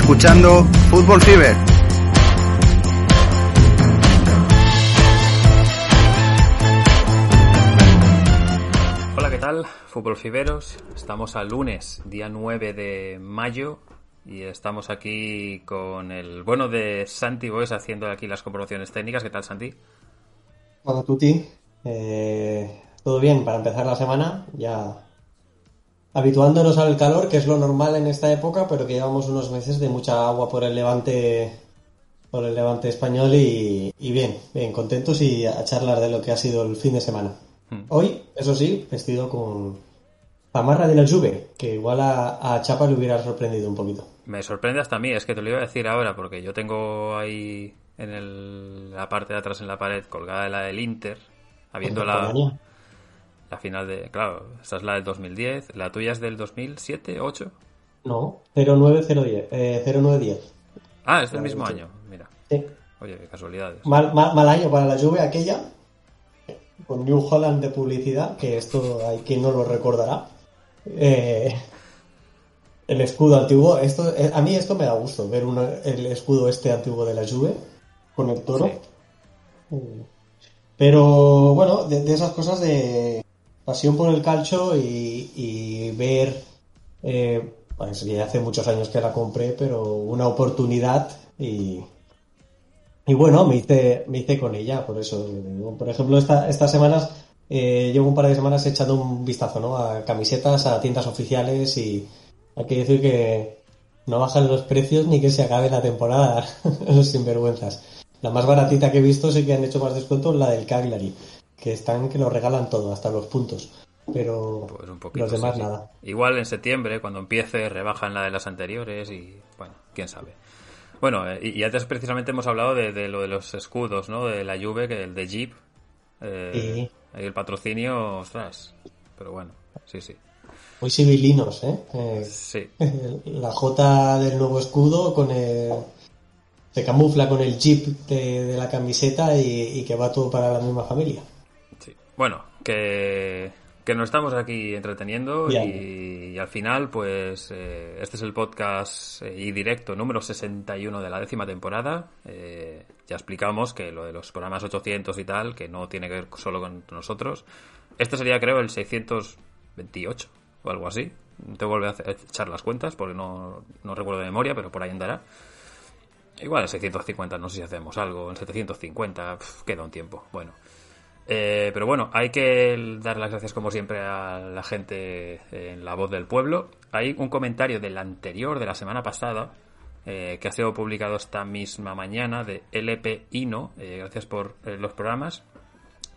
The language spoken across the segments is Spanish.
escuchando Fútbol Fever. Hola, ¿qué tal? Fútbol Fiberos. Estamos al lunes, día 9 de mayo, y estamos aquí con el bueno de Santi Boes haciendo aquí las comprobaciones técnicas. ¿Qué tal, Santi? Hola, Tuti. Eh, Todo bien para empezar la semana, ya habituándonos al calor, que es lo normal en esta época, pero que llevamos unos meses de mucha agua por el levante por el levante español y, y bien, bien, contentos y a charlar de lo que ha sido el fin de semana. Hmm. Hoy, eso sí, vestido con Pamarra de la Juve, que igual a, a Chapa le hubiera sorprendido un poquito. Me sorprende hasta a mí, es que te lo iba a decir ahora, porque yo tengo ahí en el- la parte de atrás en la pared colgada la del Inter, habiendo la, final de... Claro, esa es la del 2010, la tuya es del 2007, 8. No, 0910, eh, 0910. Ah, es del mismo año, mira. Sí. Oye, qué casualidades. Mal, mal, mal año para la Juve aquella, con New Holland de publicidad, que esto hay quien no lo recordará. Eh, el escudo antiguo, esto, eh, a mí esto me da gusto, ver una- el escudo este antiguo de la Juve, con el toro. Sí. Pero bueno, de, de esas cosas de pasión por el calcio y, y ver, eh, pues ya hace muchos años que la compré, pero una oportunidad y, y bueno, me hice, me hice con ella, por eso. Por ejemplo, esta- estas semanas, eh, llevo un par de semanas echando un vistazo, ¿no? A camisetas, a tiendas oficiales y hay que decir que no bajan los precios ni que se acabe la temporada, los sinvergüenzas. La más baratita que he visto sí que han hecho más descuentos, la del Cagliari, que están que lo regalan todo, hasta los puntos. Pero Pues un poquito. los demás sí, sí. nada. Igual en septiembre, cuando empiece, rebajan la de las anteriores y, bueno, quién sabe. Bueno, eh, y antes precisamente hemos hablado de, de lo de los escudos, ¿no? De la Juve, que el de Jeep. Eh, Sí. el patrocinio, ostras. Pero bueno, sí, sí. Muy civilinos, ¿eh? Eh, Sí, La J del nuevo escudo con el... Se camufla con el jeep de, de la camiseta y, y que va todo para la misma familia. Bueno, que, que nos estamos aquí entreteniendo y, y al final, pues, eh, este es el podcast eh, y directo número 61 de la décima temporada. Eh, ya explicamos que lo de los programas 800 y tal, que no tiene que ver solo con nosotros. Este sería, creo, el 628 o algo así. Te vuelve a echar las cuentas porque no, no recuerdo de memoria, pero por ahí andará. Igual en 650, no sé si hacemos algo. En 750, pf, queda un tiempo. Bueno. Eh, pero bueno, hay que dar las gracias como siempre a la gente en la voz del pueblo. Hay un comentario del anterior, de la semana pasada, eh, que ha sido publicado esta misma mañana de LP Ino. Eh, gracias por eh, los programas.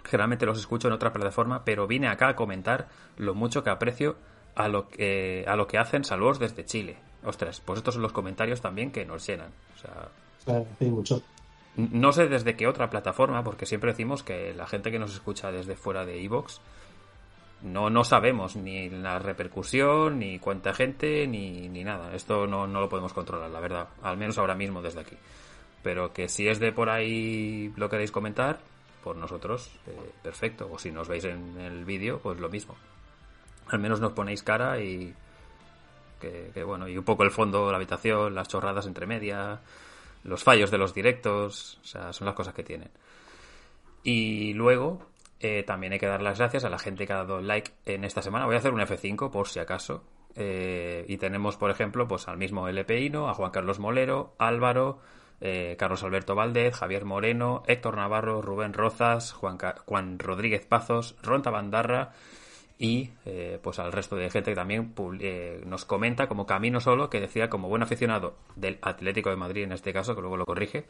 Generalmente los escucho en otra plataforma, pero vine acá a comentar lo mucho que aprecio a lo que, a lo que hacen saludos desde Chile. Ostras, pues estos son los comentarios también que nos llenan. O sea, sí, mucho. No sé desde qué otra plataforma, porque siempre decimos que la gente que nos escucha desde fuera de Evox no, no sabemos ni la repercusión, ni cuánta gente, ni, ni nada. Esto no, no lo podemos controlar, la verdad. Al menos ahora mismo desde aquí. Pero que si es de por ahí lo queréis comentar, por nosotros, eh, perfecto. O si nos veis en el vídeo, pues lo mismo. Al menos nos ponéis cara y que, que, bueno, y un poco el fondo, la habitación, las chorradas entre media, los fallos de los directos, o sea, son las cosas que tienen. Y luego, eh, también hay que dar las gracias a la gente que ha dado like en esta semana. Voy a hacer un F5 por si acaso. Eh, y tenemos, por ejemplo, pues al mismo LPino, a Juan Carlos Molero, Álvaro, eh, Carlos Alberto Valdez, Javier Moreno, Héctor Navarro, Rubén Rozas, Juan, Juan Rodríguez Pazos, Ronta Bandarra y eh, pues al resto de gente que también eh, nos comenta como Camino Solo, que decía como buen aficionado del Atlético de Madrid en este caso, que luego lo corrige,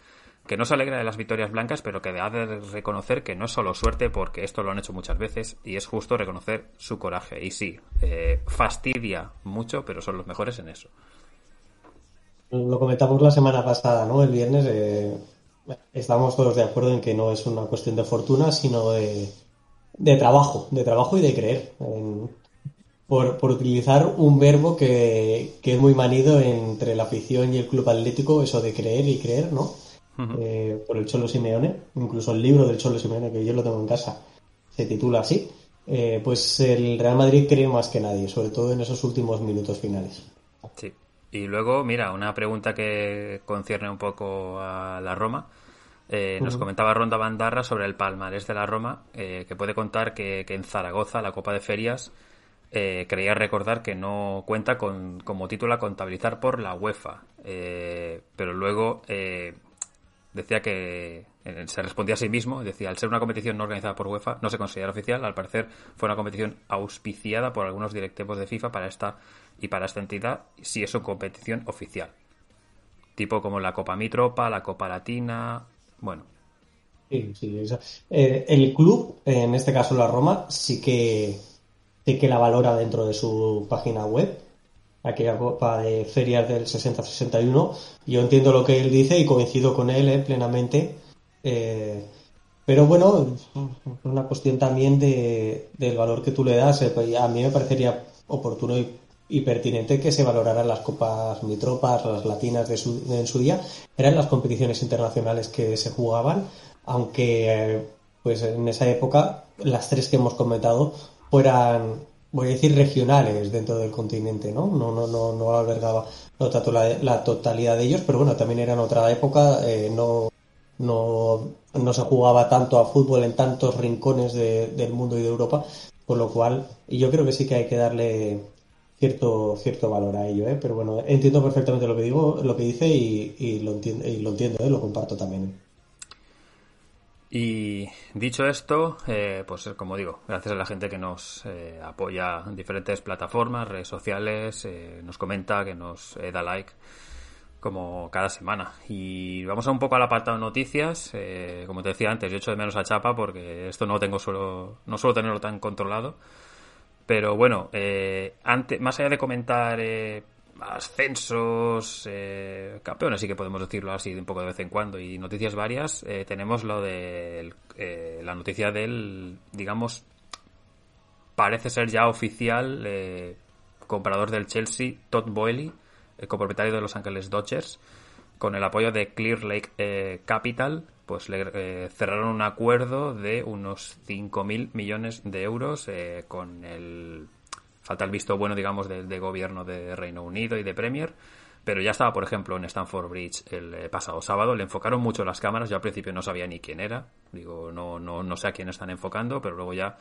que no se alegra de las victorias blancas, pero que ha de reconocer que no es solo suerte, porque esto lo han hecho muchas veces, y es justo reconocer su coraje. Y sí, eh, fastidia mucho, pero son los mejores en eso. Lo comentamos la semana pasada, ¿no? El viernes eh, estamos todos de acuerdo en que no es una cuestión de fortuna, sino de, de trabajo, de trabajo y de creer. En- por, por utilizar un verbo que, que es muy manido entre la afición y el club atlético, eso de creer y creer, ¿no? Eh, por el Cholo Simeone, incluso el libro del Cholo Simeone, que yo lo tengo en casa, se titula así. Eh, pues el Real Madrid cree más que nadie, sobre todo en esos últimos minutos finales. Sí. Y luego, mira, una pregunta que concierne un poco a la Roma. Eh, nos comentaba Ronda Bandarra sobre el palmarés de la Roma, eh, que puede contar que, en Zaragoza, la Copa de Ferias, eh, creía recordar que no cuenta con, como título a contabilizar por la UEFA. pero luego decía que se respondía a sí mismo, decía, al ser una competición no organizada por UEFA, no se considera oficial, al parecer fue una competición auspiciada por algunos directivos de FIFA para esta y para esta entidad, si es una competición oficial. Tipo como la Copa Mitropa, la Copa Latina, bueno. Eh, el club, en este caso la Roma, sí que, sí que la valora dentro de su página web aquella copa de ferias del 60-61. Yo entiendo lo que él dice y coincido con él eh, plenamente. Eh, pero bueno, es una cuestión también de, del valor que tú le das. Eh, a mí me parecería oportuno y, pertinente que se valoraran las copas mitropas, las latinas de su, en su día. Eran las competiciones internacionales que se jugaban, aunque pues en esa época las tres que hemos comentado fueran voy a decir regionales dentro del continente, ¿no? No, no, no, no albergaba la, totalidad de ellos, pero bueno, también era en otra época, eh, no, no, no se jugaba tanto a fútbol en tantos rincones del mundo y de Europa, por lo cual yo creo que sí que hay que darle cierto cierto valor a ello, ¿eh? pero bueno, entiendo perfectamente lo que digo, lo que dice y, lo entiendo, y lo entiendo, ¿eh? lo comparto también. Y dicho esto, eh, pues como digo, gracias a la gente que nos eh, apoya en diferentes plataformas, redes sociales, eh, nos comenta, que nos da like, como cada semana. Y vamos a un poco al apartado de noticias. como te decía antes, yo echo de menos a Chapa porque esto no tengo solo, no suelo tenerlo tan controlado. Pero bueno, antes, más allá de comentar ascensos, eh, campeones, sí que podemos decirlo así un poco de vez en cuando, y noticias varias, eh, tenemos lo de eh, la noticia del, digamos, parece ser ya oficial eh, comprador del Chelsea, Todd Boehly, copropietario de Los Ángeles Dodgers, con el apoyo de Clear Lake Capital, pues le cerraron un acuerdo de unos 5.000 millones de euros con el falta el visto bueno, digamos, de, gobierno de Reino Unido y de Premier. Pero ya estaba, por ejemplo, en Stanford Bridge el eh, pasado sábado. Le enfocaron mucho las cámaras. Yo al principio no sabía ni quién era. Digo, no, no, no sé a quién están enfocando, pero luego ya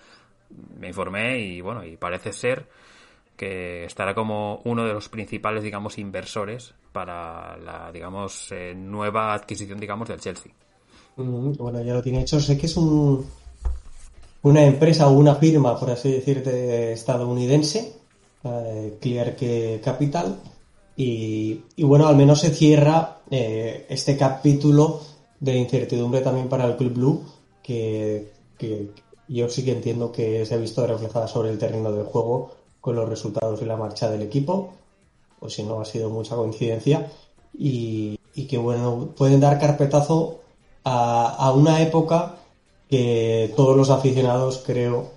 me informé y bueno, y parece ser que estará como uno de los principales, digamos, inversores para la, digamos, eh, nueva adquisición, digamos, del Chelsea. Bueno, ya lo tiene hecho. Sé que es un, una empresa o una firma, por así decir, de estadounidense, eh, Clear Capital, y, bueno, al menos se cierra eh, este capítulo de incertidumbre también para el Club Blue, que, yo sí que entiendo que se ha visto reflejada sobre el terreno del juego con los resultados y la marcha del equipo, o si no ha sido mucha coincidencia, y, que bueno, pueden dar carpetazo a, una época que todos los aficionados creo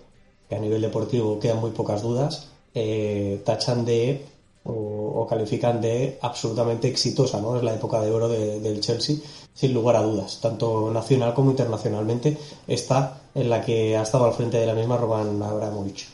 que a nivel deportivo quedan muy pocas dudas, eh, tachan de o, califican de absolutamente exitosa, ¿no? Es la época de oro del Chelsea, sin lugar a dudas, tanto nacional como internacionalmente, está en la que ha estado al frente de la misma Roman Abramovich.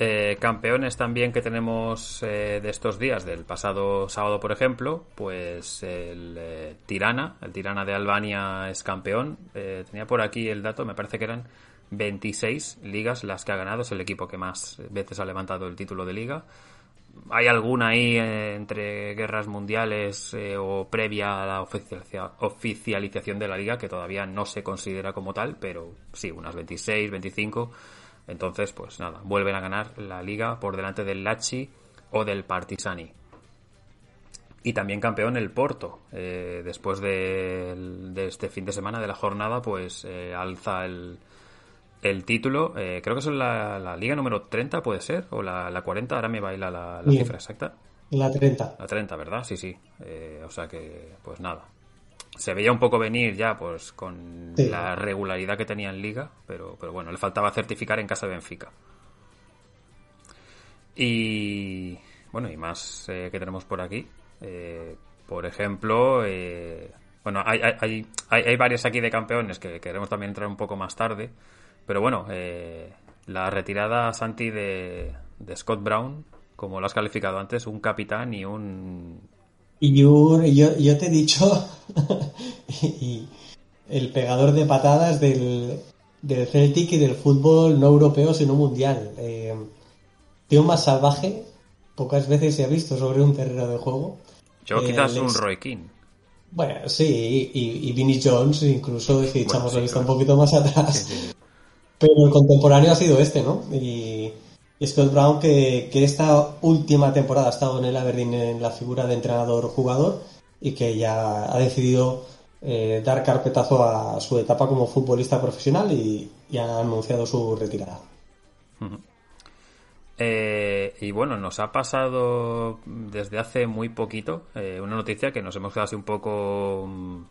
Eh, campeones también que tenemos eh, de estos días, del pasado sábado, por ejemplo, pues el eh, Tirana, el Tirana de Albania es campeón. tenía por aquí el dato, me parece que eran 26 ligas las que ha ganado, es el equipo que más veces ha levantado el título de liga. Hay alguna ahí entre guerras mundiales o previa a la oficialización de la liga que todavía no se considera como tal, pero sí, unas 26, 25 entonces, pues nada, vuelven a ganar la liga por delante del Lachi o del Partisani. Y también campeón el Porto. Eh, después de, este fin de semana, de la jornada, pues eh, alza el, el título. Eh, creo que es la, liga número 30, puede ser, o la, la 40, ahora me baila la, la cifra exacta. La 30. La 30, ¿verdad? Sí, sí. o sea que, pues nada, se veía un poco venir ya pues con la regularidad que tenía en liga, pero, pero bueno, le faltaba certificar en casa de Benfica. Y bueno, y más eh, que tenemos por aquí. Eh, por ejemplo, eh, bueno, hay, hay, hay, hay, varios aquí de campeones que queremos también entrar un poco más tarde, pero bueno, la retirada Santi de, de Scott Brown como lo has calificado antes, un capitán y un... Y yo, yo, te he dicho, y el pegador de patadas del, del Celtic y del fútbol no europeo, sino mundial. Eh, tío más salvaje, pocas veces se ha visto sobre un terreno de juego. Yo quizás un Roy King. Bueno, sí, y, y Vinnie Jones, incluso si echamos la vista un poquito más atrás. Pero el contemporáneo ha sido este, ¿no? Y, Scott Brown, que, esta última temporada ha estado en el Aberdeen en la figura de entrenador-jugador y que ya ha decidido eh, dar carpetazo a su etapa como futbolista profesional y, ha anunciado su retirada. Eh, y bueno, nos ha pasado desde hace muy poquito eh, una noticia que nos hemos quedado así un poco mm,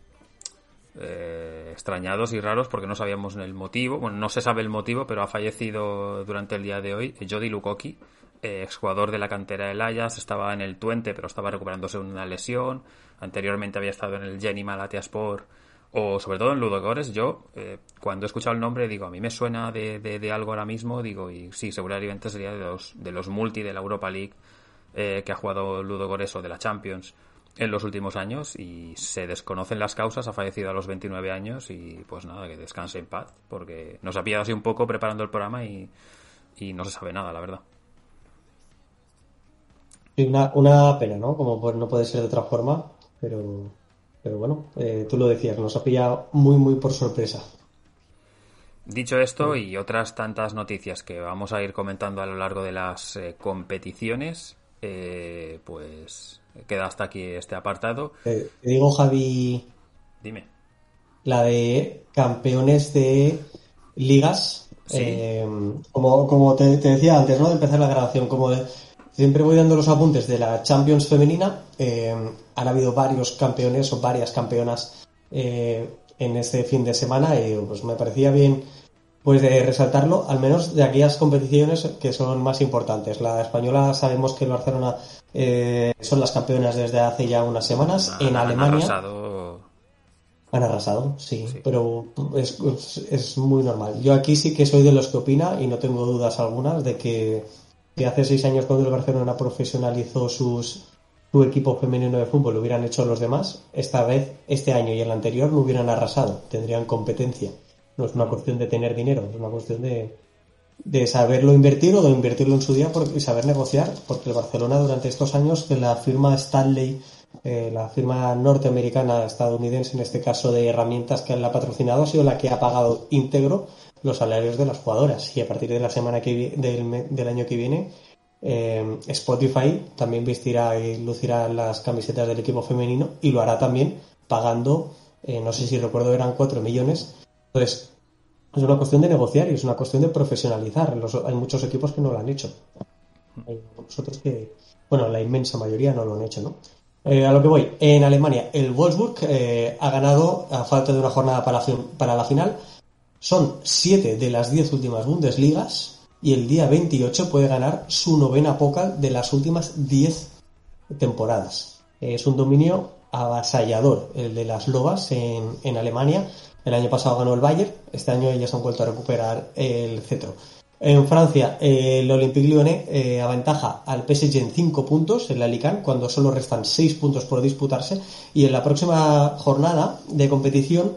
eh, extrañados y raros porque no sabíamos el motivo. Bueno, no se sabe el motivo, pero ha fallecido durante el día de hoy Jody Lukoki, exjugador de la cantera del Ajax, estaba en el Twente, pero estaba recuperándose de una lesión. Anteriormente había estado en el Jenny Malatyaspor o sobre todo en Ludogores, yo eh, cuando he escuchado el nombre digo, a mí me suena de, de, algo ahora mismo, digo, y sí, seguramente sería de los, de los multi de la Europa League eh, que ha jugado Ludogores o de la Champions en los últimos años y se desconocen las causas, ha fallecido a los 29 años y pues nada, que descanse en paz, porque nos ha pillado así un poco preparando el programa y, y no se sabe nada, la verdad. Una, una pena, ¿no? Como no puede ser de otra forma, pero pero bueno, eh, tú lo decías, nos ha pillado muy, muy por sorpresa. Dicho esto y otras tantas noticias que vamos a ir comentando a lo largo de las eh, competiciones, eh, pues queda hasta aquí este apartado. te digo, Javi. Dime. La de campeones de ligas. como como te, te, decía antes, ¿no? De empezar la grabación, como de Siempre voy dando los apuntes de la Champions femenina. Eh, han habido varios campeones o varias campeonas eh, en este fin de semana y pues me parecía bien pues de resaltarlo, al menos de aquellas competiciones que son más importantes. La española sabemos que el Barcelona eh, son las campeonas desde hace ya unas semanas. en Alemania. Han arrasado. Han arrasado, sí, pero es, es muy normal. Yo aquí sí que soy de los que opina y no tengo dudas algunas de que que hace seis años cuando el Barcelona profesionalizó sus, su equipo femenino de fútbol lo hubieran hecho los demás, esta vez, este año y el anterior no hubieran arrasado, tendrían competencia. No es una cuestión de tener dinero, es una cuestión de, de saberlo invertir o de invertirlo en su día y saber negociar, porque el Barcelona durante estos años, de la firma Stanley, eh, la firma norteamericana estadounidense, en este caso de herramientas que la ha patrocinado, ha sido la que ha pagado íntegro los salarios de las jugadoras. Y a partir de la semana que del, del año que viene, eh, Spotify también vestirá y lucirá las camisetas del equipo femenino y lo hará también pagando, eh, no sé si recuerdo, eran 4 millones. Entonces, es una cuestión de negociar y es una cuestión de profesionalizar. hay muchos equipos que no lo han hecho. Hay nosotros que, bueno, la inmensa mayoría no lo han hecho, ¿no? Eh, a lo que voy, en Alemania, el Wolfsburg ha ganado, a falta de una jornada para, para la final, son 7 de las 10 últimas Bundesligas y el día 28 puede ganar su novena poca de las últimas 10 temporadas. Es un dominio avasallador el de las Lobas en, Alemania. El año pasado ganó el Bayern, este año ellas han vuelto a recuperar el cetro. En Francia, el Olympique Lyonnais eh, aventaja al PSG en 5 puntos en la Lican cuando solo restan 6 puntos por disputarse. Y en la próxima jornada de competición,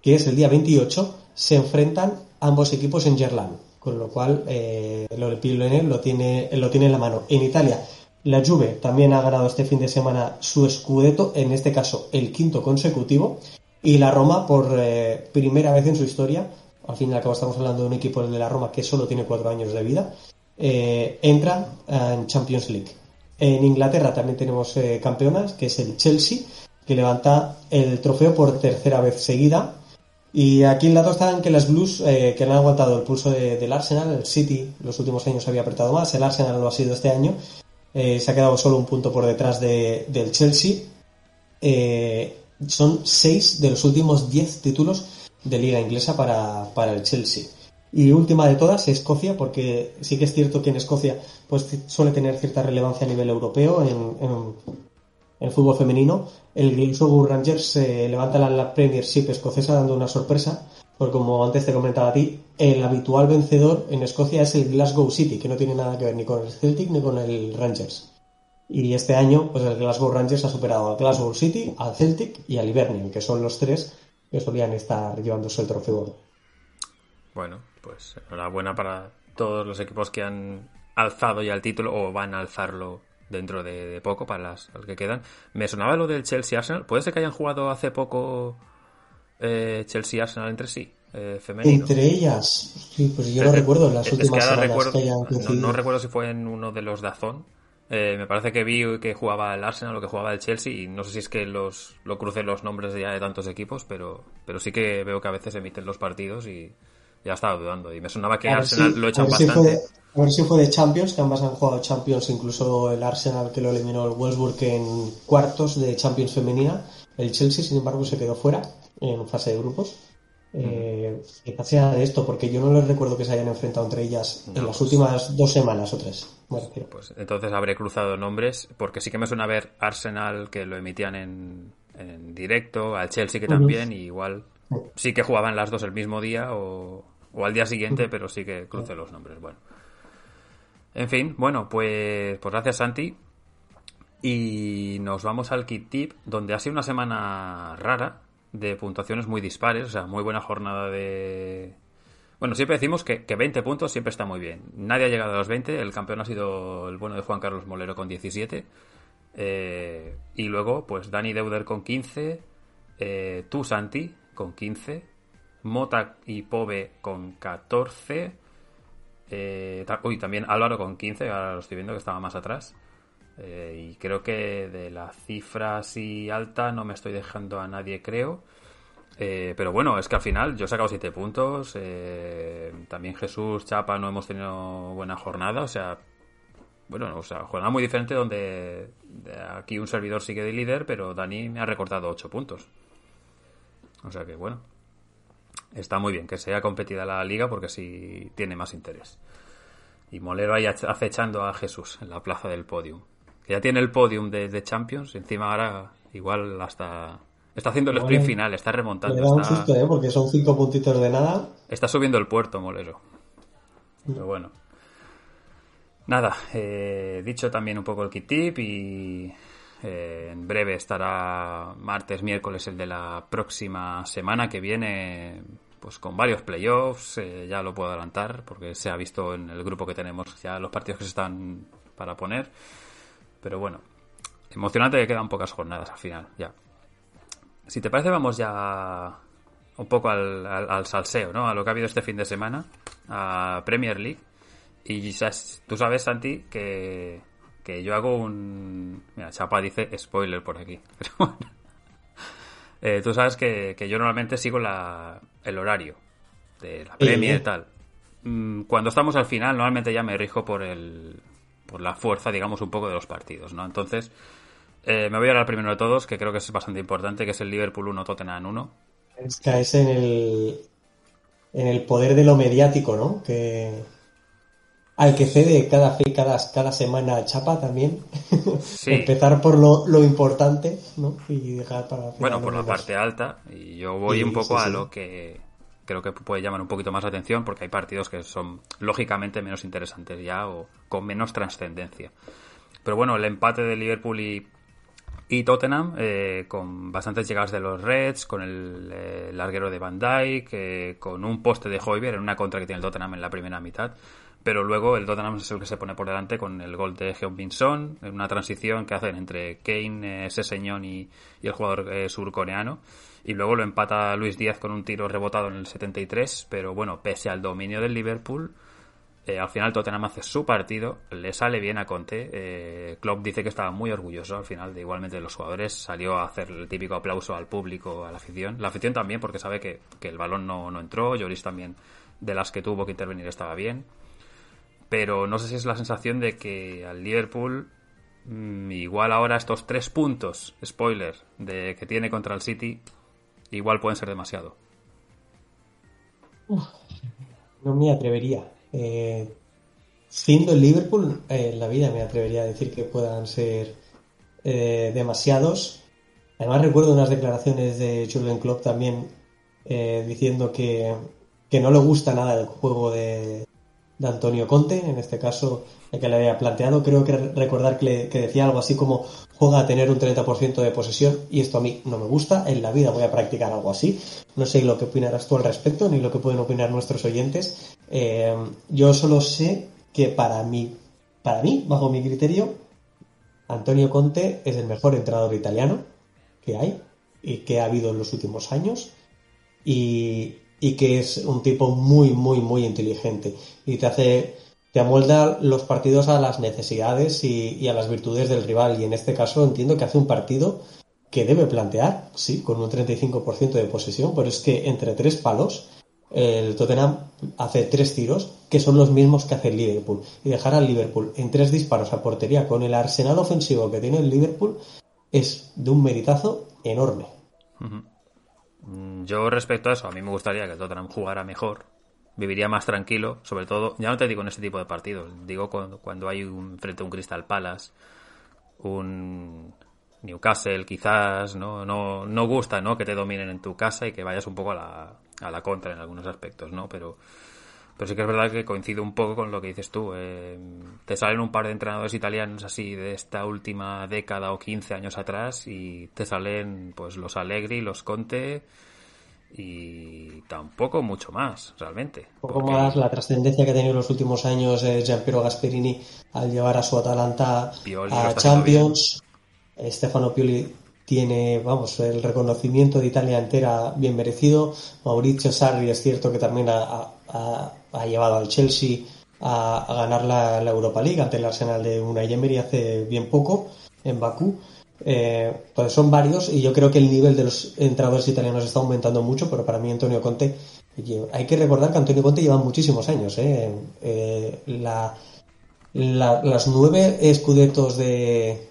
que es el día 28, se enfrentan ambos equipos en Gerland, con lo cual eh, el Olympique lo tiene, lo tiene en la mano. En Italia, la Juve también ha ganado este fin de semana su Scudetto, en este caso el quinto consecutivo, y la Roma por eh, primera vez en su historia, al fin y al cabo estamos hablando de un equipo de la Roma que solo tiene cuatro años de vida, eh, entra en Champions League. En Inglaterra también tenemos eh, campeonas, que es el Chelsea, que levanta el trofeo por tercera vez seguida y aquí en la está en que las Blues, eh, que han aguantado el pulso del Arsenal, el City los últimos años había apretado más, el Arsenal lo ha sido este año, se ha quedado solo un punto por detrás del Chelsea. Son seis de los últimos diez títulos de liga inglesa para, el Chelsea. Y última de todas, Escocia, porque sí que es cierto que en Escocia pues suele tener cierta relevancia a nivel europeo en, el fútbol femenino. El Glasgow Rangers se levanta la, la Premiership escocesa dando una sorpresa, porque como antes te comentaba a ti, el habitual vencedor en Escocia es el Glasgow City, que no tiene nada que ver ni con el Celtic ni con el Rangers. Y este año, pues el Glasgow Rangers ha superado al Glasgow City, al Celtic y al Hibernian, que son los tres que solían estar llevándose el trofeo. Bueno, pues enhorabuena para todos los equipos que han alzado ya el título o van a alzarlo dentro de, poco para las, que quedan. Me sonaba lo del Chelsea Arsenal. ¿Puede ser que hayan jugado hace poco eh, Chelsea Arsenal entre sí? Eh, entre ellas, sí, pues yo no recuerdo las últimas semanas no, recuerdo si fue en uno de los Dazón. Eh, me parece que vi que jugaba el Arsenal o que jugaba el Chelsea y no sé si es que los lo crucé los nombres ya de tantos equipos, pero, pero sí que veo que a veces emiten los partidos y ya estaba dudando. Y me sonaba que Arsenal lo echan bastante. A ver si fue de Champions, que ambas han jugado Champions, incluso el Arsenal que lo eliminó el Wolfsburg en cuartos de Champions femenina. El Chelsea, sin embargo, se quedó fuera en fase de grupos. Eh, quizás sea de esto, porque yo no les recuerdo que se hayan enfrentado entre ellas en las pues últimas dos semanas o tres. Pues entonces habré cruzado nombres, porque sí que me suena a ver Arsenal que lo emitían en, en directo, al Chelsea que también, y igual sí que jugaban las dos el mismo día o, o al día siguiente, pero sí que crucé los nombres. Bueno. En fin, bueno, pues, pues gracias Santi. Y nos vamos al kit tip, donde ha sido una semana rara, de puntuaciones muy dispares, o sea, muy buena jornada de... Bueno, siempre decimos que, que 20 puntos siempre está muy bien. Nadie ha llegado a los 20, el campeón ha sido el bueno de Juan Carlos Molero con 17. Eh, y luego, pues Dani Deuder con 15, eh, Santi con 15, Mota y Pove con 14, eh, uy, también Álvaro con 15, ahora lo estoy viendo que estaba más atrás. Eh, y creo que de la cifra así alta no me estoy dejando a nadie, creo. Eh, pero bueno, es que al final yo he sacado 7 puntos. también Jesús, Chapa, no hemos tenido buena jornada. O sea, bueno, o sea, jornada muy diferente donde aquí un servidor sigue de líder, pero Dani me ha recortado 8 puntos. O sea que bueno, está muy bien que sea competida la liga porque así tiene más interés. Y Molero ahí acechando a Jesús en la plaza del podium. Que ya tiene el podium de, Champions, encima ahora igual hasta... Está haciendo el sprint final, está remontando. Me da un ¿eh? porque son cinco puntitos de nada. Está subiendo el puerto, Molero. Pero bueno. Nada, eh, dicho también un poco el kit tip y eh, en breve estará martes, miércoles el de la próxima semana que viene pues con varios playoffs, eh, ya lo puedo adelantar porque se ha visto en el grupo que tenemos ya los partidos que se están para poner. Pero bueno, emocionante que quedan pocas jornadas al final, ya. Si te parece, vamos ya un poco al, al, salseo, ¿no? A lo que ha habido este fin de semana, a Premier League. Y tú sabes, Santi, que, que yo hago un... Mira, Chapa dice spoiler por aquí. Pero bueno. Eh, tú sabes que, yo normalmente sigo la, el horario de la Premier y tal. Mm, cuando estamos al final, normalmente ya me rijo por el por la fuerza, digamos, un poco de los partidos, ¿no? Entonces, eh, me voy a hablar primero de todos, que creo que es bastante importante, que es el Liverpool 1, Tottenham 1. Es que es en el, en el poder de lo mediático, ¿no? Que, al que cede cada, cada, cada semana chapa también. Empezar por lo, lo, importante, ¿no? Y dejar para. Bueno, por la parte alta. Y yo voy un poco a lo que creo que puede llamar un poquito más la atención porque hay partidos que son lógicamente menos interesantes ya o con menos trascendencia. Pero bueno, el empate de Liverpool y, y Tottenham, eh, con bastantes llegadas de los Reds, con el eh, larguero de Van Dijk, eh, con un poste de Hoiber en una contra que tiene el Tottenham en la primera mitad pero luego el Tottenham es el que se pone por delante con el gol de Heung-Min en una transición que hacen entre Kane, ese señor y, el jugador eh, surcoreano. Y luego lo empata Luis Díaz con un tiro rebotado en el 73, pero bueno, pese al dominio del Liverpool, eh, al final Tottenham hace su partido, le sale bien a Conte. Eh, Klopp dice que estaba muy orgulloso al final de igualmente de los jugadores. Salió a hacer el típico aplauso al público, a la afición. La afición también, porque sabe que, el balón no, no entró. Lloris también, de las que tuvo que intervenir, estaba bien pero no sé si es la sensación de que al Liverpool mm, igual ahora estos tres puntos, spoiler, de que tiene contra el City, igual pueden ser demasiado. No me atrevería. Eh, siendo el Liverpool, eh, la vida me atrevería a decir que puedan ser eh, demasiados. Además recuerdo unas declaraciones de Jurgen Klopp también eh, diciendo que, que, no le gusta nada el juego de, de, Antonio Conte, en este caso el que le había planteado. Creo que recordar que, decía algo así como juega a tener un 30% de posesión y esto a mí no me gusta. En la vida voy a practicar algo así. No sé lo que opinarás tú al respecto ni lo que pueden opinar nuestros oyentes. Eh, yo solo sé que para mí, para mí, bajo mi criterio, Antonio Conte es el mejor entrenador italiano que hay y que ha habido en los últimos años y, y que es un tipo muy, muy, muy inteligente. Y te hace, te amolda los partidos a las necesidades y, a las virtudes del rival. Y en este caso entiendo que hace un partido que debe plantear, sí, con un 35% de posesión, pero es que entre tres palos el Tottenham hace tres tiros que son los mismos que hace el Liverpool. Y dejar al Liverpool en tres disparos a portería con el arsenal ofensivo que tiene el Liverpool es de un meritazo enorme. Yo respecto a eso, a mí me gustaría que el Tottenham jugara mejor, viviría más tranquilo, sobre todo, ya no te digo en este tipo de partidos, digo cuando, cuando hay un, frente a un Crystal Palace, un Newcastle quizás, ¿no? No, no gusta, ¿no? Que te dominen en tu casa y que vayas un poco a la, a la contra en algunos aspectos, ¿no? Pero, pero sí que es verdad que coincido un poco con lo que dices tú. Eh, te salen un par de entrenadores italianos así de esta última década o 15 años atrás y te salen pues los Allegri, los Conte y tampoco mucho más, realmente. Un poco porque... más la trascendencia que ha tenido en los últimos años eh, Giampiero Gasperini al llevar a su Atalanta Pioli a Champions. Stefano Pioli tiene, vamos, el reconocimiento de Italia entera bien merecido. Mauricio Sarri es cierto que también ha, ha, ha llevado al Chelsea a, a ganar la, la, Europa League ante el Arsenal de Unai Emery hace bien poco en Bakú. Eh, pues son varios y yo creo que el nivel de los entrenadores italianos está aumentando mucho, pero para mí Antonio Conte, hay que recordar que Antonio Conte lleva muchísimos años. ¿eh? Eh, la, la, las nueve escudetos de,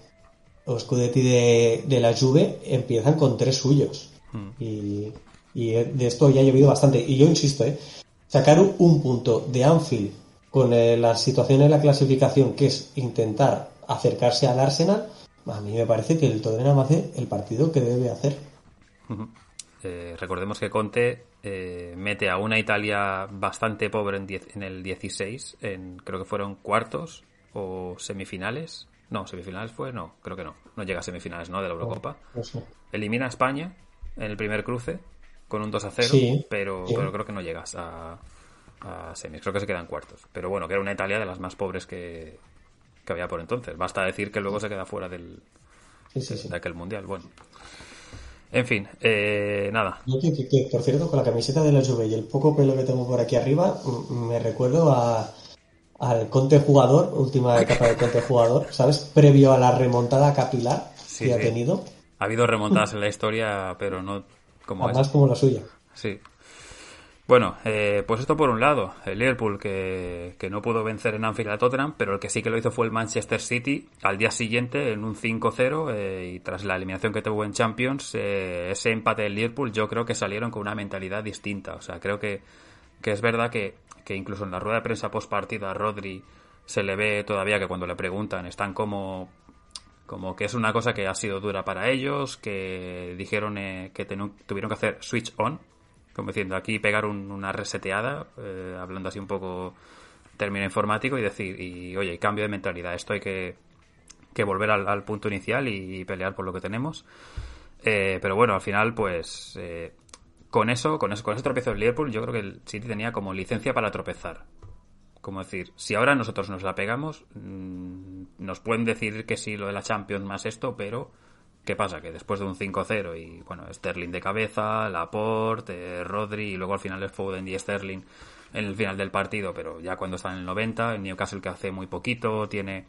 o Scudetti de, de, la Juve empiezan con tres suyos. Mm. Y, y, de esto ya ha llovido bastante. Y yo insisto, ¿eh? Sacar un punto de Anfield con eh, la situación en la clasificación, que es intentar acercarse al Arsenal, a mí me parece que el Tottenham hace el partido que debe hacer. Uh -huh. eh, recordemos que Conte eh, mete a una Italia bastante pobre en, diez, en el 16, en, creo que fueron cuartos o semifinales, no, semifinales fue, no, creo que no. No llega a semifinales, ¿no? De la Eurocopa. No, no sé. Elimina a España en el primer cruce con un 2 a 0, sí, pero, sí. pero creo que no llegas a, a, semis. Creo que se quedan cuartos. Pero bueno, que era una Italia de las más pobres que, que había por entonces. Basta decir que luego se queda fuera del, sí, de aquel mundial. Bueno. En fin, eh, nada. Que, que, que, por cierto, con la camiseta de la Juve y el poco pelo que tengo por aquí arriba, me recuerdo a al Conte jugador, última etapa de Conte jugador, ¿sabes? Previo a la remontada capilar que ha tenido. Ha habido remontadas en la historia, pero no como Además como la suya. Sí. Bueno, eh, pues esto por un lado, el Liverpool que, que, no pudo vencer en Anfield a Tottenham, pero el que sí que lo hizo fue el Manchester City al día siguiente en un 5-0 eh, y tras la eliminación que tuvo en Champions, eh, ese empate del Liverpool yo creo que salieron con una mentalidad distinta. O sea, creo que, que es verdad que que incluso en la rueda de prensa post partido a Rodri se le ve todavía que cuando le preguntan están como como que es una cosa que ha sido dura para ellos, que dijeron eh, que tuvieron que hacer switch on, como diciendo aquí pegar un, una reseteada, eh, hablando así un poco término informático y decir, y oye, cambio de mentalidad, esto hay que, que volver al, punto inicial y, pelear por lo que tenemos. Eh, pero bueno, al final, pues eh, con eso, con eso, con ese tropiezo del Liverpool, yo creo que el City tenía como licencia para tropezar. Como decir, si ahora nosotros nos la pegamos, mmm, nos pueden decir que sí lo de la Champions más esto, pero ¿qué pasa? Que después de un 5-0 y bueno, Sterling de cabeza, Laporte, Rodri y luego al final es Foden y Sterling en el final del partido, pero ya cuando están en el 90, el Newcastle que hace muy poquito, tiene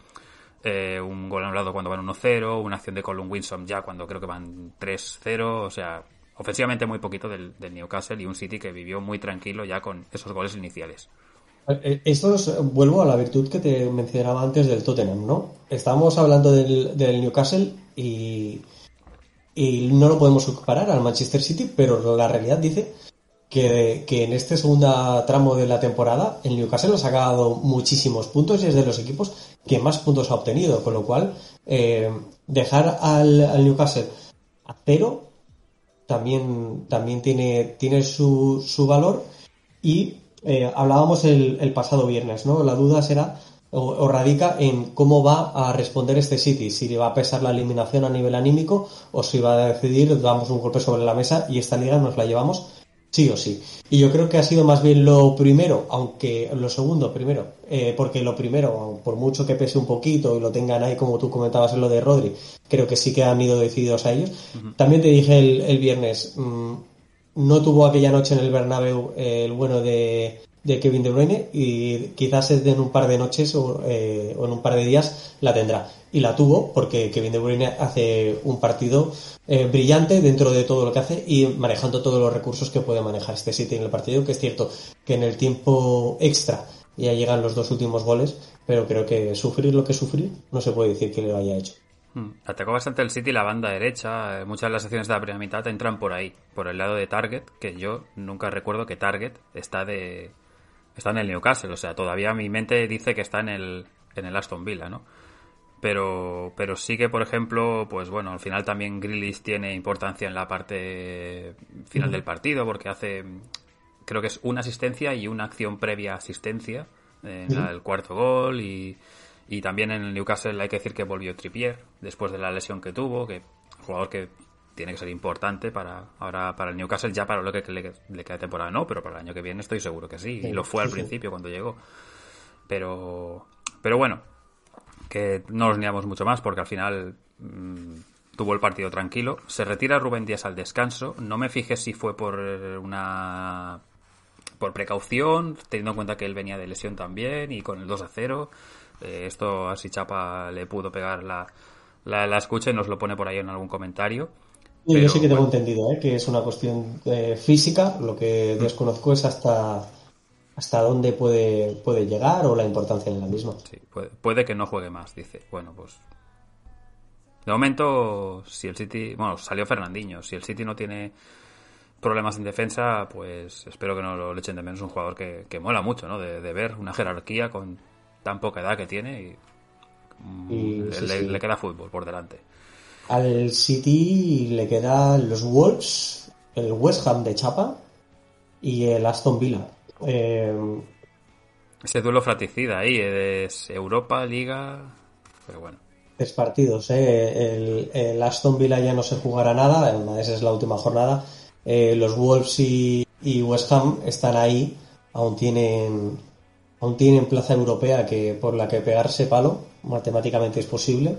eh, un gol anulado cuando van 1-0, una acción de Colin Winsom ya cuando creo que van 3-0, o sea, ofensivamente muy poquito del, del, Newcastle y un City que vivió muy tranquilo ya con esos goles iniciales. Eh, esto es, vuelvo a la virtud que te mencionaba antes del Tottenham, ¿no? Estábamos hablando del, Newcastle y, no lo podemos comparar al Manchester City, pero la realidad dice que, que, en este segundo tramo de la temporada el Newcastle ha sacado muchísimos puntos y es de los equipos que más puntos ha obtenido, con lo cual eh, dejar al, Newcastle a cero también, también tiene, tiene su, su valor y eh, hablábamos el, el, pasado viernes, ¿no? La duda será o, radica en cómo va a responder este City, si le va a pesar la eliminación a nivel anímico o si va a decidir damos un golpe sobre la mesa y esta liga nos la llevamos sí o sí. Y yo creo que ha sido más bien lo primero, aunque lo segundo primero, eh, porque lo primero, por mucho que pese un poquito y lo tengan ahí como tú comentabas en lo de Rodri, creo que sí que han ido decididos a ellos. También te dije el, viernes, mm, no tuvo aquella noche en el Bernabéu eh, el bueno de, Kevin De Bruyne y quizás en un par de noches eh, o, en un par de días la tendrá. Y la tuvo porque Kevin De Bruyne hace un partido eh, brillante dentro de todo lo que hace y manejando todos los recursos que puede manejar este City en el partido, que es cierto que en el tiempo extra ya llegan los dos últimos goles, pero creo que sufrir lo que sufrir no se puede decir que lo haya hecho. Hmm. Atacó bastante el City la banda derecha. Eh, muchas de las acciones de la primera mitad entran por ahí, por el lado de Target, que yo nunca recuerdo que Target está de, está en el Newcastle, o sea, todavía mi mente dice que está en el, en el Aston Villa, ¿no? Pero, pero sí que, por ejemplo, pues bueno, al final también Grillis tiene importancia en la parte final del partido porque hace, creo que es una asistencia y una acción previa asistencia en el cuarto gol y, y también en el Newcastle hay que decir que volvió Trippier después de la lesión que tuvo, que jugador que tiene que ser importante para ahora para el Newcastle ya para lo que le, le queda temporada no pero para el año que viene estoy seguro que sí, y lo fue al principio cuando llegó. Pero pero bueno que no nos niamos mucho más porque al final mm, tuvo el partido tranquilo. Se retira Rubén Díaz al descanso. No me fijé si fue por una por precaución teniendo en cuenta que él venía de lesión también y con el 2 a 0 eh, esto así Chapa le pudo pegar la, la, la escucha y nos lo pone por ahí en algún comentario yo sí que tengo entendido ¿eh? que es una cuestión eh, física, lo que mm. desconozco es hasta hasta dónde puede, puede llegar o la importancia de la misma. Sí, puede, que no juegue más, dice. Bueno, pues de momento, si el City, bueno, salió Fernandinho, si el City no tiene problemas en defensa, pues espero que no lo echen de menos un jugador que, que mola mucho, ¿no? De, ver una jerarquía con tan poca edad que tiene y, mm, le, queda fútbol por delante. Al City le quedan los Wolves, el West Ham de Chapa y el Aston Villa. Eh, Ese duelo fratricida ahí, es Europa, Liga, pero bueno. Tres partidos, ¿eh? el, Aston Villa ya no se jugará nada, esa es la última jornada. Eh, los Wolves y, West Ham están ahí, aún tienen, aún tienen plaza europea que por la que pegarse palo, matemáticamente es posible.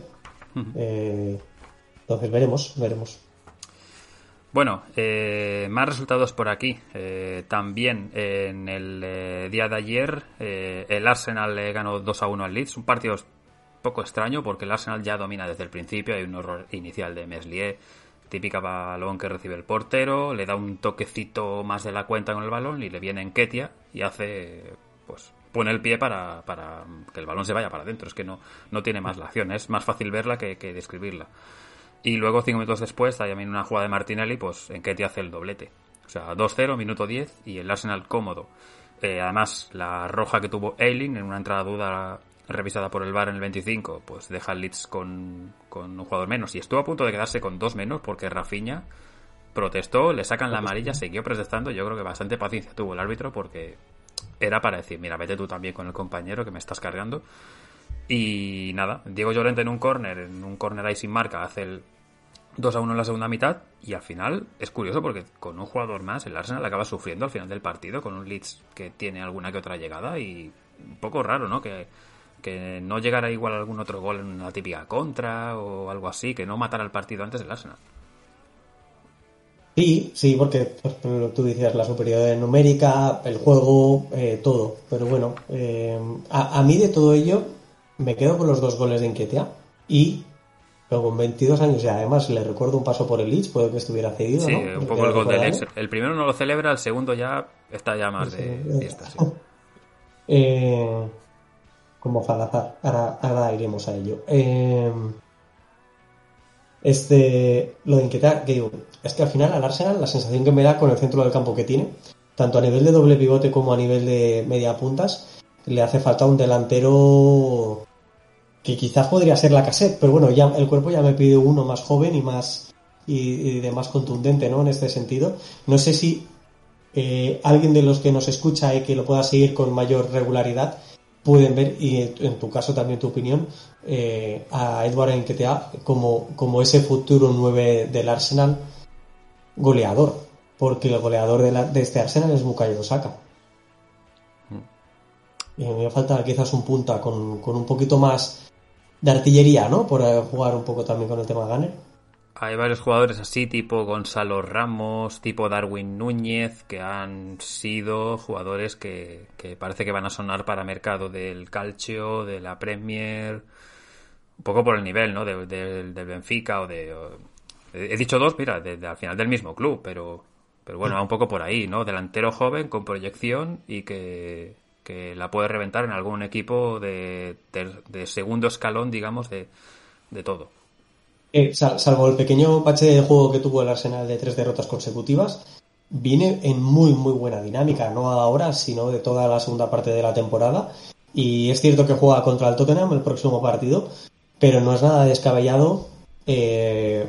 Entonces veremos, veremos. Bueno, eh, más resultados por aquí. Eh, también en el eh, día de ayer el Arsenal le ganó 2 a 1 al Leeds. Un partido poco extraño porque el Arsenal ya domina desde el principio. Hay un error inicial de Meslier, típica balón que recibe el portero. Le da un toquecito más de la cuenta con el balón y le viene en Ketia y hace, pues, pone el pie para, para que el balón se vaya para adentro. Es que no, no tiene más la acción. Es más fácil verla que, que describirla. Y luego, cinco minutos después, hay también una jugada de Martinelli, pues en que te hace el doblete. O sea, 2-0, minuto 10 y el Arsenal cómodo. Eh, además, la roja que tuvo Eiling en una entrada duda revisada por el VAR en el 25, pues deja el Leeds con, con un jugador menos. Y estuvo a punto de quedarse con dos menos porque Rafinha protestó, le sacan la amarilla, siguió protestando. Yo creo que bastante paciencia tuvo el árbitro porque era para decir, mira, vete tú también con el compañero que me estás cargando. Y nada, Diego Llorente en un córner, en un córner ahí sin marca, hace el 2 a 1 en la segunda mitad. Y al final es curioso porque con un jugador más, el Arsenal acaba sufriendo al final del partido, con un Leeds que tiene alguna que otra llegada. Y un poco raro, ¿no? Que, que no llegara igual algún otro gol en una típica contra o algo así, que no matara el partido antes del Arsenal. Sí, sí, porque pues, tú decías la superioridad numérica, el juego, eh, todo. Pero bueno, eh, a, a, mí de todo ello me quedo con los dos goles de Inquietia y luego con 22 años y además le recuerdo un paso por el Leeds, puede que estuviera cedido. Sí, un poco el gol del. El primero no lo celebra, el segundo ya está ya más de fiesta. Sí. eh, como Falazar, ahora, ahora, iremos a ello. Eh, este, lo de Inquietia, que digo, es que al final al Arsenal la sensación que me da con el centro del campo que tiene, tanto a nivel de doble pivote como a nivel de media puntas, le hace falta un delantero que quizás podría ser la cassette, pero bueno, ya el cuerpo ya me pide uno más joven y más y, de más contundente, ¿no? En este sentido. No sé si eh, alguien de los que nos escucha y que lo pueda seguir con mayor regularidad pueden ver, y en tu caso también tu opinión, eh, a Edward Enketea como, como ese futuro 9 del Arsenal goleador, porque el goleador de, de este Arsenal es Bukayo Osaka. Mm. Y me falta quizás un punta con, con un poquito más de artillería, ¿no? Por jugar un poco también con el tema Gunner. Hay varios jugadores así, tipo Gonzalo Ramos, tipo Darwin Núñez, que han sido jugadores que, parece que van a sonar para mercado del Calcio, de la Premier, un poco por el nivel, ¿no? Del Benfica o de... he dicho dos, mira, al final del mismo club, pero, pero bueno, va un poco por ahí, ¿no? Delantero joven con proyección y que, que la puede reventar en algún equipo de, segundo escalón, digamos, de, todo. Eh, salvo el pequeño pache de juego que tuvo el Arsenal de tres derrotas consecutivas, viene en muy, muy buena dinámica, no ahora, sino de toda la segunda parte de la temporada. Y es cierto que juega contra el Tottenham el próximo partido, pero no es nada descabellado eh,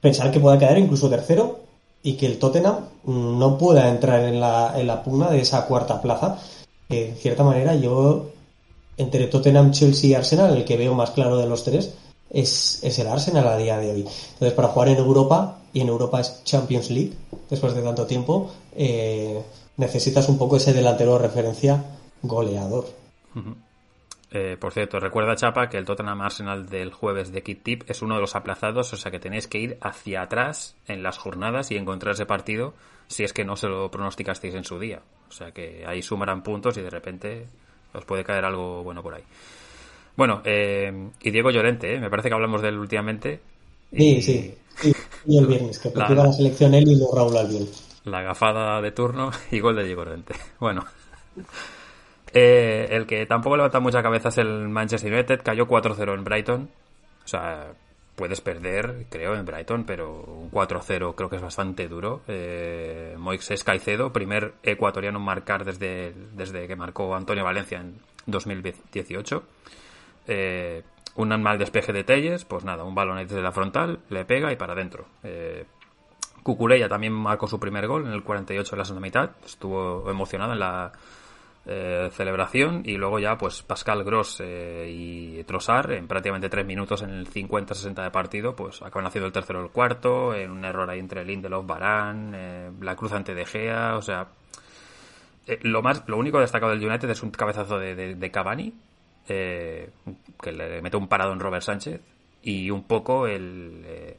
pensar que pueda quedar incluso tercero y que el Tottenham no pueda entrar en la, en la pugna de esa cuarta plaza que en cierta manera yo, entre Tottenham, Chelsea y Arsenal, el que veo más claro de los tres es, el Arsenal a día de hoy. Entonces, para jugar en Europa, y en Europa es Champions League, después de tanto tiempo, eh, necesitas un poco ese delantero de referencia goleador. Eh, por cierto, recuerda Chapa que el Tottenham Arsenal del jueves de Kit Tip es uno de los aplazados, o sea que tenéis que ir hacia atrás en las jornadas y encontrar ese partido si es que no se lo pronosticasteis en su día. O sea que ahí sumarán puntos y de repente os puede caer algo bueno por ahí. Bueno, eh, y Diego Llorente, ¿eh? me parece que hablamos de él últimamente. Sí, sí, Y el viernes, que la, la selección él y luego Raúl Albiol. La gafada de turno y gol de Diego Llorente. Bueno. Eh, el que tampoco levanta mucha cabeza es el Manchester United. Cayó 4-0 en Brighton. O sea, puedes perder, creo, en Brighton, pero un 4-0 creo que es bastante duro. Eh, Moixes Caicedo, primer ecuatoriano en marcar desde, desde que marcó Antonio Valencia en 2018. Eh, un mal despeje de Telles, pues nada, un balón desde la frontal, le pega y para adentro. Eh, Cucureya también marcó su primer gol en el 48 de la segunda mitad, estuvo emocionado en la eh, celebración y luego ya pues Pascal Gross eh, y Trossard en prácticamente tres minutos en el 50-60 de partido pues acaban haciendo el tercero el cuarto en un error ahí entre Lindelof, Barán la cruz ante De Gea o sea lo más lo único destacado del United es un cabezazo de, de, Cavani que le mete un parado en Robert Sánchez y un poco el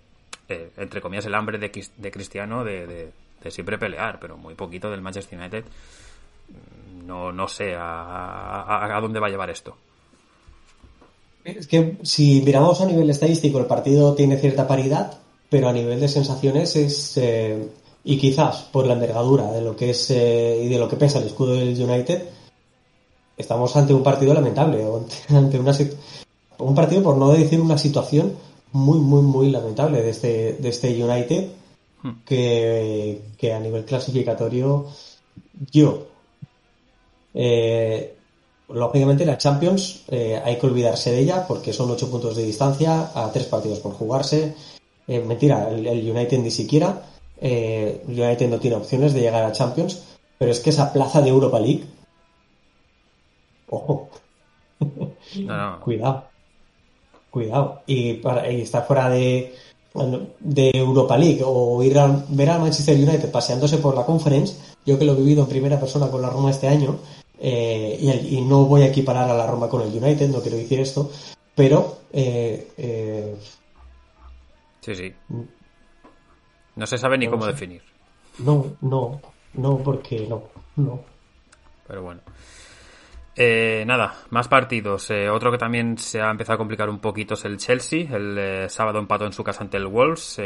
entre comillas el hambre de, Cristiano de, siempre pelear pero muy poquito del Manchester United no, no sé a, dónde va a llevar esto. Es que si miramos a nivel estadístico, el partido tiene cierta paridad, pero a nivel de sensaciones es. Eh, y quizás por la envergadura de lo que es eh, y de lo que pesa el escudo del United, estamos ante un partido lamentable, ante una un partido por no decir una situación muy, muy, muy lamentable de este, de este United, hmm. que, que a nivel clasificatorio yo eh, lógicamente la Champions eh, hay que olvidarse de ella porque son ocho puntos de distancia a tres partidos por jugarse. Eh, mentira, el, United ni siquiera. el United no tiene opciones de llegar a Champions, pero es que esa plaza de Europa League. Ojo. Cuidado. Cuidado. Y, para, y estar fuera de, de Europa League o ir a ver al Manchester United paseándose por la conference, yo que lo he vivido en primera persona con la Roma este año, eh, y, no voy a equiparar a la Roma con el United, no quiero decir esto, pero... Eh, eh, sí, sí. No se sabe ni cómo definir. No, no, no, porque no, no. Pero bueno. Nada, más partidos. otro que también se ha empezado a complicar un poquito es el Chelsea. El sábado empató en su casa ante el Wolves.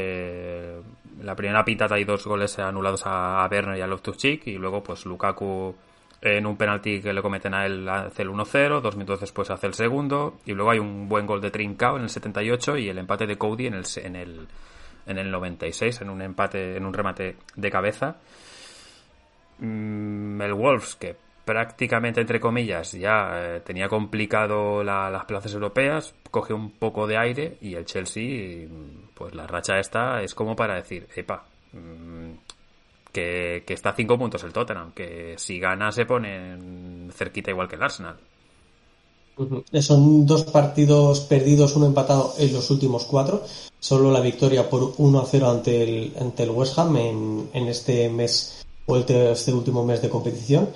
la primera pitata hay dos goles anulados a, a y a Loftus-Cheek. Y luego, pues Lukaku en un penalti que le cometen a él hace el 1-0, dos minutos después hace el segundo, y luego hay un buen gol de Trincao en el 78 y el empate de Cody en el, en el, en el 96, en un empate, en un remate de cabeza. Mm, el Wolves, que prácticamente, entre comillas, ya eh, tenía complicado las plazas europeas, coge un poco de aire y el Chelsea, pues la racha esta es como para decir, epa, mm, que, está a cinco puntos el Tottenham, que si gana se pone cerquita igual que el Arsenal. Son dos partidos perdidos, uno empatado en los últimos cuatro. Solo la victoria por 1 a 0 ante el, ante el West Ham en, en este mes o este último mes de competición.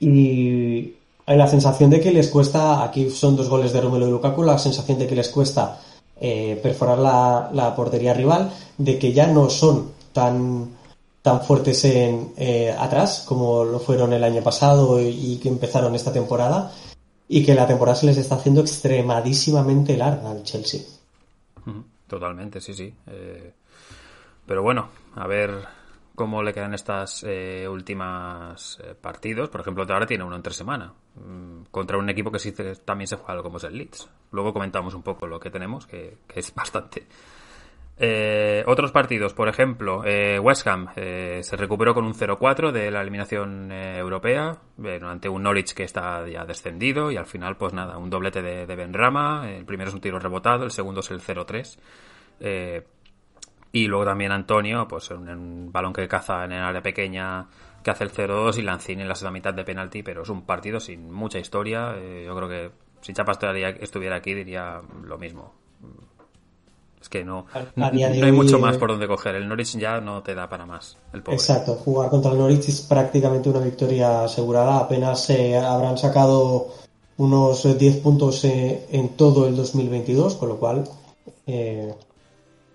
Y hay la sensación de que les cuesta, aquí son dos goles de Romelu Lukaku, la sensación de que les cuesta eh, perforar la, la, portería rival, de que ya no son tan, tan fuertes en, eh, atrás como lo fueron el año pasado y, que empezaron esta temporada y que la temporada se les está haciendo extremadísimamente larga al Chelsea. Totalmente, sí, sí. Eh, pero bueno, a ver cómo le quedan estas eh, últimas eh, partidos. Por ejemplo, ahora tiene uno entre semana mm, contra un equipo que sí también se juega como es el Leeds. Luego comentamos un poco lo que tenemos, que, es bastante. Eh, otros partidos, por ejemplo, West Ham se recuperó con un 0-4 de la eliminación europea ante un Norwich que está ya descendido y al final, pues nada, un doblete de, de Benrama. El primero es un tiro rebotado, el segundo es el 0-3. Y luego también Antonio, pues en un balón que caza en el área pequeña que hace el 0-2 y Lancini en la segunda mitad de penalti, pero es un partido sin mucha historia. Eh, yo creo que si Chapa estuviera aquí diría lo mismo. Es que no, no, hay mucho más por donde coger. El Norwich ya no te da para más. El Exacto, jugar contra el Norwich es prácticamente una victoria asegurada. Apenas se habrán sacado unos 10 puntos eh, en todo el 2022, con lo cual eh,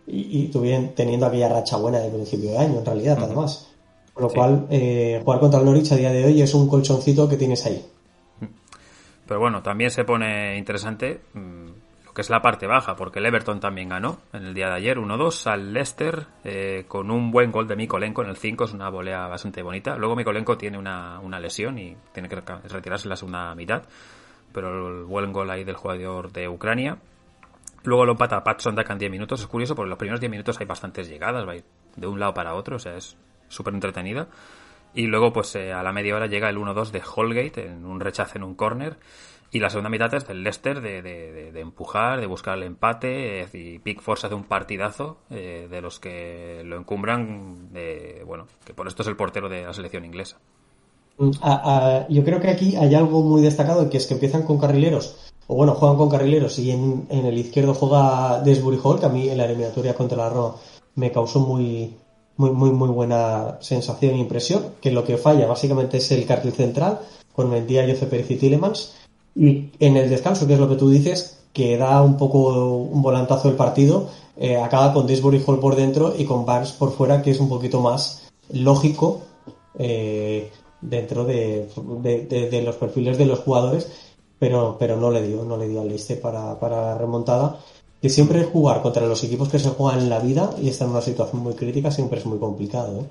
y, y teniendo aquella racha buena de principio de año, en realidad, además. Con lo cual, eh, jugar contra el Norwich a día de hoy es un colchoncito que tienes ahí. Pero bueno, también se pone interesante mm, lo que es la parte baja, porque el Everton también ganó en el día de ayer 1-2 al Leicester eh, con un buen gol de Mikolenko en el 5, es una volea bastante bonita. Luego Mikolenko tiene una, una lesión y tiene que retirarse en la segunda mitad, pero el buen gol ahí del jugador de Ucrania Luego lo empata Patson en 10 minutos. Es curioso porque en los primeros 10 minutos hay bastantes llegadas, va de un lado para otro, o sea, es súper entretenida. Y luego, pues eh, a la media hora llega el 1-2 de Holgate en un rechazo en un corner. Y la segunda mitad es del Leicester de, de, empujar, de buscar el empate. Eh, y Pickford hace un partidazo eh, de los que lo encumbran. bueno, que por esto es el portero de la selección inglesa. Mm, yo creo que aquí hay algo muy destacado que es que empiezan con carrileros o bueno, juegan con carrileros y en, el izquierdo juega Desbury Hall, que a mí en la eliminatoria contra la Roma me causó muy, muy, muy, buena sensación e impresión, que lo que falla básicamente es el carril central, con Mendía, Josep Pérez y Tillemans, y en el descanso, que es lo que tú dices, que da un poco un volantazo el partido, eh, acaba con Desbury Hall por dentro y con Barnes por fuera, que es un poquito más lógico eh, dentro de, de, los perfiles de los jugadores pero, pero no le dio, no le dio al Leicester para, para remontada. Que siempre jugar contra los equipos que se juegan en la vida y están en una situación muy crítica siempre es muy complicado. ¿eh?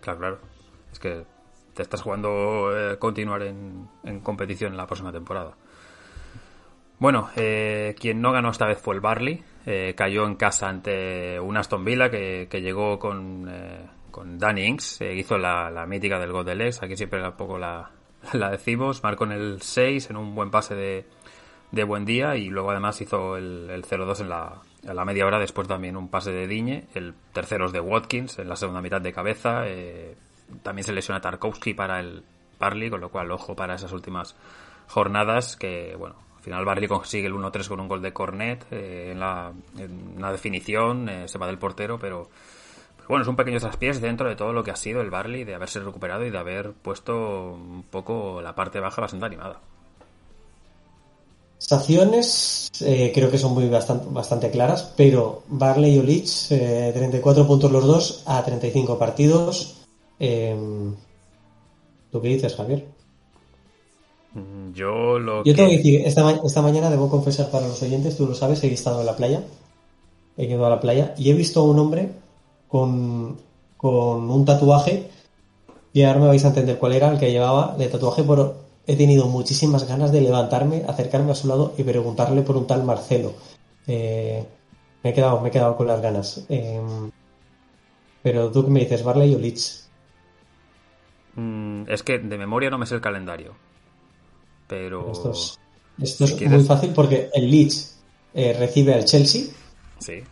Claro, claro. Es que te estás jugando eh, continuar en, en, competición en la próxima temporada. Bueno, eh, quien no ganó esta vez fue el Barley. Eh, cayó en casa ante un Aston Villa que, que llegó con, eh, con Danny Inks. hizo la, la mítica del gol del ex. Aquí siempre era un poco la, la decimos, marcó en el 6 en un buen pase de, de buen día y luego además hizo el, el 0-2 en la, la media hora después también un pase de Diñe, el tercero es de Watkins en la segunda mitad de cabeza, eh, también se lesiona Tarkovsky para el Barley, con lo cual ojo para esas últimas jornadas que bueno, al final Barley consigue el 1-3 con un gol de Cornet eh, en, la, en una definición, eh, se va del portero, pero bueno, es un pequeño traspiés dentro de todo lo que ha sido el Barley, de haberse recuperado y de haber puesto un poco la parte baja bastante animada. Estaciones eh, creo que son muy bastante, bastante claras, pero Barley y Olich, 34 puntos los dos a 35 partidos. Em, ¿Tú qué dices, Javier? Mm, yo lo Yo tengo que decir, esta, esta mañana debo confesar para los oyentes, tú lo sabes, he estado en la playa, he ido a la playa y he visto a un hombre con, con un tatuaje y ahora me vais a entender cuál era el que llevaba de tatuaje, pero he tenido muchísimas ganas de levantarme, acercarme a su lado y preguntarle por un tal Marcelo. Eh, me he quedado, me he quedado con las ganas. Em, pero tú que me dices, Barley o Leeds. Mm, es que de memoria no me sé el calendario. Pero. Esto es, esto es muy fácil porque el Leeds eh, recibe al Chelsea. Sí.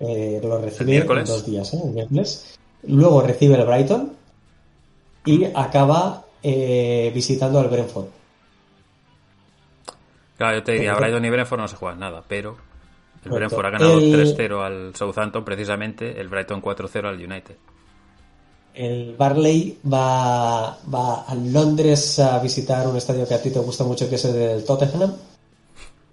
Eh, lo recibe en dos días, ¿eh? El miércoles. Luego recibe el Brighton. Y acaba eh, visitando al Brentford. Claro, yo te diría, Brighton y Brentford no se juegan nada, pero el Brentford ha ganado 3-0 al Southampton, precisamente, el Brighton 4-0 al United. El Barley va, va a Londres a visitar un estadio que a ti te gusta mucho, que es el del Tottenham.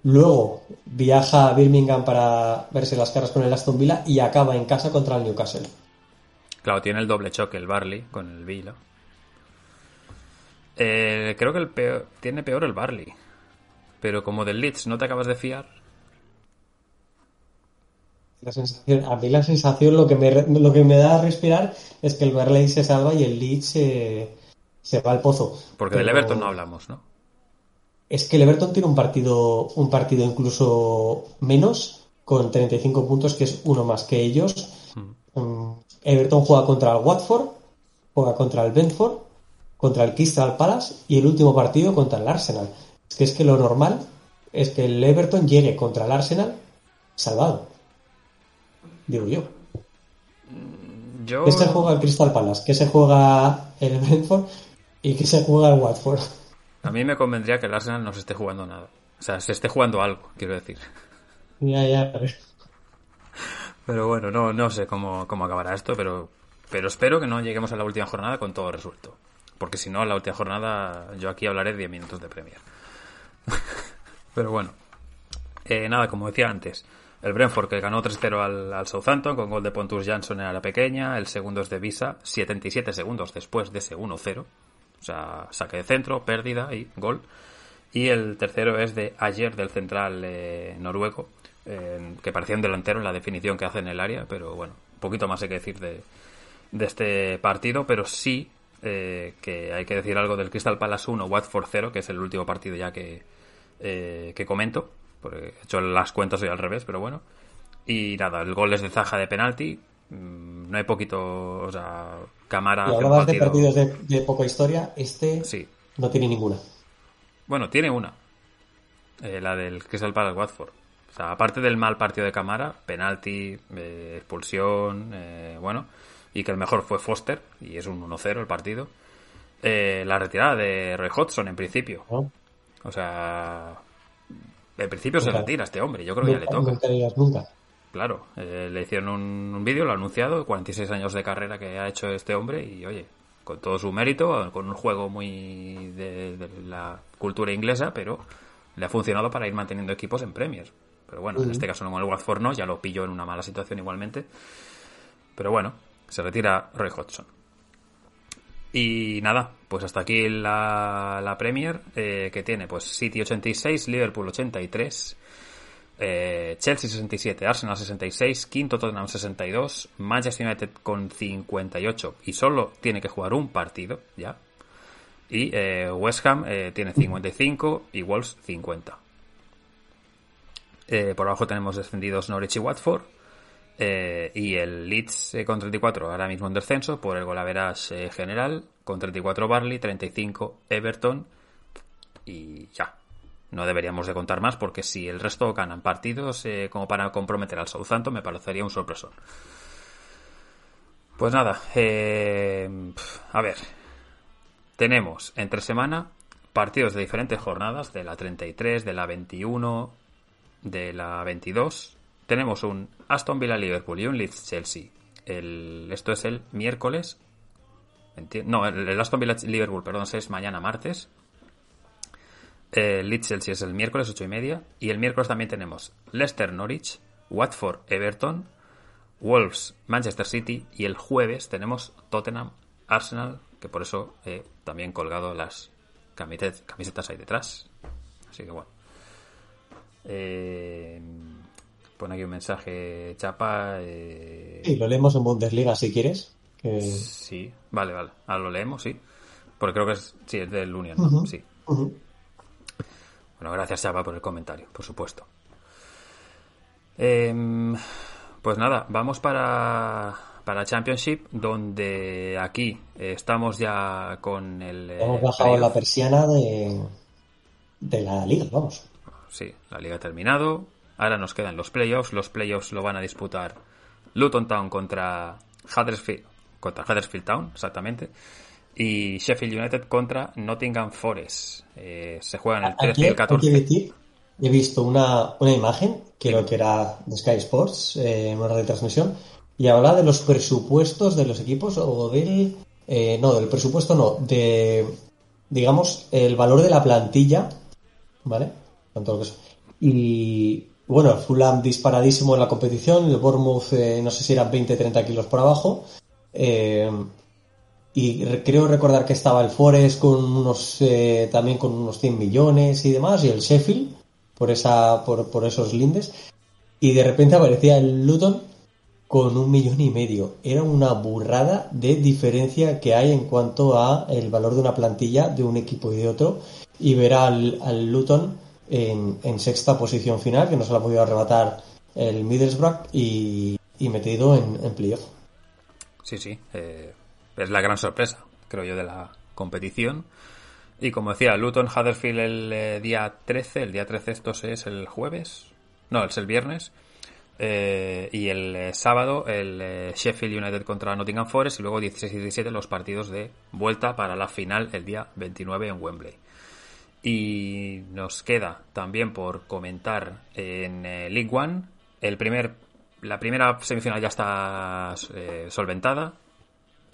Luego viaja a Birmingham para verse las caras con el Aston Villa y acaba en casa contra el Newcastle. Claro, tiene el doble choque el Barley con el Villa. Eh, creo que el peor, tiene peor el Barley. Pero como del Leeds no te acabas de fiar. La sensación, a mí la sensación lo que, me, lo que me da a respirar es que el Barley se salva y el Leeds se va al pozo. Porque del Everton no hablamos, ¿no? Es que el Everton tiene un partido, un partido incluso menos, con 35 puntos, que es uno más que ellos. Mm. Mm, Everton juega contra el Watford, juega contra el Benford contra el Crystal Palace y el último partido contra el Arsenal. Es que es que lo normal es que el Everton llegue contra el Arsenal salvado. Digo yo. yo... ¿Qué se juega el Crystal Palace? ¿Qué se juega el Brentford? ¿Y qué se juega el Watford? A mí me convendría que el Arsenal no se esté jugando nada. O sea, se esté jugando algo, quiero decir. Ya, ya. Pero bueno, no, no sé cómo, cómo acabará esto, pero, pero espero que no lleguemos a la última jornada con todo resuelto. Porque si no, la última jornada yo aquí hablaré 10 minutos de Premier. Pero bueno. Eh, nada, como decía antes, el Brentford que ganó 3-0 al, Southampton con gol de Pontus Jansson en la pequeña. El segundo es de Visa, 77 segundos después de ese 1-0. O sea, saque de centro, pérdida y gol. Y el tercero es de ayer del central eh, noruego, que parecía un delantero en la definición que hace en el área, pero bueno, un poquito más hay que decir de, de este partido, pero sí eh, que hay que decir algo del Crystal Palace 1, Watford 0, que es el último partido ya que, eh, que comento, porque he hecho las cuentas hoy al revés, pero bueno. Y nada, el gol es de Zaja de penalti, no hay poquito, o sea, Camara... Y hablabas de partidos de, poca historia, este sí. no tiene ninguna. Bueno, tiene una, eh, la del Crystal Palace Watford. O sea, aparte del mal partido de Camara, penalti, expulsión, bueno y que el mejor fue Foster, y es un 1-0 el partido. Eh, la retirada de Roy Hodgson en principio. Oh. O sea, en principio se retira este hombre, yo creo que ya le toca. Nunca. Claro, eh, le hicieron un, vídeo, lo ha anunciado, 46 años de carrera que ha hecho este hombre y oye, con todo su mérito, con un juego muy de, la cultura inglesa, pero le ha funcionado para ir manteniendo equipos en Premier. Pero bueno, en este caso no con el Watford no, ya lo pilló en una mala situación igualmente. Pero bueno, se retira Roy Hodgson. Y nada, pues hasta aquí la, la Premier, eh, que tiene pues City 86, Liverpool 83, eh, Chelsea 67, Arsenal 66, quinto Tottenham 62, Manchester United con 58 y solo tiene que jugar un partido ya. Y eh, West Ham tiene 55 y Wolves 50. por abajo tenemos descendidos Norwich y Watford. Eh, y el Leeds eh, con 34 ahora mismo en descenso por el golaveras eh, general con 34 Barley, 35 Everton y ya. No deberíamos de contar más porque si el resto ganan partidos como para comprometer al Southampton me parecería un sorpresón. Pues nada, a ver. Tenemos entre semana partidos de diferentes jornadas, de la 33, de la 21, de la 22 tenemos un Aston Villa Liverpool y un Leeds Chelsea. El, esto es el miércoles. No, el, Aston Villa Liverpool, perdón, es mañana martes. El Leeds Chelsea es el miércoles, ocho y media. Y el miércoles también tenemos Leicester Norwich, Watford Everton, Wolves Manchester City. Y el jueves tenemos Tottenham Arsenal, que por eso he también colgado las camisetas, camisetas ahí detrás. Así que bueno. Eh, Pone aquí un mensaje chapa. Eh... Sí, lo leemos en Bundesliga si quieres. Sí, vale, vale. Ahora lo leemos, sí. Porque creo que es, sí, es del Union, ¿no? Sí. Bueno, gracias Chapa por el comentario, por supuesto. Em, pues nada, vamos para, para Championship, donde aquí estamos ya con el... eh, Hemos bajado playoff. la persiana de, de la liga, vamos. Sí, la liga ha terminado. Ahora nos quedan los playoffs. Los playoffs lo van a disputar Luton Town contra Huddersfield, contra Huddersfield Town, exactamente. Y Sheffield United contra Nottingham Forest. Eh, se juegan el 13 Aquí y el hay que 14. decir, he visto una, una imagen, creo que era de Sky Sports, eh, en una retransmisión, y habla de los presupuestos de los equipos o del... eh, no, del presupuesto no, de, digamos, el valor de la plantilla, ¿vale? Lo que es- Y bueno, Fulham disparadísimo en la competición, el Bournemouth eh, no sé si eran 20-30 kilos por abajo. Eh, y re- creo recordar que estaba el Forest con unos eh, también con unos 100 millones y demás, y el Sheffield por esa por, por esos lindes. Y de repente aparecía el Luton con un millón y medio. Era una burrada de diferencia que hay en cuanto a el valor de una plantilla de un equipo y de otro. Y ver al, al Luton en, en sexta posición final, que no se la ha podido arrebatar el Middlesbrough y, y metido en, en playoff. Sí, sí. eh, es la gran sorpresa, creo yo, de la competición. Y como decía, Luton Huddersfield el eh, día 13. El día 13 esto es el jueves. No, es el viernes. Eh, y el eh, sábado el Sheffield United contra Nottingham Forest y luego 16 y 17 los partidos de vuelta para la final el día 29 en Wembley. Y nos queda también por comentar en League One el primer, la primera semifinal ya está solventada.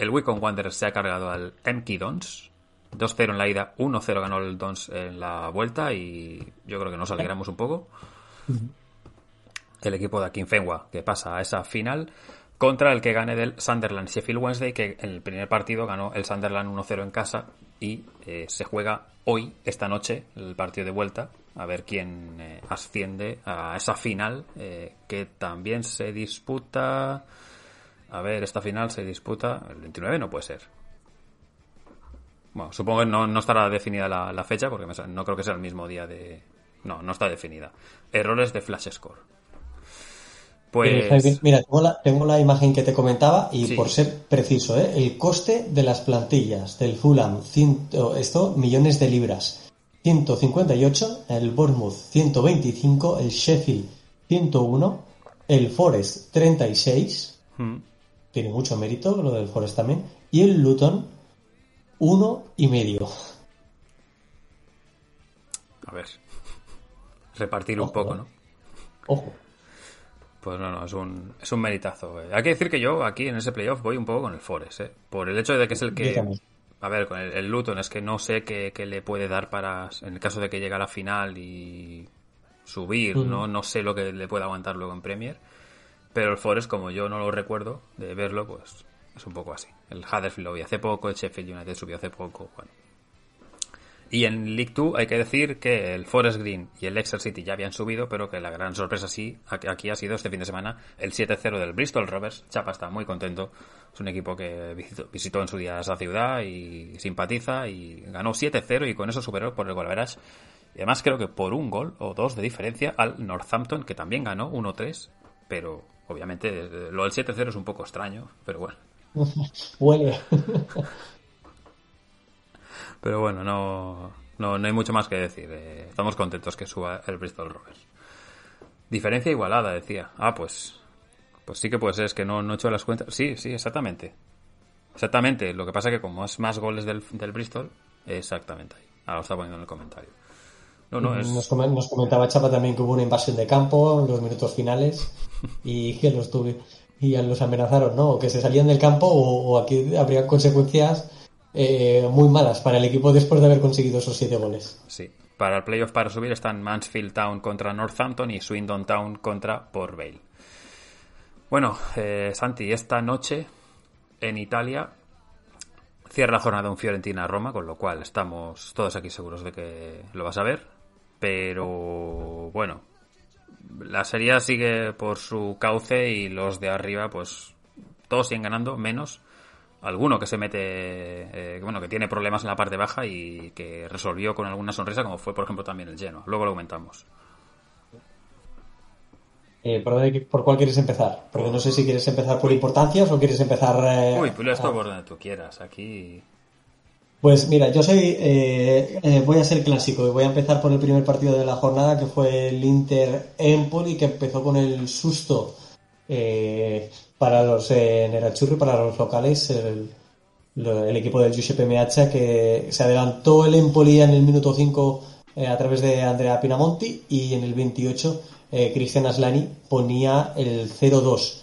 El Wycombe Wanderers se ha cargado al MK Dons. 2-0 en la ida, 1-0 ganó el Dons en la vuelta y yo creo que nos alegramos un poco el equipo de Akinfenwa que pasa a esa final contra el que gane del Sunderland Sheffield Wednesday que en el primer partido ganó el Sunderland 1-0 en casa y eh, se juega hoy, esta noche, el partido de vuelta a ver quién eh, asciende a esa final eh, que también se disputa a ver, esta final se disputa el 29 no puede ser bueno, supongo que no, no estará definida la, la fecha porque me no creo que sea el mismo día de no, no está definida errores de flash score pues Eh, mira, tengo la, tengo la imagen que te comentaba y Sí. por ser preciso, ¿eh? el coste de las plantillas del Fulham, ciento, esto, millones de libras, 158, el Bournemouth 125, el Sheffield 101, el Forest 36, Mm. Tiene mucho mérito lo del Forest también, y el Luton uno y medio. A ver. Repartir un poco, ¿eh? ¿no? Ojo. Pues no, no, es un, es un meritazo. eh. Hay que decir que yo aquí en ese playoff voy un poco con el Forest, ¿eh? Por el hecho de que es el que... A ver, con el, el Luton es que no sé qué, qué le puede dar para... En el caso de que llegue a la final y subir, Mm. ¿no? No sé lo que le puede aguantar luego en Premier. Pero el Forest, como yo no lo recuerdo de verlo, pues es un poco así. El Huddersfield lo vi hace poco, el Sheffield United subió hace poco, bueno. Y en League 2 hay que decir que el Forest Green y el Exeter City ya habían subido, pero que la gran sorpresa sí aquí- ha sido este fin de semana el 7-0 del Bristol Rovers. Chapa está muy contento. Es un equipo que visitó, visitó en su día esa ciudad y simpatiza y ganó 7-0 y con eso superó por el gol average. Y además creo que por un gol o dos de diferencia al Northampton, que también ganó 1-3, pero obviamente eh, lo del 7-0 es un poco extraño, pero bueno. Huele. Pero bueno, no, no, no hay mucho más que decir. Eh, estamos contentos que suba el Bristol Rovers. Diferencia igualada, decía. Ah, pues. Pues sí que puede ser, es que no, no he hecho las cuentas. Sí, sí, exactamente. Exactamente. Lo que pasa que como es más goles del, del Bristol, exactamente ahí. Ahora lo está poniendo en el comentario. No, no, es. Nos, comen- nos comentaba Chapa también que hubo una invasión de campo en los minutos finales y que los tuve y los amenazaron, ¿no? O que se salían del campo o, o aquí habría consecuencias eh, muy malas para el equipo después de haber conseguido esos siete goles. Sí. Para el playoff para subir están Mansfield Town contra Northampton y Swindon Town contra Port Vale. Bueno, eh, Santi, esta noche en Italia cierra la jornada un Fiorentina-Roma, con lo cual estamos todos aquí seguros de que lo vas a ver. Pero bueno, la serie sigue por su cauce y los de arriba, pues todos siguen ganando, menos alguno que se mete, eh, bueno, que tiene problemas en la parte baja y que resolvió con alguna sonrisa, como fue, por ejemplo, también el Genoa. Luego lo comentamos. Eh, ¿por, dónde- por cuál quieres empezar? Porque no sé si quieres empezar por importancias o quieres empezar... eh, Uy, pues esto a- por donde tú quieras. Aquí. Pues mira, yo soy, eh, eh, voy a ser clásico y voy a empezar por el primer partido de la jornada que fue el Inter Empoli que empezó con el susto eh, para los Nerazzurri, para los locales, el, equipo del Giuseppe Meazza que se adelantó el Empoli en el minuto 5 eh, a través de Andrea Pinamonti y en el 28 eh, Cristian Aslani ponía el 0-2.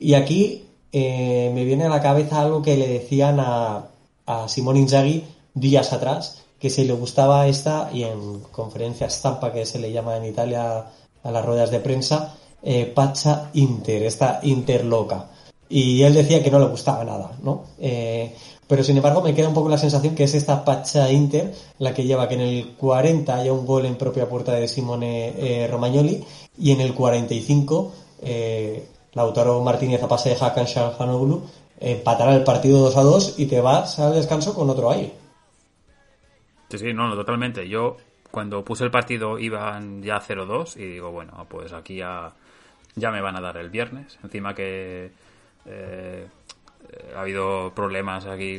Y aquí me viene a la cabeza algo que le decían a, a Simón Inzaghi días atrás, que si le gustaba esta, y en conferencia stampa que se le llama en Italia a las ruedas de prensa, eh, Pacha Inter, esta Inter loca. Y él decía que no le gustaba nada, ¿no? Eh, pero sin embargo me queda un poco la sensación que es esta Pacha Inter la que lleva que en el 40 haya un gol en propia puerta de Simone eh, Romagnoli y en el 45 eh, Lautaro Martínez a pase de Hakan Şahanoglu empatará el partido 2 a 2 y te vas al descanso con otro aire. Sí, sí, no, no, totalmente. Yo cuando puse el partido iban ya 0-2 y digo, bueno, pues aquí ya, ya me van a dar el viernes. Encima que eh, eh, ha habido problemas aquí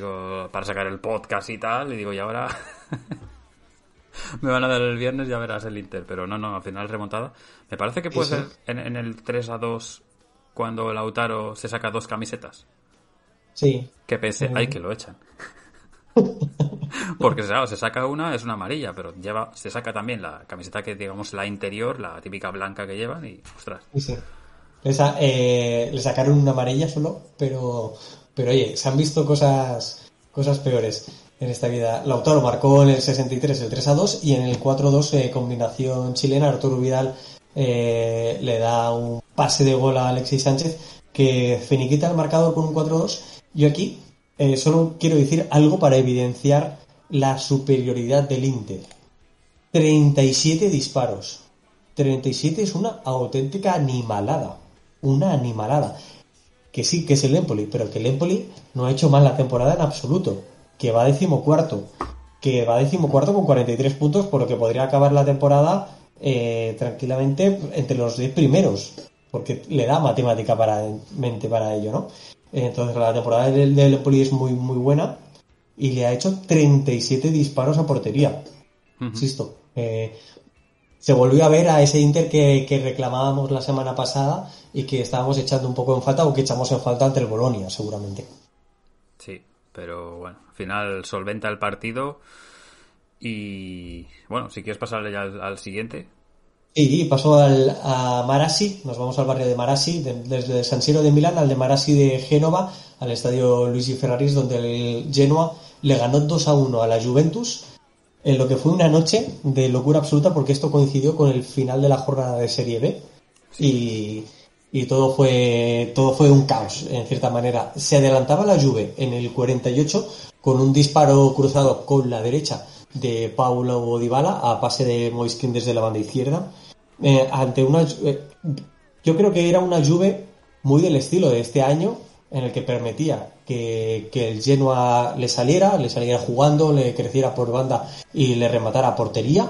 para sacar el podcast y tal, y digo, y ahora me van a dar el viernes, ya verás el Inter. Pero no, no, al final remontada. Me parece que puede sí. ser en, en el 3 a 2 cuando Lautaro se saca dos camisetas. Sí, Que pensé, ay, que lo echan. Porque claro, se saca una, es una amarilla, pero lleva, se saca también la camiseta que digamos la interior, la típica blanca que llevan y ostras. sí, eh, le sacaron una amarilla solo, pero, pero oye, se han visto cosas, cosas peores en esta vida. Lautaro marcó en el 63 el 3 a 2 y en el 4 a 2 eh, combinación chilena, Arturo Vidal eh, le da un pase de gol a Alexis Sánchez que finiquita el marcador con un 4 a 2. Yo aquí eh, solo quiero decir algo para evidenciar la superioridad del Inter. 37 disparos. 37 es una auténtica animalada. Una animalada. Que sí, que es el Empoli, pero que el Empoli no ha hecho mal la temporada en absoluto. Que va decimocuarto. Que va decimocuarto con 43 puntos, por lo que podría acabar la temporada eh, tranquilamente entre los 10 primeros. Porque le da matemática para, para ello, ¿no? Entonces la temporada del, del Empoli es muy, muy buena. Y le ha hecho 37 disparos a portería. Insisto, eh, se volvió a ver a ese Inter que, que reclamábamos la semana pasada y que estábamos echando un poco en falta o que echamos en falta ante el Bolonia, seguramente. Sí, pero bueno, al final solventa el partido y bueno, si quieres pasarle ya al, al siguiente. Y pasó al, a Marassi, nos vamos al barrio de Marassi, de- desde el San Siro de Milán al de Marassi de Génova, al estadio Luigi Ferraris, donde el Genoa le ganó 2 a 1 a la Juventus, en lo que fue una noche de locura absoluta, porque esto coincidió con el final de la jornada de Serie B. Y, y todo fue todo fue un caos, en cierta manera. Se adelantaba la Juve en el 48 con un disparo cruzado con la derecha de Paulo Dybala a pase de Moiskin desde la banda izquierda eh, ante una eh, yo creo que era una Juve muy del estilo de este año en el que permitía que, que el Genoa le saliera, le saliera jugando, le creciera por banda y le rematara portería,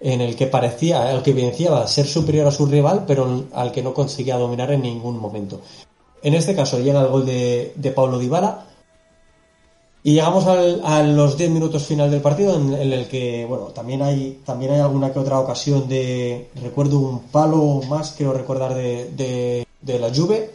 en el que parecía, el que evidenciaba ser superior a su rival, pero al que no conseguía dominar en ningún momento. En este caso llega el gol de, de Paulo Dybala y llegamos al- a los 10 minutos final del partido en, el que, bueno, también hay, también hay alguna que otra ocasión de, recuerdo un palo más, quiero recordar, de, la Juve.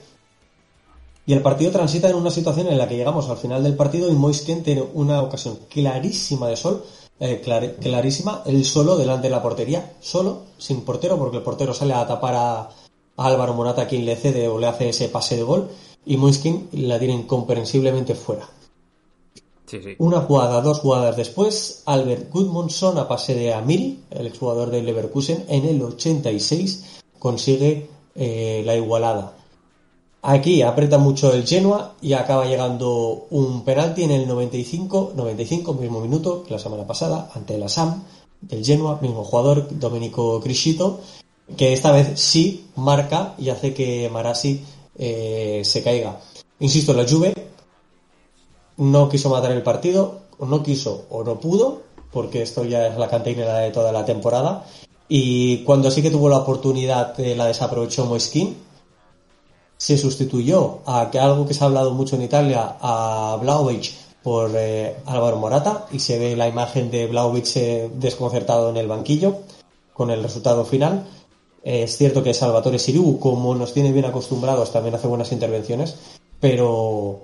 Y el partido transita en una situación en la que llegamos al final del partido y Moisken tiene una ocasión clarísima de sol, eh, clar- clarísima, él solo delante de la portería, solo, sin portero, porque el portero sale a tapar a, Álvaro Morata quien le cede o le hace ese pase de gol y Moiskin la tiene incomprensiblemente fuera. Una jugada, dos jugadas después, Albert Gudmundsson a pase de Amiri, el exjugador del Leverkusen, en el 86 consigue eh, la igualada. Aquí aprieta mucho el Genoa y acaba llegando un penalti en el 95, 95, mismo minuto que la semana pasada, ante la SAM del Genoa, mismo jugador, Domenico Criscito, que esta vez sí marca y hace que Marasi eh, se caiga. Insisto, la Juve no quiso matar el partido, no quiso o no pudo, porque esto ya es la cantinera de toda la temporada, y cuando sí que tuvo la oportunidad eh, la desaprovechó Moiskin. Se sustituyó a que algo que se ha hablado mucho en Italia a Vlaovic por eh, Álvaro Morata y se ve la imagen de Vlaovic eh, desconcertado en el banquillo con el resultado final. es cierto que Salvatore Sirigu, como nos tiene bien acostumbrados, también hace buenas intervenciones, pero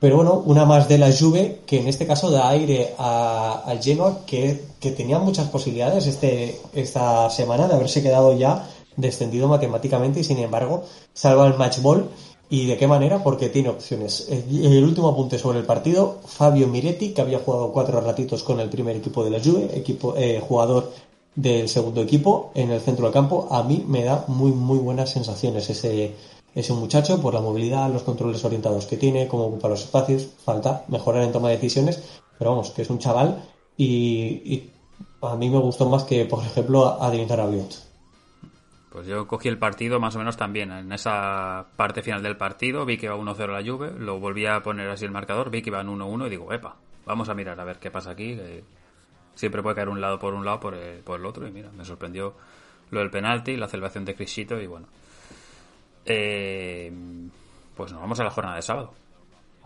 pero bueno, una más de la Juve que en este caso da aire al Genoa que, que, tenía muchas posibilidades este, esta semana de haberse quedado ya descendido matemáticamente y sin embargo salva el match ball y de qué manera porque tiene opciones. El último apunte sobre el partido, Fabio Miretti que había jugado cuatro ratitos con el primer equipo de la Juve, equipo, eh, jugador del segundo equipo en el centro del campo, a mí me da muy muy buenas sensaciones ese es un muchacho por la movilidad, los controles orientados que tiene, cómo ocupa los espacios, falta mejorar en toma de decisiones, pero vamos, que es un chaval y, a mí me gustó más que, por ejemplo, a Dimitar Rabiot. Pues yo cogí el partido más o menos también. En esa parte final del partido vi que iba 1-0 la Juve, lo volví a poner así el marcador, vi que iban 1-1 y digo, epa, vamos a mirar a ver qué pasa aquí. siempre puede caer un lado por un lado por el, por el otro y mira, me sorprendió lo del penalti, la celebración de Crisito y bueno, eh, pues nos vamos a la jornada de sábado.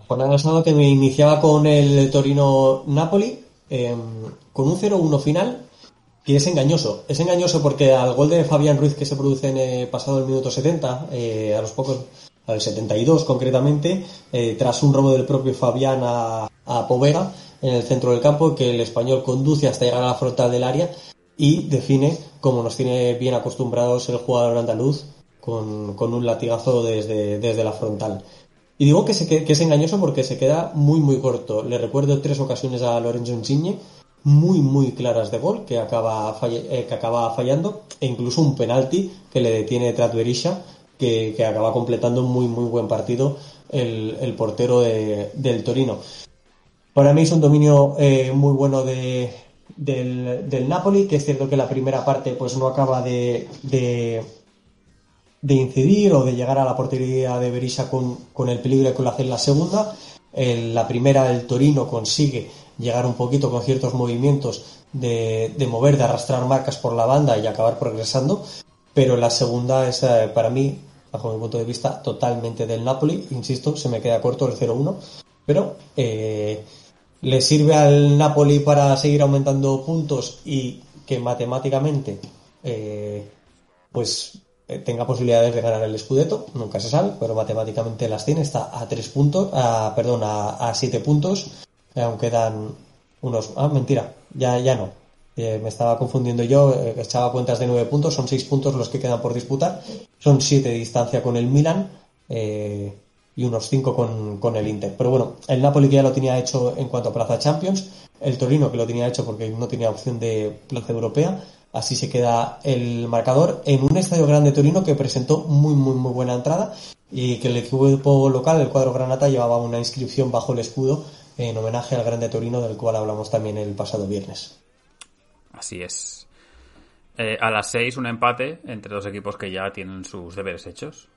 Jornada de sábado que me iniciaba con el Torino Napoli, em, con un 0-1 final, que es engañoso. Es engañoso porque al gol de Fabián Ruiz que se produce en el pasado el minuto 70, eh, a los pocos, al 72 concretamente, eh, tras un robo del propio Fabián a, a Povega en el centro del campo, que el español conduce hasta llegar a la frontal del área y define, como nos tiene bien acostumbrados el jugador andaluz, con, con un latigazo desde, desde la frontal. Y digo que, es engañoso porque se queda muy, muy corto. Le recuerdo tres ocasiones a Lorenzo Insigne, muy, muy claras de gol, que acaba, eh, que acaba fallando, e incluso un penalti que le detiene Trat que, que acaba completando un muy, muy buen partido el, el portero de, del Torino. Para mí es un dominio eh, muy bueno de, del, del Napoli, que es cierto que la primera parte pues no acaba de de incidir o de llegar a la portería de Berisha con, con el peligro que lo en la segunda. En la primera, el Torino consigue llegar un poquito con ciertos movimientos de, de, mover, de arrastrar marcas por la banda y acabar progresando. Pero la segunda es para mí, bajo mi punto de vista, totalmente del Napoli. Insisto, se me queda corto el 0-1. Pero eh, le sirve al Napoli para seguir aumentando puntos y que matemáticamente eh, pues tenga posibilidades de ganar el Scudetto, nunca se sabe, pero matemáticamente las tiene, está a tres puntos, a, perdón, a, siete puntos, aún quedan unos, ah, mentira, ya, ya no, eh, me estaba confundiendo yo, eh, echaba cuentas de nueve puntos, son seis puntos los que quedan por disputar, son siete de distancia con el Milan y unos cinco con, con, el Inter. Pero bueno, el Napoli que ya lo tenía hecho en cuanto a plaza Champions, el Torino que lo tenía hecho porque no tenía opción de plaza europea, Así se queda el marcador en un estadio grande Torino que presentó muy, muy, muy buena entrada y que el equipo local, el cuadro Granata, llevaba una inscripción bajo el escudo en homenaje al Grande Torino del cual hablamos también el pasado viernes. Así es. Eh, a las seis un empate entre dos equipos que ya tienen sus deberes hechos.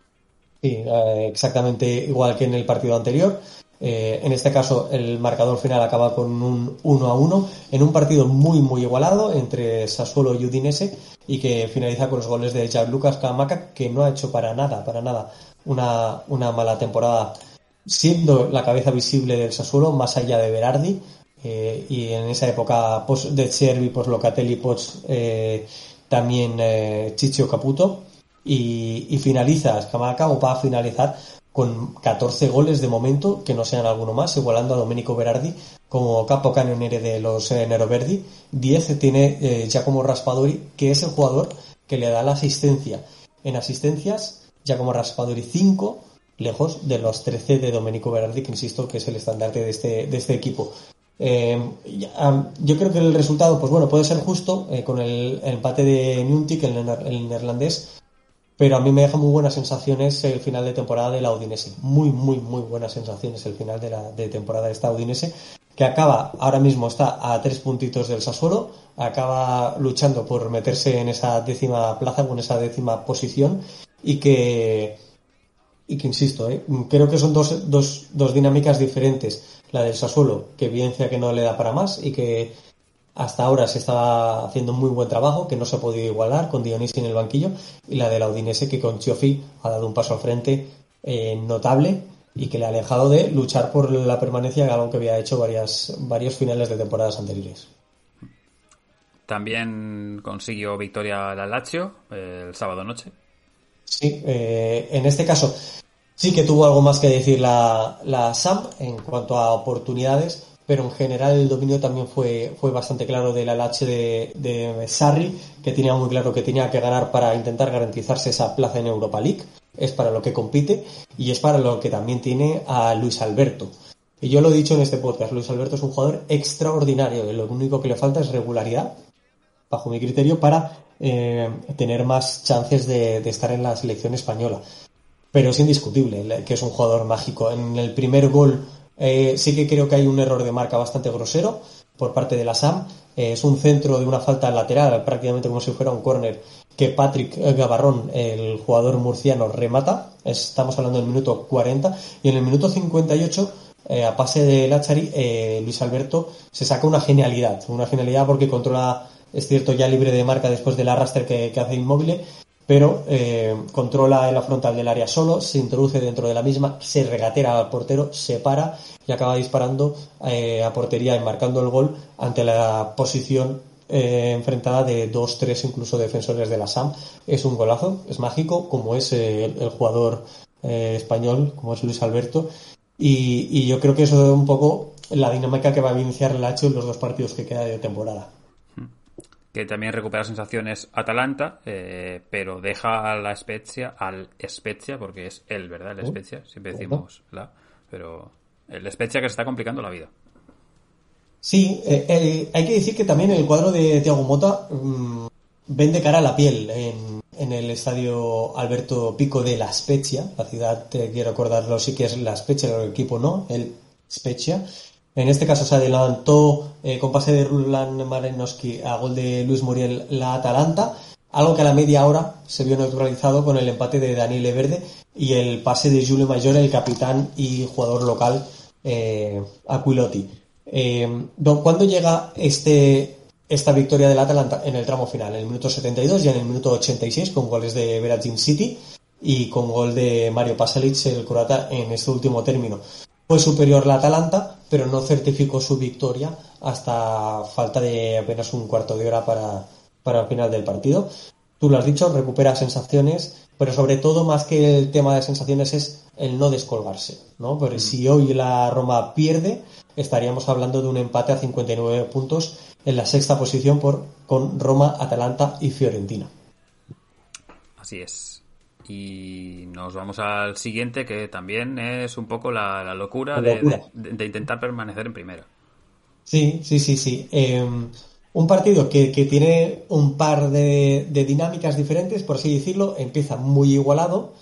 Sí, eh, exactamente igual que en el partido anterior. Eh, en este caso, el marcador final acaba con un 1 a 1 en un partido muy, muy igualado entre Sassuolo y Udinese y que finaliza con los goles de Lucas Camaca, que no ha hecho para nada, para nada una, una mala temporada, siendo la cabeza visible del Sassuolo más allá de Berardi. Eh, y en esa época post de Cervi, post Locatelli, post eh, también Chicho Caputo. Y, y finaliza Scamaca o va a finalizar con 14 goles de momento, que no sean alguno más, igualando a Domenico Berardi como capo de los eh, Neroverdi. 10 tiene eh, Giacomo Raspadori, que es el jugador que le da la asistencia. En asistencias, Giacomo Raspadori 5, lejos de los 13 de Domenico Berardi, que insisto que es el estandarte de este, de este equipo. Eh, yo creo que el resultado, pues bueno, puede ser justo con el, empate de Nuntik, el neerlandés, pero a mí me deja muy buenas sensaciones el final de temporada de la Udinese. Muy, muy, muy buenas sensaciones el final de la de temporada de esta Udinese, que acaba, ahora mismo está a tres puntitos del Sassuolo, acaba luchando por meterse en esa décima plaza, en esa décima posición, y que, y que insisto, ¿eh? creo que son dos, dos, dos dinámicas diferentes. La del Sassuolo, que evidencia que no le da para más y que hasta ahora se estaba haciendo muy buen trabajo, que no se ha podido igualar con Dionisi en el banquillo, y la de la Udinese que con Chiofi ha dado un paso al frente eh, notable y que le ha alejado de luchar por la permanencia, algo que había hecho varias, varios finales de temporadas anteriores. También consiguió victoria la Lazio el sábado noche. Sí, eh, en este caso sí que tuvo algo más que decir la, la SAM en cuanto a oportunidades, pero en general el dominio también fue, fue bastante claro del LH de, de Sarri, que tenía muy claro que tenía que ganar para intentar garantizarse esa plaza en Europa League. Es para lo que compite y es para lo que también tiene a Luis Alberto. Y yo lo he dicho en este podcast, Luis Alberto es un jugador extraordinario, lo único que le falta es regularidad, bajo mi criterio, para eh, tener más chances de, de estar en la selección española. Pero es indiscutible que es un jugador mágico. En el primer gol eh, sí que creo que hay un error de marca bastante grosero por parte de la SAM. Eh, es un centro de una falta lateral, prácticamente como si fuera un córner, que Patrick Gavarrón, el jugador murciano, remata. Estamos hablando del minuto 40. Y en el minuto 58, eh, a pase de Lachari, eh, Luis Alberto se saca una genialidad. Una genialidad porque controla, es cierto, ya libre de marca después del arrastre que, que hace inmóvil, pero eh, controla la frontal del área solo, se introduce dentro de la misma, se regatera al portero, se para y acaba disparando eh, a portería y marcando el gol ante la posición eh, enfrentada de dos, tres incluso defensores de la SAM. Es un golazo, es mágico, como es eh, el, jugador eh, español, como es Luis Alberto. Y, yo creo que eso es un poco la dinámica que va a iniciar el H en los dos partidos que queda de temporada que también recupera sensaciones Atalanta, eh, pero deja a la Spezia, al Spezia, porque es él, ¿verdad? El Spezia, siempre decimos la, pero el Spezia que se está complicando la vida. Sí, eh, eh, hay que decir que también el cuadro de Thiago Mota mmm, vende cara a la piel en, en, el estadio Alberto Pico de La Spezia, la ciudad, eh, quiero acordarlo, sí que es La Spezia, el equipo no, el Spezia, en este caso se adelantó eh, con pase de Rulan Marenowski a gol de Luis Muriel la Atalanta, algo que a la media hora se vio neutralizado con el empate de Daniele Verde y el pase de Giulio Mayor, el capitán y jugador local eh, Aquilotti. Eh, ¿Cuándo llega este, esta victoria del Atalanta? En el tramo final, en el minuto 72 y en el minuto 86 con goles de Veragin City y con gol de Mario Pasalic, el croata, en este último término. Fue superior la Atalanta, pero no certificó su victoria hasta falta de apenas un cuarto de hora para, para el final del partido. Tú lo has dicho, recupera sensaciones, pero sobre todo más que el tema de sensaciones es el no descolgarse, ¿no? Porque si hoy la Roma pierde, estaríamos hablando de un empate a 59 puntos en la sexta posición por, con Roma, Atalanta y Fiorentina. Así es. Y nos vamos al siguiente, que también es un poco la, la locura, la locura. De, de, de, intentar permanecer en primera. Sí, sí, sí, sí. Eh, un partido que, que, tiene un par de, de, dinámicas diferentes, por así decirlo. Empieza muy igualado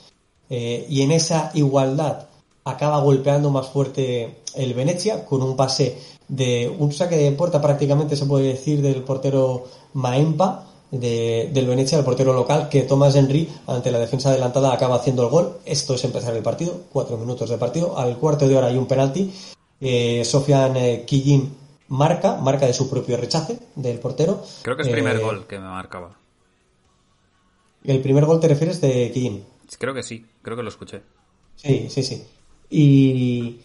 eh, y en esa igualdad acaba golpeando más fuerte el Venecia con un pase de un saque de puerta prácticamente se puede decir del portero Maempa de, del Venecia, el portero local, que Thomas Henry, ante la defensa adelantada, acaba haciendo el gol. Esto es empezar el partido, cuatro minutos de partido. Al cuarto de hora hay un penalti. Eh, Sofian eh, Kijin marca, marca de su propio rechace del portero. Creo que es el primer eh, gol que me marcaba. ¿El primer gol te refieres de Kijin? Creo que sí, creo que lo escuché. Sí, sí, sí. Y,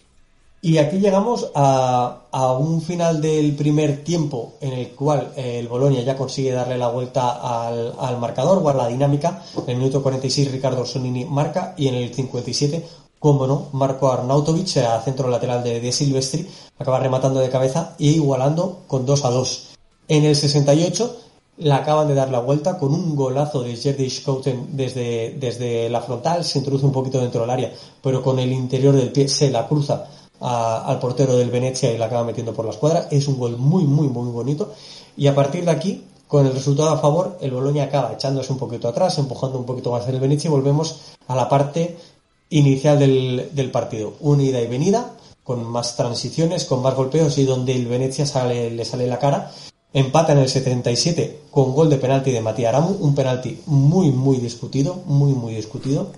y aquí llegamos a, un final del primer tiempo en el cual el Bolonia ya consigue darle la vuelta al, al marcador o a la dinámica. En el minuto 46 Ricardo Sonini marca y en el 57, como no, Marco Arnautovic a centro lateral de, de Silvestri acaba rematando de cabeza e igualando con 2 a 2. En el 68 la acaban de dar la vuelta con un golazo de Jerdy Schouten desde, desde la frontal, se introduce un poquito dentro del área, pero con el interior del pie se la cruza a, al portero del Venecia y la acaba metiendo por la escuadra. Es un gol muy, muy, muy bonito. Y a partir de aquí, con el resultado a favor, el Boloña acaba echándose un poquito atrás, empujando un poquito más el Venecia y volvemos a la parte inicial del, del partido. Una ida y venida, con más transiciones, con más golpeos y donde el Venecia le sale la cara. Empata en el 77 con gol de penalti de Matías Aramu, un penalti muy, muy discutido, muy, muy discutido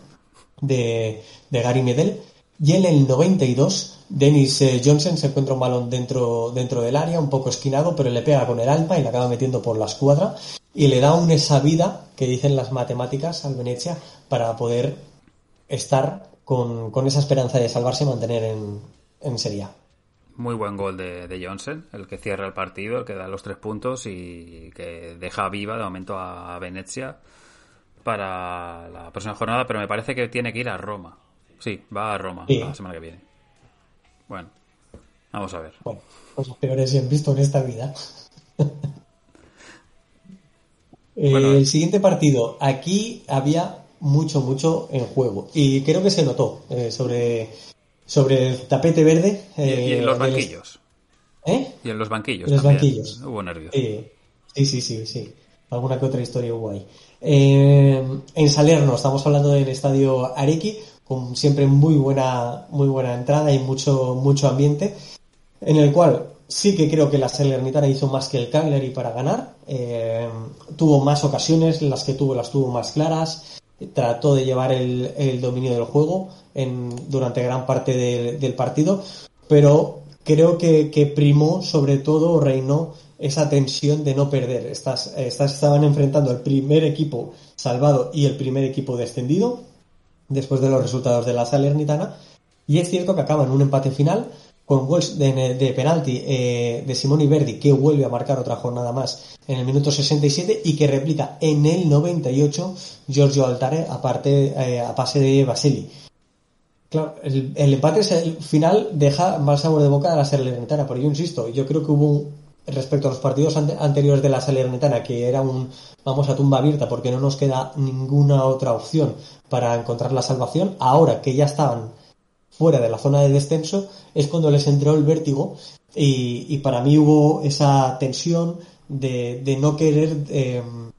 de, de Gary Medel. Y en el 92 Dennis eh, Johnson se encuentra un balón dentro, dentro del área, un poco esquinado, pero le pega con el alma y le acaba metiendo por la escuadra y le da una esa vida que dicen las matemáticas al Venecia para poder estar con, esa esperanza de salvarse y mantener en, en Serie A. Muy buen gol de, de, Johnson, el que cierra el partido, el que da los tres puntos y que deja viva de momento a Venecia para la próxima jornada, pero me parece que tiene que ir a Roma. Sí, va a Roma la semana que viene. Bueno, vamos a ver. Bueno, cosas peores he visto en esta vida. Eh, el siguiente partido, aquí había mucho, mucho en juego. Y creo que se notó eh, sobre, sobre el tapete verde. y, en eh, los banquillos. ¿Eh? Y en los banquillos. En los banquillos. Hubo nervios. sí, sí, sí, sí. Alguna que otra historia hubo ahí. en Salerno, estamos hablando del estadio Arequi, con siempre muy buena, muy buena entrada y mucho, mucho ambiente, en el cual sí que creo que la Salernitana hizo más que el Cagliari para ganar, eh, tuvo más ocasiones, las que tuvo las tuvo más claras, trató de llevar el, dominio del juego durante gran parte del partido, pero creo que, que, primó sobre todo, reinó esa tensión de no perder. Estas, estas estaban enfrentando al primer equipo salvado y el primer equipo descendido, después de los resultados de la Salernitana. Y es cierto que acaba en un empate final con gols de, penalti eh, de Simone Verdi, que vuelve a marcar otra jornada más en el minuto 67 y que replica en el 98 Giorgio Altare aparte, eh, a pase de Basili. Claro, el, empate es el final deja mal sabor de boca a la Salernitana, pero yo insisto, yo creo que hubo respecto a los partidos anteriores de la Salernitana, que era un vamos a tumba abierta porque no nos queda ninguna otra opción para encontrar la salvación, ahora que ya estaban fuera de la zona de descenso, es cuando les entró el vértigo y, para mí hubo esa tensión de, no querer em,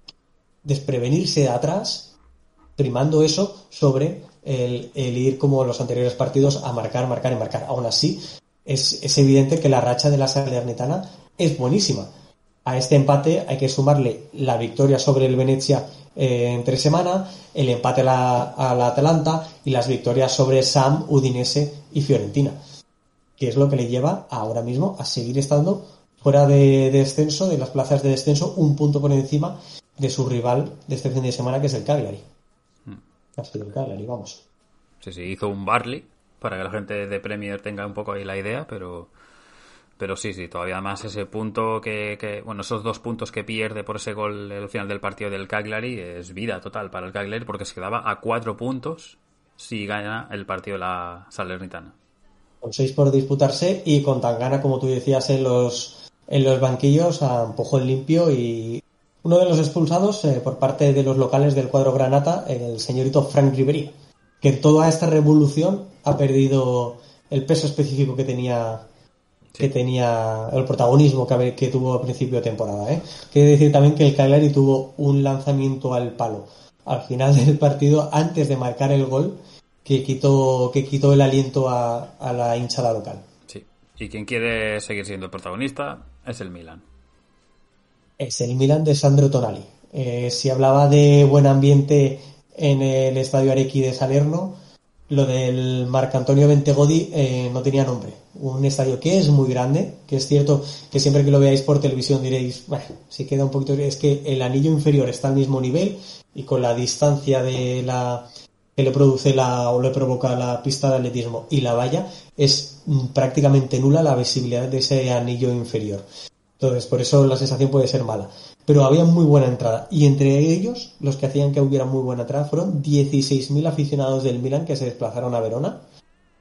desprevenirse de atrás, primando eso sobre el, ir como los anteriores partidos a marcar, marcar y marcar. Aún así, es, es evidente que la racha de la Salernitana es buenísima. A este empate hay que sumarle la victoria sobre el Venecia eh, entre semana, el empate a la, Atalanta y las victorias sobre Sam, Udinese y Fiorentina, que es lo que le lleva ahora mismo a seguir estando fuera de, descenso, de las plazas de descenso, un punto por encima de su rival de este fin de semana, que es el Cagliari. Hmm. el Cagliari, vamos. Sí, sí, hizo un Barley para que la gente de Premier tenga un poco ahí la idea, pero pero sí, sí, todavía más ese punto que, bueno, esos dos puntos que pierde por ese gol al final del partido del Cagliari es vida total para el Cagliari porque se quedaba a cuatro puntos si gana el partido de la Salernitana. Con seis por disputarse y con tan gana como tú decías en los, en los banquillos a empujón limpio y uno de los expulsados eh, por parte de los locales del cuadro Granata, el señorito Frank Ribery, que en toda esta revolución ha perdido el peso específico que tenía que tenía el protagonismo que, que, tuvo a principio de temporada. ¿eh? Quiere decir también que el Cagliari tuvo un lanzamiento al palo al final del partido antes de marcar el gol que quitó, que quitó el aliento a, la hinchada local. Sí, y quien quiere seguir siendo el protagonista es el Milan. Es el Milan de Sandro Tonali. Eh, si hablaba de buen ambiente en el estadio Arequi de Salerno, lo del Marc Antonio Bentegodi eh, no tenía nombre. Un estadio que es muy grande, que es cierto que siempre que lo veáis por televisión diréis, bueno, si queda un poquito, es que el anillo inferior está al mismo nivel y con la distancia de la que le produce la o le provoca la pista de atletismo y la valla es prácticamente nula la visibilidad de ese anillo inferior. Entonces, por eso la sensación puede ser mala pero había muy buena entrada. Y entre ellos, los que hacían que hubiera muy buena entrada fueron 16.000 aficionados del Milan que se desplazaron a Verona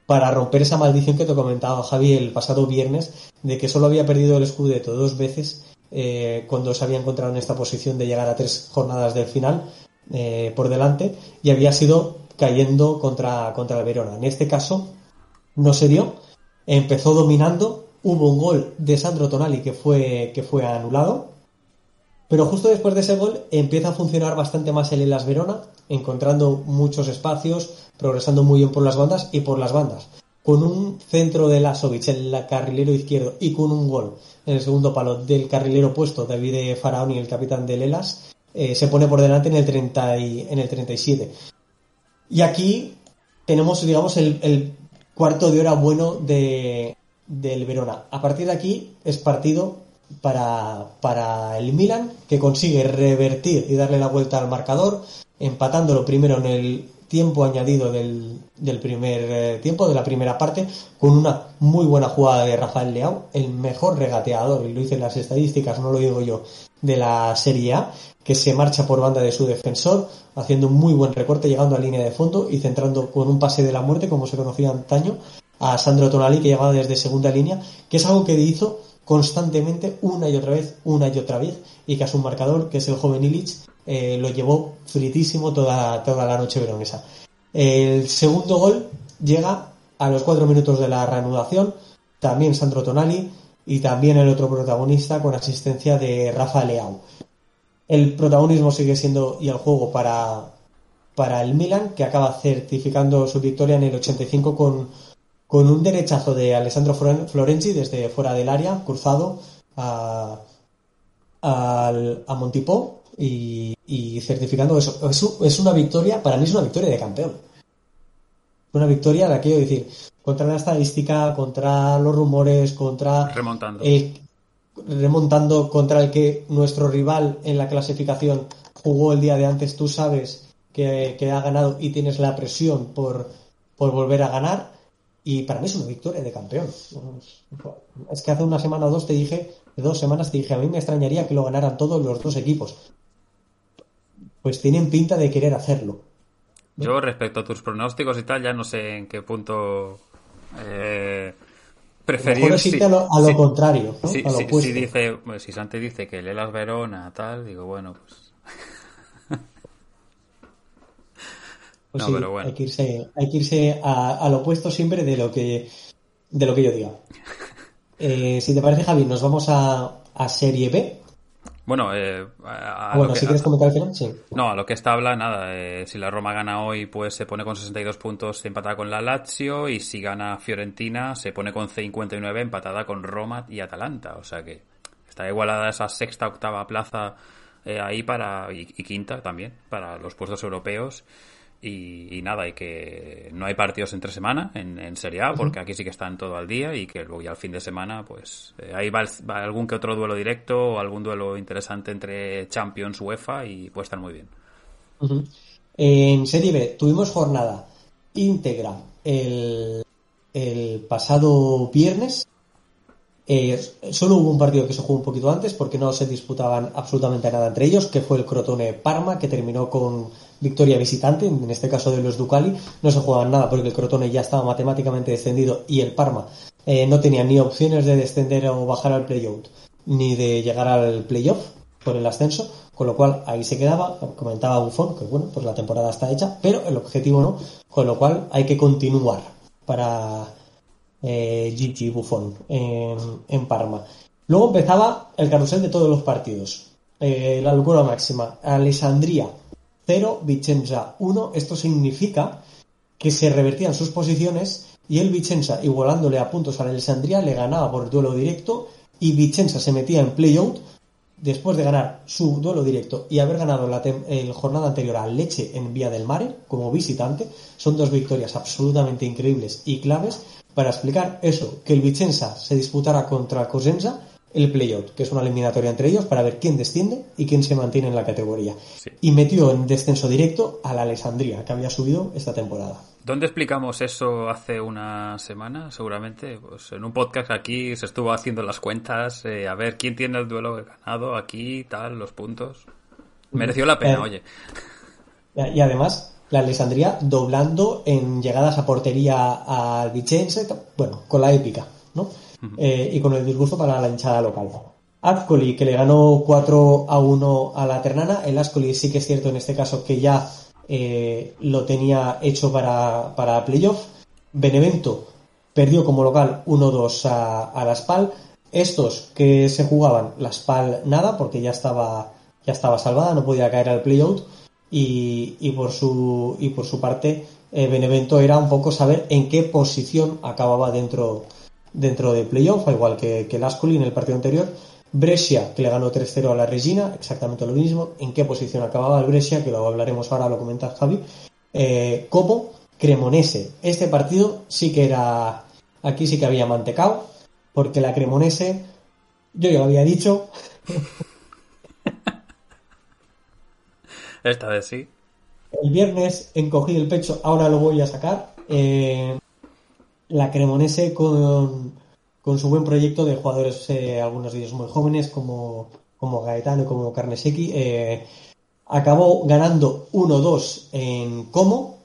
para romper esa maldición que te comentaba Javi el pasado viernes de que solo había perdido el Scudetto dos veces eh, cuando se había encontrado en esta posición de llegar a tres jornadas del final eh, por delante y había sido cayendo contra, contra el Verona. En este caso no se dio, empezó dominando, hubo un gol de Sandro Tonali que fue, que fue anulado pero justo después de ese gol empieza a funcionar bastante más el Elas Verona, encontrando muchos espacios, progresando muy bien por las bandas y por las bandas. Con un centro de Lasovic el carrilero izquierdo y con un gol en el segundo palo del carrilero opuesto, David Faraoni, el capitán del Elas, eh, se pone por delante en el, 30 y, en el 37. Y aquí tenemos, digamos, el, cuarto de hora bueno de, del Verona. A partir de aquí es partido para, para el Milan, que consigue revertir y darle la vuelta al marcador, empatándolo primero en el tiempo añadido del, del primer eh, tiempo, de la primera parte, con una muy buena jugada de Rafael Leao, el mejor regateador, y lo hice en las estadísticas, no lo digo yo, de la Serie A, que se marcha por banda de su defensor, haciendo un muy buen recorte, llegando a línea de fondo y centrando con un pase de la muerte, como se conocía antaño, a Sandro Tonali, que llegaba desde segunda línea, que es algo que hizo constantemente una y otra vez, una y otra vez, y que a su marcador, que es el joven Illich, eh, lo llevó fritísimo toda, toda la noche veronesa. El segundo gol llega a los cuatro minutos de la reanudación, también Sandro Tonali y también el otro protagonista con asistencia de Rafa Leao. El protagonismo sigue siendo y el juego para, para el Milan, que acaba certificando su victoria en el 85 con, con un derechazo de Alessandro Florenzi desde fuera del área, cruzado a, a Montipó y, certificando eso. Es, una victoria, para mí es una victoria de campeón. Una victoria de aquello decir, contra la estadística, contra los rumores, contra... Remontando. remontando contra el que nuestro rival en la clasificación jugó el día de antes, tú sabes que, que ha ganado y tienes la presión por, por volver a ganar y para mí es una victoria de campeón. Es que hace una semana o dos te dije, dos semanas te dije, a mí me extrañaría que lo ganaran todos los dos equipos. Pues tienen pinta de querer hacerlo. Yo respecto a tus pronósticos y tal, ya no sé en qué punto eh, preferir. Si, a lo, contrario. Si, si, dice, si Santi dice que Lelas Verona, tal, digo, bueno, pues Pues sí, hay que irse, hay que irse a, al opuesto siempre de lo que, de lo que yo diga. Eh, si te parece, Javi, nos vamos a, a Serie B. Bueno, eh, bueno si quieres comentar al final, sí. No, a lo que está habla, nada. Eh, si la Roma gana hoy, pues se pone con 62 puntos empatada con la Lazio. Y si gana Fiorentina, se pone con 59 empatada con Roma y Atalanta. O sea que está igualada esa sexta, octava plaza eh, ahí para. Y, y, quinta también, para los puestos europeos. Y, nada, y que no hay partidos entre semana en, Serie A, porque aquí sí que están todo al día y que luego ya al fin de semana, pues eh, ahí va, algún que otro duelo directo o algún duelo interesante entre Champions, UEFA y puede estar muy bien. En Serie B tuvimos jornada íntegra el, el pasado viernes. Eh, solo hubo un partido que se jugó un poquito antes porque no se disputaban absolutamente nada entre ellos, que fue el Crotone Parma, que terminó con victoria visitante, en este caso de los Ducali, no se jugaban nada porque el Crotone ya estaba matemáticamente descendido y el Parma eh, no tenía ni opciones de descender o bajar al playout, ni de llegar al playoff por el ascenso, con lo cual ahí se quedaba, comentaba Buffon, que bueno, pues la temporada está hecha, pero el objetivo no, con lo cual hay que continuar para eh, Gigi Buffon en, Parma. Luego empezaba el carrusel de todos los partidos. Eh, la locura máxima. Alessandria 0, Vicenza 1. Esto significa que se revertían sus posiciones y el Vicenza, igualándole a puntos a la Alessandria, le ganaba por duelo directo y Vicenza se metía en playout después de ganar su duelo directo y haber ganado la jornada anterior a Leche en Vía del Mare como visitante. Son dos victorias absolutamente increíbles y claves para explicar eso, que el Vicenza se disputara contra Cosenza el playout, que es una eliminatoria entre ellos para ver quién desciende y quién se mantiene en la categoría. Y metió en descenso directo a la Alessandria, que había subido esta temporada. ¿Dónde explicamos eso hace una semana? Seguramente, pues en un podcast aquí se estuvo haciendo las cuentas, eh, a ver quién tiene el duelo ganado, aquí, tal, los puntos. Mereció la pena, eh, oye. Y además, la Alessandria doblando en llegadas a portería al Vicenza, bueno, con la épica, ¿no? Eh, y con el disgusto para la hinchada local. Ascoli, que le ganó 4 a 1 a la Ternana. El Ascoli sí que es cierto en este caso que ya eh, lo tenía hecho para, para playoff. Benevento perdió como local 1-2 a, a la Spal. Estos que se jugaban, la Spal nada, porque ya estaba, ya estaba salvada, no podía caer al playout. Y, y, por su, y por su parte, eh, Benevento era un poco saber en qué posición acababa dentro, dentro de playoff, igual que, que el Ascoli en el partido anterior. Brescia, que le ganó 3-0 a la Regina, exactamente lo mismo. ¿En qué posición acababa el Brescia? Que lo hablaremos ahora, lo comenta Javi. Eh, Como, Cremonese. Este partido sí que era, aquí sí que había mantecao, porque la Cremonese, yo ya lo había dicho. Esta vez sí. El viernes encogí el pecho, ahora lo voy a sacar. Eh, la Cremonese con, su buen proyecto de jugadores, eh, algunos de ellos muy jóvenes, como, como Gaetano y como Carnesecchi, eh, acabó ganando 1-2 en Como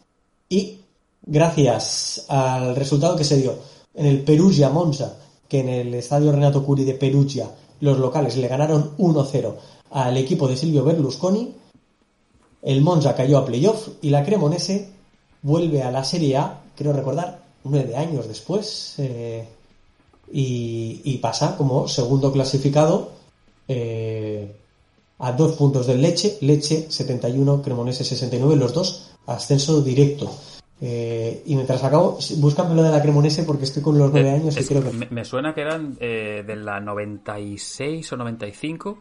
y gracias al resultado que se dio en el Perugia Monza, que en el estadio Renato Curi de Perugia los locales le ganaron 1-0 al equipo de Silvio Berlusconi, el Monza cayó a playoff y la Cremonese vuelve a la Serie A, creo recordar, nueve años después, eh, y, pasa como segundo clasificado eh, a dos puntos del Leche, Leche 71, Cremonese 69, los dos ascenso directo. Eh, y mientras acabo, búscame lo de la Cremonese porque estoy con los nueve años y creo que... Me, suena que eran de la 96 o 95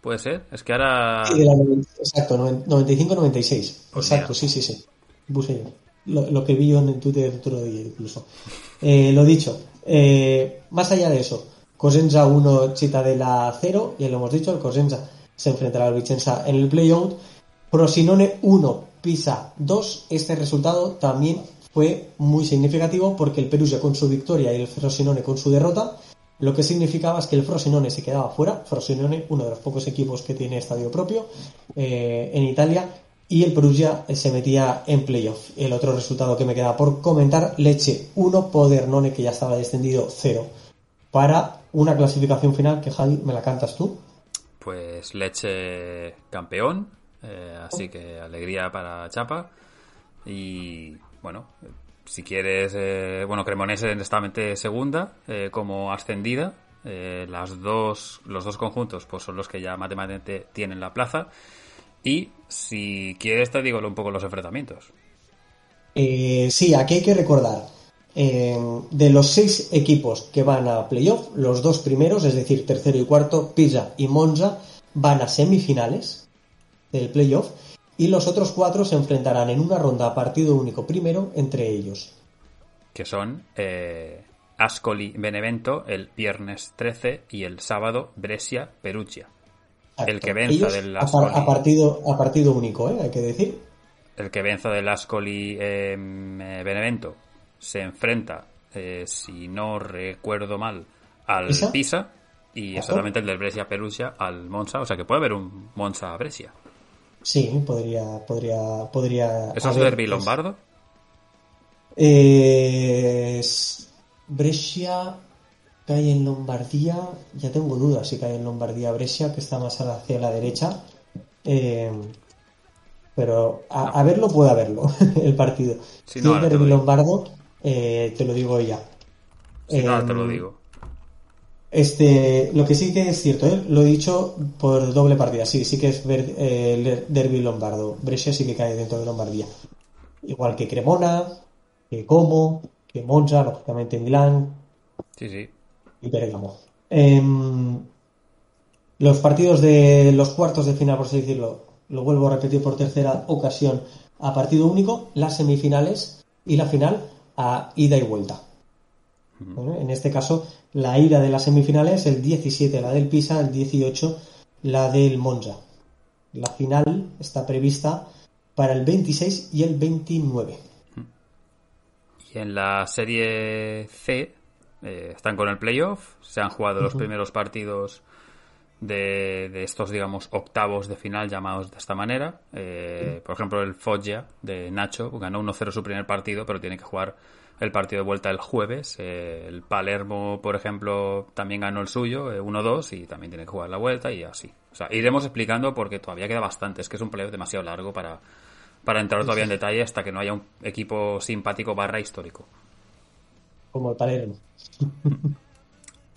¿Puede ser? Es que ahora. Sí, de la, exacto, 95-96. Pues exacto, sí, sí, sí. Puse yo. Lo, que vi yo en Twitter otro día, incluso. Eh, lo dicho, eh, más allá de eso, Cosenza 1, Cittadella 0, ya lo hemos dicho, el Cosenza se enfrentará al Vicenza en el playout. Prosinone 1, Pisa 2. Este resultado también fue muy significativo porque el Perugia con su victoria y el Frosinone con su derrota lo que significaba es que el Frosinone se quedaba fuera, Frosinone, uno de los pocos equipos que tiene estadio propio eh, en Italia, y el Perugia se metía en playoff. El otro resultado que me queda por comentar, Leche 1, Podernone, que ya estaba descendido 0, para una clasificación final que Javi, ¿me la cantas tú? Pues Leche campeón, eh, así que alegría para Chapa y bueno, si quieres, eh, bueno, Cremonese honestamente segunda, eh, como ascendida. Eh, las dos, los dos conjuntos pues son los que ya matemáticamente tienen la plaza. Y si quieres te digo un poco los enfrentamientos. sí, aquí hay que recordar. de los seis equipos que van a playoff, los dos primeros, es decir, tercero y cuarto, Pisa y Monza, van a semifinales del playoff y los otros cuatro se enfrentarán en una ronda a partido único primero entre ellos. Que son eh, Ascoli Benevento el viernes 13 y el sábado Brescia Perugia. El que venza del Ascoli. A, partido, a partido único, ¿eh? hay que decir. El que venza del Ascoli em, eh, Benevento se enfrenta, eh, si no recuerdo mal, al Pisa y exactamente el del Brescia Perugia al Monza. O sea que puede haber un Monza Brescia. Sí, podría, podría, podría. ¿Eso es derby lombardo? Eh, Brescia cae en Lombardía, ya tengo dudas si cae en Lombardía Brescia, que está más hacia la derecha. Eh, pero a, verlo puede haberlo, el partido. Si, no, derby lombardo, eh, te lo digo ya. Si no, te lo em, digo. Este, lo que sí que es cierto, ¿eh? lo he dicho por doble partida, sí, sí que es ver, eh, Derby Lombardo. Brescia sí que cae dentro de Lombardía. Igual que Cremona, que Como, que Monza, lógicamente Milán. Sí, sí. Y Bergamo. Em, los partidos de los cuartos de final, por así decirlo, lo vuelvo a repetir por tercera ocasión, a partido único, las semifinales y la final a ida y vuelta. en este caso, la ida de las semifinales, el 17 la del Pisa, el 18 la del Monza. La final está prevista para el 26 y el 29. Y en la serie C eh, están con el playoff, se han jugado los primeros partidos de, de, estos, digamos, octavos de final llamados de esta manera. Eh, por ejemplo, el Foggia de Nacho ganó 1-0 su primer partido, pero tiene que jugar el partido de vuelta el jueves. Eh, el Palermo, por ejemplo, también ganó el suyo, 1-2, eh, y también tiene que jugar la vuelta y así. O sea, iremos explicando porque todavía queda bastante. Es que es un playoff demasiado largo para, para entrar todavía en detalle hasta que no haya un equipo simpático barra histórico. Como el Palermo.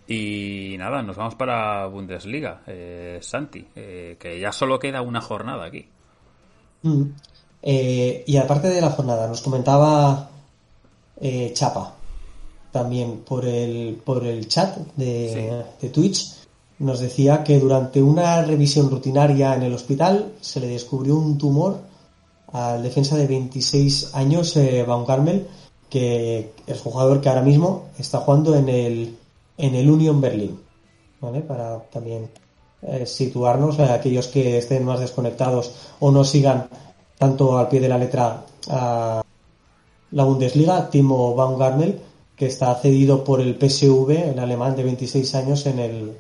Y nada, nos vamos para Bundesliga, eh, Santi, que ya solo queda una jornada aquí. Mm. y aparte de la jornada, nos comentaba eh, Chapa, también por el, por el chat de, Twitch, nos decía que durante una revisión rutinaria en el hospital se le descubrió un tumor al defensa de 26 años, eh, Carmel, que es un jugador que ahora mismo está jugando en el, en el Union Berlin, ¿vale? Para también eh, situarnos a aquellos que estén más desconectados o no sigan tanto al pie de la letra a la Bundesliga, Timo Garmel, que está cedido por el PSV, el alemán de 26 años, en el,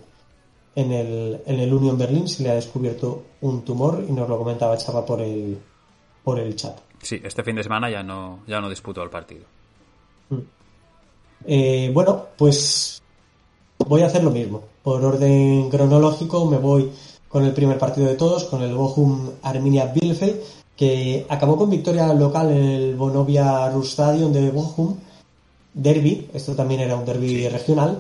en el, en el Union Berlin. Se le ha descubierto un tumor y nos lo comentaba Chava por el, por el chat. Sí, este fin de semana ya no, ya no disputó el partido. Eh, bueno, pues voy a hacer lo mismo. Por orden cronológico me voy con el primer partido de todos, con el Bochum Arminia Bielefeld, que acabó con victoria local en el Bonovia Rustadion de Bochum, derby, esto también era un derby regional,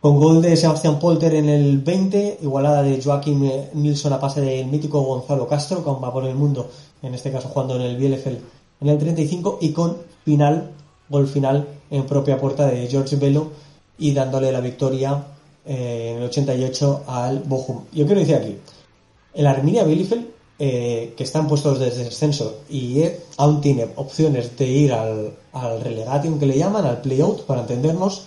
con gol de Sebastián Polter en el 20, igualada de Joaquín Nilsson a pase del mítico Gonzalo Castro, que aún va por el mundo, en este caso jugando en el Bielefeld en el 35, y con final, gol final en propia puerta de George Velo y dándole la victoria eh, en el 88 al Bochum. Yo quiero decir aquí, el Arminia Bielefeld, eh, que están puestos desde descenso y eh, aún tiene opciones de ir al, al relegation que le llaman, al playout, para entendernos,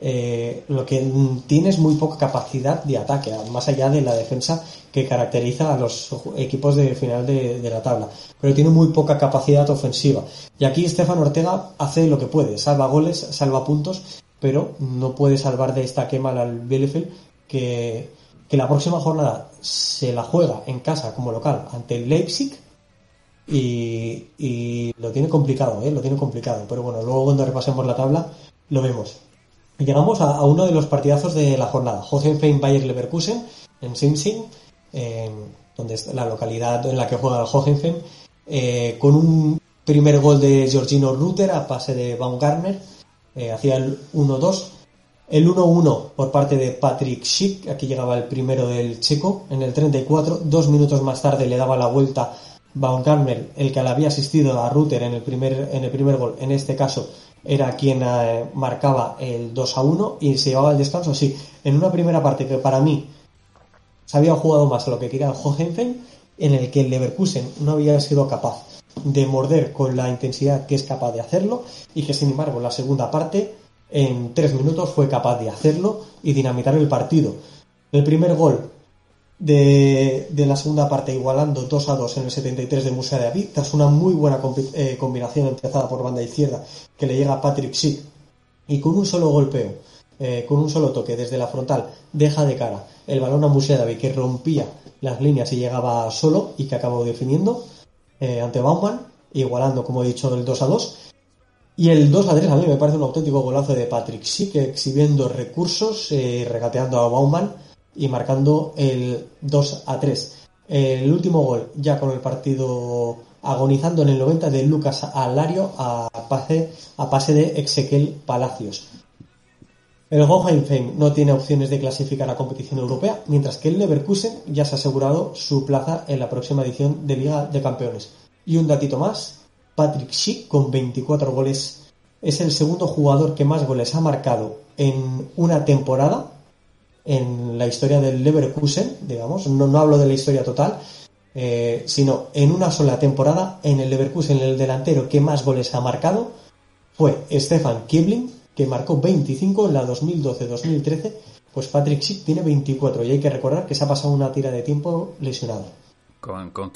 eh, lo que tiene es muy poca capacidad de ataque, más allá de la defensa que caracteriza a los equipos de final de, la tabla. Pero tiene muy poca capacidad ofensiva. Y aquí Estefan Ortega hace lo que puede, salva goles, salva puntos, pero no puede salvar de esta quema al Bielefeld que, que la próxima jornada se la juega en casa como local ante el Leipzig y, y lo tiene complicado, ¿eh? lo tiene complicado. Pero bueno, luego cuando repasemos la tabla lo vemos. Llegamos a, uno de los partidazos de la jornada. Hohenheim Bayer Leverkusen en Simsing, donde es la localidad en la que juega el Hohenheim, eh, con un primer gol de Georgino Rutter a pase de Baumgartner, eh, hacía el 1-2. El 1-1 por parte de Patrick Schick, aquí llegaba el primero del checo, en el 34. Dos minutos más tarde le daba la vuelta Baumgartner, el que le había asistido a Rutter en el primer, en el primer gol, en este caso era quien eh, marcaba el 2 a 1 y se llevaba el descanso así. En una primera parte que para mí se había jugado más a lo que quería el en el que el Leverkusen no había sido capaz de morder con la intensidad que es capaz de hacerlo y que sin embargo la segunda parte en tres minutos fue capaz de hacerlo y dinamitar el partido. El primer gol de, la segunda parte igualando 2 a 2 en el 73 de Musea de tras una muy buena eh, combinación empezada por banda izquierda que le llega a Patrick Schick y con un solo golpeo, eh, con un solo toque desde la frontal, deja de cara el balón a Musea de que rompía las líneas y llegaba solo y que acabó definiendo eh, ante Baumann, igualando como he dicho el 2 a 2. Y el 2 a 3 a mí me parece un auténtico golazo de Patrick Schick exhibiendo recursos, regateando a Baumann y marcando el 2 a 3. El último gol, ya con el partido agonizando en el 90 de Lucas Alario a pase, a pase de Exequiel Palacios. El Hohenheim no tiene opciones de clasificar a competición europea, mientras que el Leverkusen ya se ha asegurado su plaza en la próxima edición de Liga de Campeones. Y un datito más, Patrick Schick con 24 goles es el segundo jugador que más goles ha marcado en una temporada en la historia del Leverkusen, digamos, no, no hablo de la historia total, eh, sino en una sola temporada, en el Leverkusen, el delantero que más goles ha marcado fue Stefan Kibling, que marcó 25 en la 2012-2013, pues Patrick Schick tiene 24 y hay que recordar que se ha pasado una tira de tiempo lesionado. Con, con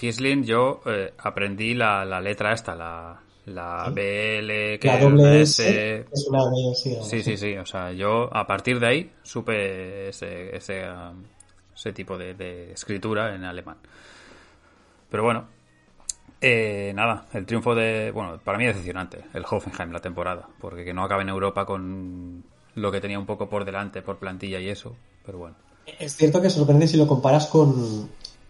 yo eh, aprendí la, la, letra esta, la, la BL, que la doble S, es una sí, sí, sí, O sea, yo a partir de ahí supe ese, ese, um, ese tipo de, escritura en alemán. Pero bueno, eh, nada, el triunfo de. Bueno, para mí es decepcionante el Hoffenheim la temporada, porque que no acabe en Europa con lo que tenía un poco por delante por plantilla y eso, pero bueno. Es cierto que sorprende si lo comparas con.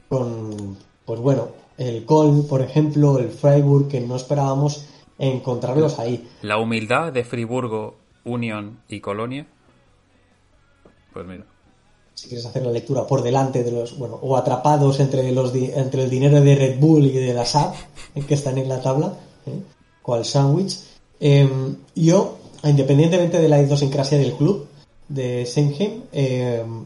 con pues bueno, el Köln, por ejemplo, el Freiburg, que no esperábamos encontrarlos ahí. La humildad de Friburgo, Unión y Colonia. Pues mira. Si quieres hacer la lectura por delante de los, bueno, o atrapados entre los entre el dinero de Red Bull y de la SAP, que están en la tabla, ¿eh? cual sándwich. Em, yo, independientemente de la idiosincrasia del club de Senheim, em,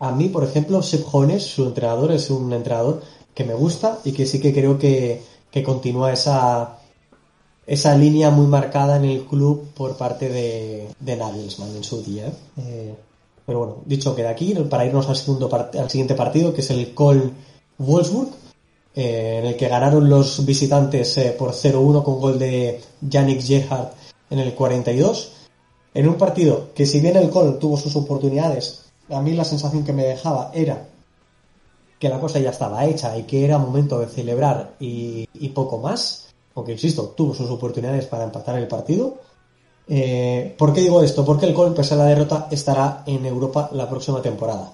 a mí, por ejemplo, Sepp Jones, su entrenador, es un entrenador que me gusta y que sí que creo que, que continúa esa, esa línea muy marcada en el club por parte de, de Nagelsmann en su día. Eh, pero bueno, dicho que de aquí, para irnos al, segundo al siguiente partido, que es el Col Wolfsburg, eh, en el que ganaron los visitantes eh, por 0-1 con gol de Yannick Gerhardt en el 42. En un partido que si bien el Col tuvo sus oportunidades, a mí la sensación que me dejaba era que la cosa ya estaba hecha y que era momento de celebrar y, poco más, aunque insisto, tuvo sus oportunidades para empatar el partido. Eh, ¿Por qué digo esto? Porque el Col, pese a la derrota, estará en Europa la próxima temporada.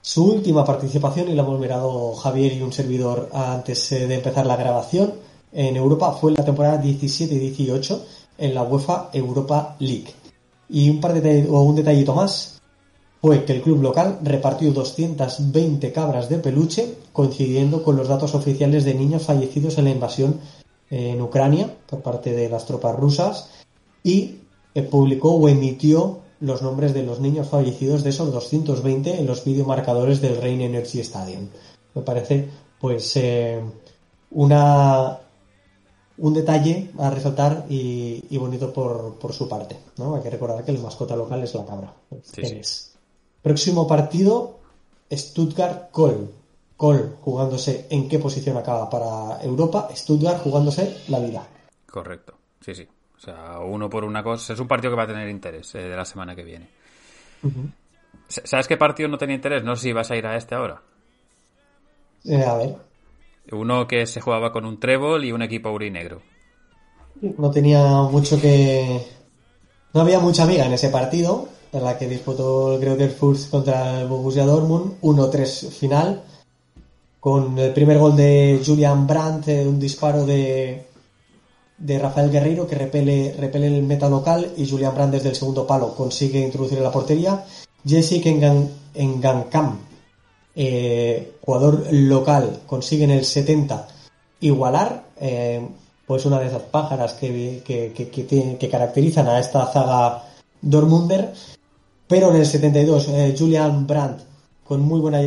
Su última participación, y la hemos mirado Javier y un servidor antes eh, de empezar la grabación, en Europa fue en la temporada 17 y 18 en la UEFA Europa League. Y un par de o un detallito más, fue que el club local repartió 220 cabras de peluche, coincidiendo con los datos oficiales de niños fallecidos en la invasión en Ucrania por parte de las tropas rusas y eh, publicó o emitió los nombres de los niños fallecidos de esos 220 en los videomarcadores del Rain Energy Stadium. Me parece, pues, eh, una un detalle a resaltar y, bonito por, su parte. ¿no? Hay que recordar que el mascota local es la cabra. Próximo partido, Stuttgart-Köln. Köln jugándose en qué posición acaba para Europa, Stuttgart jugándose la vida. Correcto, sí, sí. O sea, uno por una cosa. Es un partido que va a tener interés eh, de la semana que viene. ¿Sabes qué partido no tenía interés? No sé si vas a ir a este ahora. Eh, a ver. Uno que se jugaba con un trébol y un equipo aurinegro. No tenía mucho que. No había mucha amiga en ese partido en la que disputó el Greuther Fürth contra el Borussia Dortmund, 1-3 final, con el primer gol de Julian Brandt, eh, un disparo de, de Rafael Guerreiro que repele, repele el meta local y Julian Brandt desde el segundo palo consigue introducir en la portería. Jesse Engankam, eh, jugador local, consigue en el 70 igualar, eh, pues una de esas pájaras que, que, que, que caracterizan a esta zaga Dortmunder pero en el 72, eh, Julian Brandt, con muy buena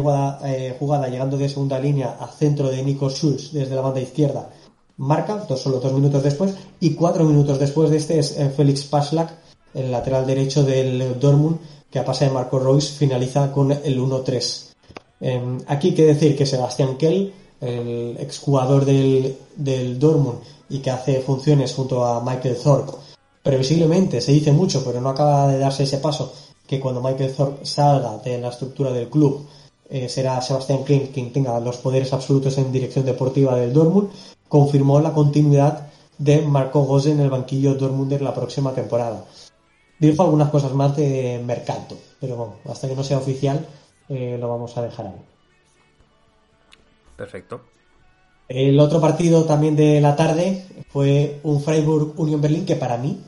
eh, jugada, llegando de segunda línea a centro de Nico Schulz desde la banda izquierda, marca, dos, solo dos minutos después, y cuatro minutos después de este es eh, Félix Paslak, el lateral derecho del Dortmund, que a pase de Marco Royce finaliza con el 1-3. Em, aquí hay que decir que Sebastián Kell, el exjugador del, del Dortmund y que hace funciones junto a Michael Thorpe, previsiblemente se dice mucho, pero no acaba de darse ese paso, que cuando Michael Thorpe salga de la estructura del club eh, será Sebastián Klein quien tenga los poderes absolutos en dirección deportiva del Dortmund, confirmó la continuidad de Marco Gose en el banquillo Dortmunder la próxima temporada. Dijo algunas cosas más de Mercanto, pero bueno, hasta que no sea oficial eh, lo vamos a dejar ahí. Perfecto. El otro partido también de la tarde fue un Freiburg Union Berlin que para mí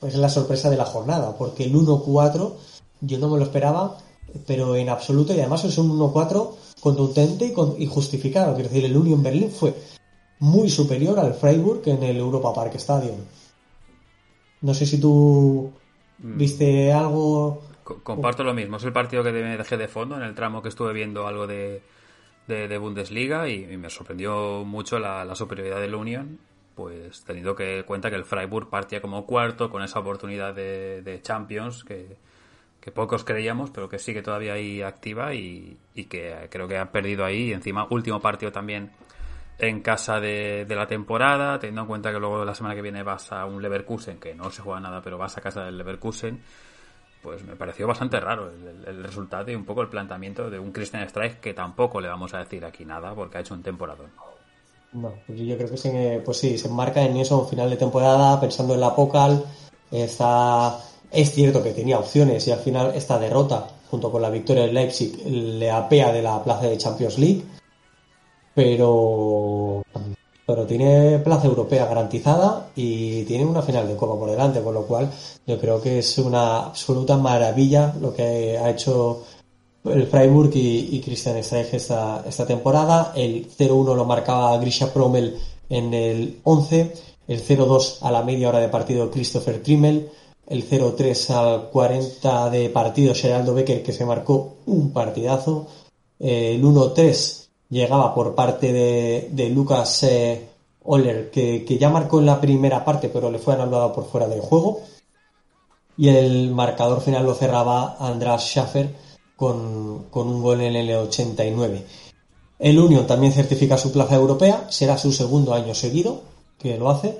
pues es la sorpresa de la jornada, porque el 1-4 yo no me lo esperaba, pero en absoluto, y además es un 1-4 contundente y, justificado. Quiero decir, el Union Berlin fue muy superior al Freiburg en el Europa Park Stadium. No sé si tú mm. viste algo. Comparto lo mismo, es el partido que me dejé de fondo en el tramo que estuve viendo algo de, de, Bundesliga y, me sorprendió mucho la, la superioridad del Union pues teniendo que cuenta que el Freiburg partía como cuarto con esa oportunidad de, Champions que, pocos creíamos, pero que sigue todavía ahí activa y, que creo que ha perdido ahí. Y encima, último partido también en casa de, la temporada, teniendo en cuenta que luego la semana que viene vas a un Leverkusen, que no se juega nada, pero vas a casa del Leverkusen, pues me pareció bastante raro el, resultado y un poco el planteamiento de un Christian Streich que tampoco le vamos a decir aquí nada porque ha hecho un temporada. No, pues yo creo que se, pues sí, se enmarca en eso, final de temporada, pensando en la Pocal. Está, es cierto que tenía opciones y al final esta derrota, junto con la victoria de Leipzig, le apea de la plaza de Champions League. Pero, pero tiene plaza europea garantizada y tiene una final de Copa por delante, con lo cual yo creo que es una absoluta maravilla lo que ha hecho el Freiburg y, Christian Streich esta, esta temporada. El 0-1 lo marcaba Grisha Promel en el 11, el 0-2 a la media hora de partido Christopher Trimmel, el 0-3 al 40 de partido Geraldo Becker que se marcó un partidazo, el 1-3 llegaba por parte de, de Lucas eh, Oller, que, que, ya marcó en la primera parte, pero le fue anulado por fuera del juego. Y el marcador final lo cerraba András Schaffer con, con un gol en el 89. El Union también certifica su plaza europea, será su segundo año seguido que lo hace.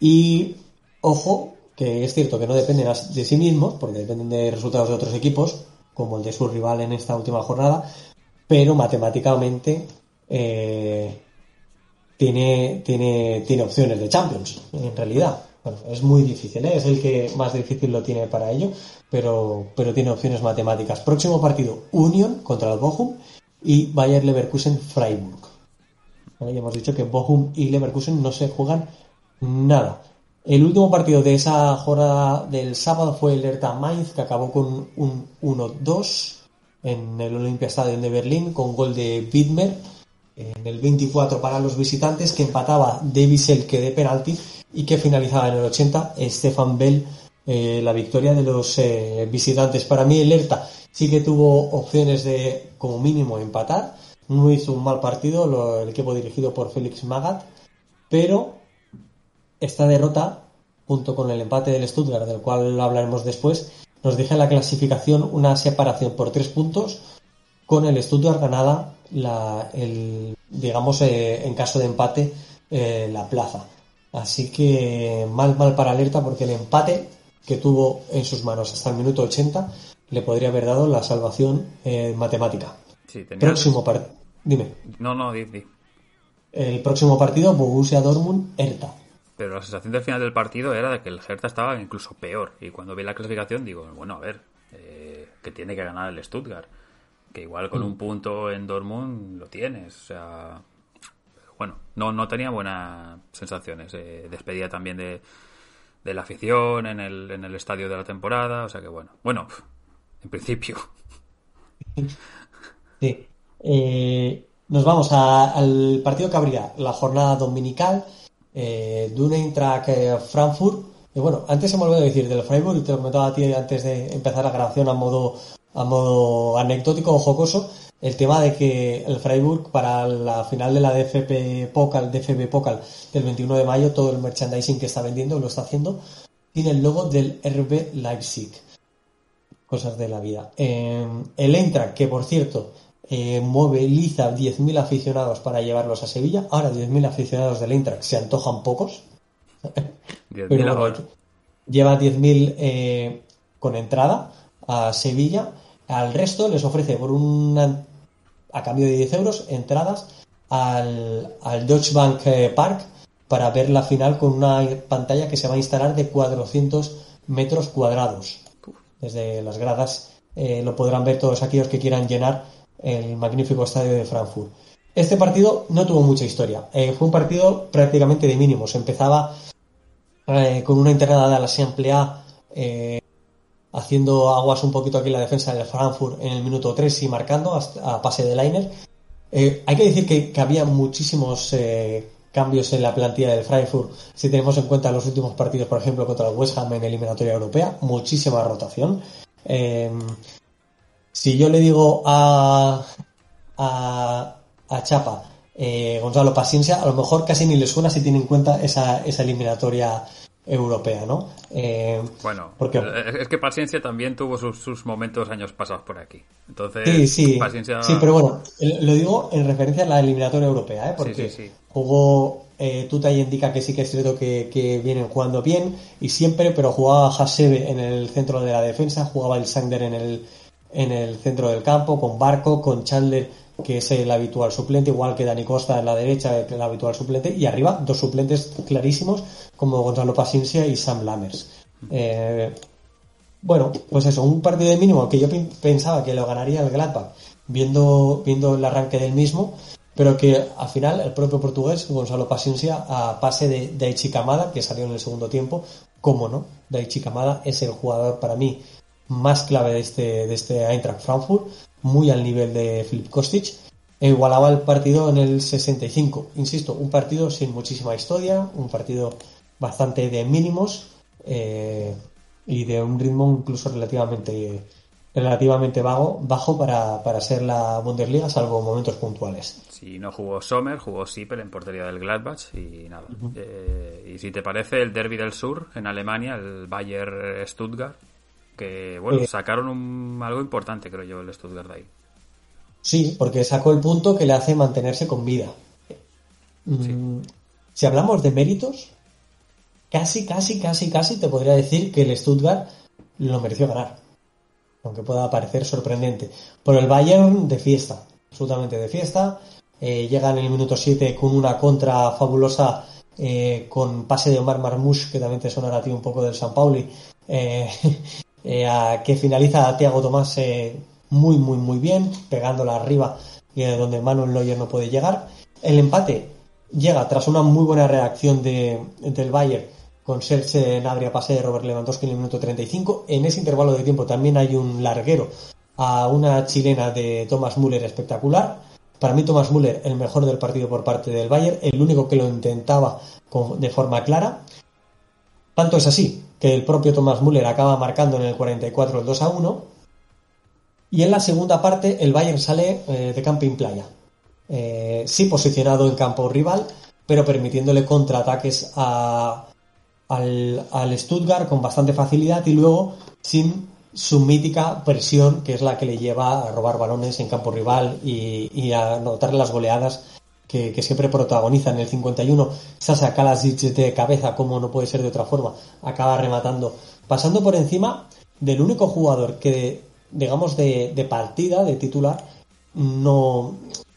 Y ojo, que es cierto que no dependen de sí mismos, porque dependen de resultados de otros equipos, como el de su rival en esta última jornada, pero matemáticamente eh, tiene, tiene, tiene opciones de Champions, en realidad. Bueno, es muy difícil, ¿eh? es el que más difícil lo tiene para ello, pero, pero tiene opciones matemáticas. Próximo partido, Union contra el Bochum y Bayer Leverkusen Freiburg. Ya hemos dicho que Bochum y Leverkusen no se juegan nada. El último partido de esa jornada del sábado fue el Hertha Mainz, que acabó con un 1-2 en el Olympia Stadium de Berlín, con gol de Widmer en el 24 para los visitantes, que empataba Davis que de penalti y que finalizaba en el 80 Stefan Bell eh, la victoria de los eh, visitantes. Para mí el Hertha sí que tuvo opciones de como mínimo empatar, no hizo un mal partido el equipo dirigido por Félix Magat, pero esta derrota, junto con el empate del Stuttgart, del cual hablaremos después, nos deja en la clasificación una separación por tres puntos, con el Stuttgart ganada, la, el, digamos, eh, en caso de empate, la plaza. Así que mal, mal para alerta, porque el empate que tuvo en sus manos hasta el minuto 80 le podría haber dado la salvación eh, matemática. Próximo partido. Dime. No, no, di, El próximo partido, Borussia Dortmund-Hertha. Pero la sensación del final del partido era de que el Hertha estaba incluso peor. Y cuando vi la clasificación digo, bueno, a ver, eh, que tiene que ganar el Stuttgart. Que igual con mm. un punto en Dortmund lo tienes. O sea, bueno, no, no tenía buenas sensaciones. Eh, despedía también de, de la afición en el, en el estadio de la temporada. O sea que bueno, bueno, en principio. Sí. Eh, nos vamos al partido que abría la jornada dominical eh, Eintracht eh, Frankfurt. Y bueno, antes se me olvidó decir del Freiburg, y te lo comentaba a ti antes de empezar la grabación a modo, a modo anecdótico o jocoso, el tema de que el Freiburg para la final de la DFP Pokal, DFB Pokal del 21 de mayo, todo el merchandising que está vendiendo lo está haciendo, tiene el logo del RB Leipzig. Cosas de la vida. Eh, el Eintracht, que por cierto, eh, moviliza 10.000 aficionados para llevarlos a Sevilla. Ahora 10.000 aficionados del Eintracht se antojan pocos. Pero lleva 10.000 eh, con entrada a Sevilla. Al resto les ofrece por una a cambio de 10 euros entradas al, al Deutsche Bank eh, Park para ver la final con una pantalla que se va a instalar de 400 metros cuadrados. Desde las gradas lo podrán ver todos aquellos que quieran llenar el magnífico estadio de Frankfurt. Este partido no tuvo mucha historia. Eh, fue un partido prácticamente de mínimos. Empezaba eh, con una internada de la Asamblea eh, haciendo aguas un poquito aquí la defensa del Frankfurt en el minuto 3 y marcando a pase de Liner. hay que decir que, había muchísimos cambios en la plantilla del Frankfurt si tenemos en cuenta los últimos partidos, por ejemplo, contra el West Ham en eliminatoria europea. Muchísima rotación. Si yo le digo a, a, a Chapa, eh, Gonzalo Paciencia, a lo mejor casi ni le suena si tiene en cuenta esa, esa eliminatoria europea, ¿no? Eh, bueno, porque... es que Paciencia también tuvo sus, momentos años pasados por aquí. Entonces, sí, sí, sí, pero bueno, lo digo en referencia a la eliminatoria europea, ¿eh? porque jugó eh, Tuta y indica que sí que es cierto que, que, vienen jugando bien y siempre, pero jugaba Hasebe en el centro de la defensa, jugaba el Sander en el en el centro del campo, con Barco, con Chandler, que es el habitual suplente, igual que Dani Costa en la derecha, el habitual suplente, y arriba dos suplentes clarísimos, como Gonzalo Pasinsia y Sam Lammers. Eh, bueno, pues eso, un partido de mínimo que yo pensaba que lo ganaría el Gladbach, viendo, viendo el arranque del mismo, pero que al final el propio portugués, Gonzalo Pasinsia, a pase de Daichi Kamada, que salió en el segundo tiempo, cómo no, Daichi Kamada es el jugador para mí más clave de este, de este Eintracht Frankfurt, muy al nivel de Filip Kostic, e igualaba el partido en el 65. Insisto, un partido sin muchísima historia, un partido bastante de mínimos eh, y de un ritmo incluso relativamente relativamente vago, bajo para, para ser la Bundesliga, salvo momentos puntuales. Si no jugó Sommer, jugó Sipel en portería del Gladbach y nada. Eh, y si te parece, el Derby del Sur en Alemania, el Bayer Stuttgart, que bueno, Eh. sacaron un, algo importante, creo yo, el Stuttgart de ahí. Sí, porque sacó el punto que le hace mantenerse con vida. Mm, Si hablamos de méritos, casi, casi, casi, casi te podría decir que el Stuttgart lo mereció ganar. Aunque pueda parecer sorprendente. Por el Bayern de fiesta, absolutamente de fiesta. Eh, llega en el minuto 7 con una contra fabulosa eh, con pase de Omar Marmouche, que también te sonará a ti un poco del San Pauli, eh, eh, a- que finaliza a Thiago Tomás eh, muy, muy, muy bien, pegándola arriba eh, donde Manuel Neuer no puede llegar. El empate llega tras una muy buena reacción de, del Bayern con Serge Gnabry a pase de Robert Lewandowski en el minuto 35. En ese intervalo de tiempo también hay un larguero a una chilena de Thomas Müller espectacular. Para mí Thomas Müller el mejor del partido por parte del Bayern, el único que lo intentaba con- de forma clara. Tanto es así que el propio Thomas Müller acaba marcando en el 44 el 2 a 1. Y en la segunda parte el Bayern sale eh, de camping playa. Eh, sí posicionado en campo rival, pero permitiéndole contraataques a, al, al Stuttgart con bastante facilidad y luego sin su mítica presión que es la que le lleva a robar balones en campo rival y, y a anotar las goleadas que, siempre protagoniza en el 51 Sasa Kalasic de cabeza como no puede ser de otra forma acaba rematando pasando por encima del único jugador que digamos de, de partida de titular no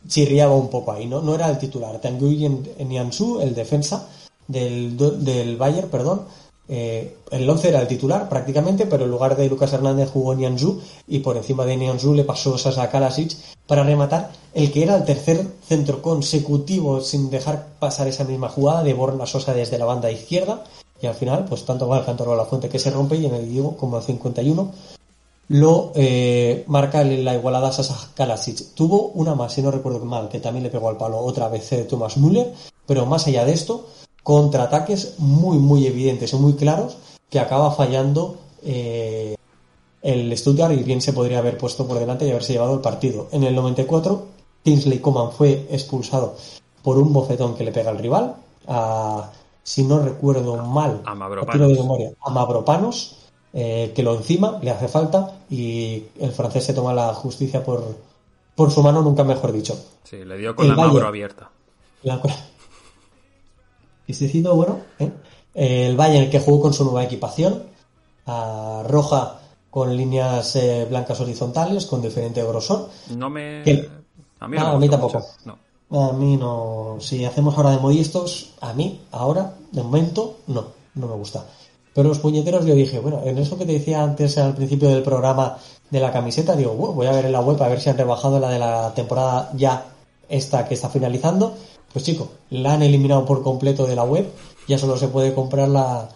chirriaba un poco ahí no no era el titular Tanguy Nianzou el defensa del, del Bayern, perdón. Eh, el 11 era el titular prácticamente, pero en lugar de Lucas Hernández jugó Nianzou y por encima de Nianzou le pasó Sasa Kalasic para rematar el que era el tercer centro consecutivo sin dejar pasar esa misma jugada de Borna Sosa desde la banda izquierda. Y al final pues tanto va el cantor la fuente que se rompe y en el Diego como el 51 lo eh, marca la igualada Sasa Kalasic. Tuvo una más, si no recuerdo mal, que también le pegó al palo otra vez eh, Thomas Müller, pero más allá de esto, contraataques muy, muy evidentes y muy claros que acaba fallando eh, el Stuttgart y bien se podría haber puesto por delante y haberse llevado el partido. En el 94, Kingsley Coman fue expulsado por un bofetón que le pega al rival, a, si no recuerdo mal, A Mavropanos. de memoria, a Mavropanos, eh, que lo encima, le hace falta y el francés se toma la justicia por, por su mano, nunca mejor dicho. Sí, le dio con El la Bayern. abierta. La... Decidió, bueno, ¿eh? el Bayern que jugó con su nueva equipación, a roja con líneas eh, blancas horizontales, con diferente grosor. No me... A mí, no Ah, a mí tampoco. mucho. No. A mí no, si hacemos ahora de modistos, a mí, ahora, de momento, no, no me gusta. Pero los puñeteros yo dije, bueno, en eso que te decía antes al principio del programa de la camiseta, digo, bueno, voy a ver en la web a ver si han rebajado la de la temporada ya esta que está finalizando. Pues chico, la han eliminado por completo de la web, ya solo se puede comprar la,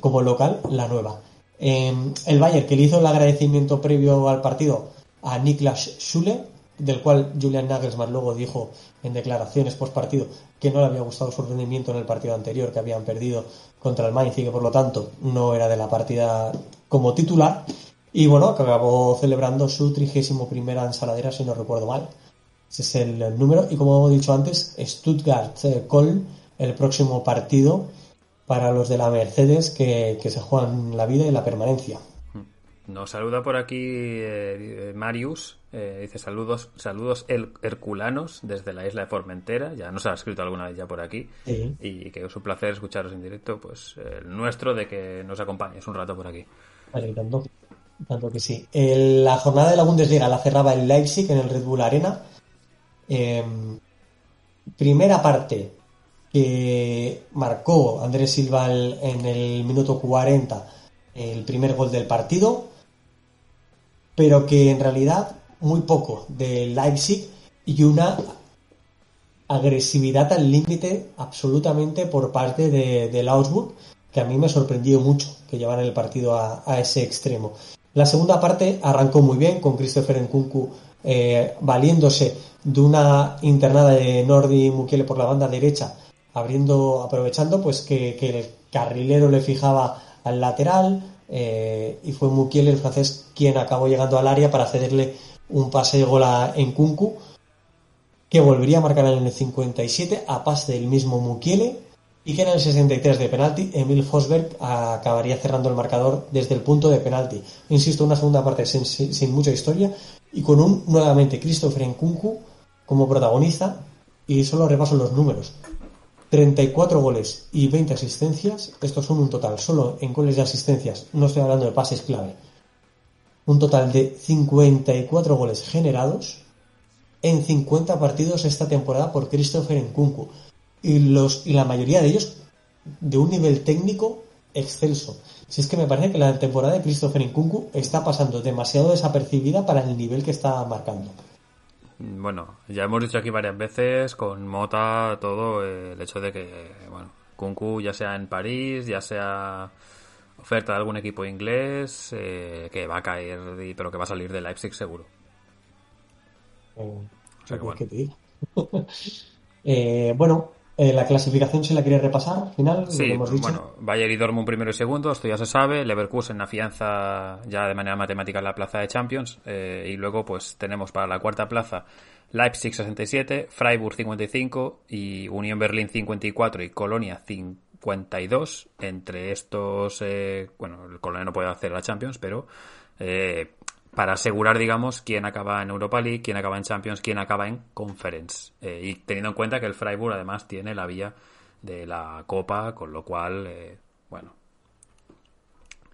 como local la nueva. Eh, el Bayern que le hizo el agradecimiento previo al partido a Niklas Schule, del cual Julian Nagelsmann luego dijo en declaraciones post partido que no le había gustado su rendimiento en el partido anterior que habían perdido contra el Mainz y que por lo tanto no era de la partida como titular y bueno, acabó celebrando su trigésimo primera ensaladera si no recuerdo mal. Ese es el número y como hemos dicho antes, Stuttgart-Köln, el próximo partido para los de la Mercedes que, que se juegan la vida y la permanencia. Nos saluda por aquí eh, Marius. eh, dice saludos, saludos her- herculanos desde la isla de Formentera. Ya nos ha escrito alguna vez ya por aquí. Sí. Y que es un placer escucharos en directo. Pues el nuestro de que nos acompañes un rato por aquí. Vale, tanto, tanto que sí. El- la jornada de la Bundesliga la cerraba el Leipzig en el Red Bull Arena. Eh, primera parte que marcó Andrés Silva en el minuto 40 el primer gol del partido, pero que en realidad muy poco del Leipzig y una agresividad al límite absolutamente por parte de, del Augsburg, que a mí me sorprendió mucho que llevaran el partido a, a ese extremo. La segunda parte arrancó muy bien con Christopher Nkunku eh, valiéndose de una internada de Nordi Mukiele por la banda derecha, abriendo, aprovechando pues que, el carrilero le fijaba al lateral, y fue Mukiele, el francés, quien acabó llegando al área para cederle un pase de gol a Nkunku, que volvería a marcar en el 57 a pase del mismo Mukiele y que en el 63 de penalti Emil Fosberg acabaría cerrando el marcador desde el punto de penalti. Insisto, una segunda parte sin, mucha historia y con un nuevamente Christopher Nkunku como protagonista y solo repaso los números. 34 goles y 20 asistencias, estos son un total, solo en goles y asistencias, no estoy hablando de pases clave. Un total de 54 goles generados en 50 partidos esta temporada por Christopher Nkunku y, los, y la mayoría de ellos de un nivel técnico excelso. Si es que me parece que la temporada de Christopher Nkunku está pasando demasiado desapercibida para el nivel que está marcando. Bueno, ya hemos dicho aquí varias veces con Mota todo eh, el hecho de que, bueno, Kunku ya sea en París, ya sea oferta de algún equipo inglés, eh, que va a caer, pero que va a salir de Leipzig seguro. Oh, bueno, eh, la clasificación, si la quiere repasar, final, sí, bueno, Bayern y Dortmund primero y segundo, esto ya se sabe. Leverkusen afianza ya de manera matemática la plaza de Champions. Eh, y luego, pues tenemos para la cuarta plaza Leipzig 67, Freiburg 55 y Unión Berlín 54 y Colonia 52. Entre estos, eh, bueno, el Colonia no puede hacer la Champions, pero para asegurar, digamos, quién acaba en Europa League, quién acaba en Champions, quién acaba en Conference. Eh, y teniendo en cuenta que el Freiburg además tiene la vía de la Copa, con lo cual, eh, bueno.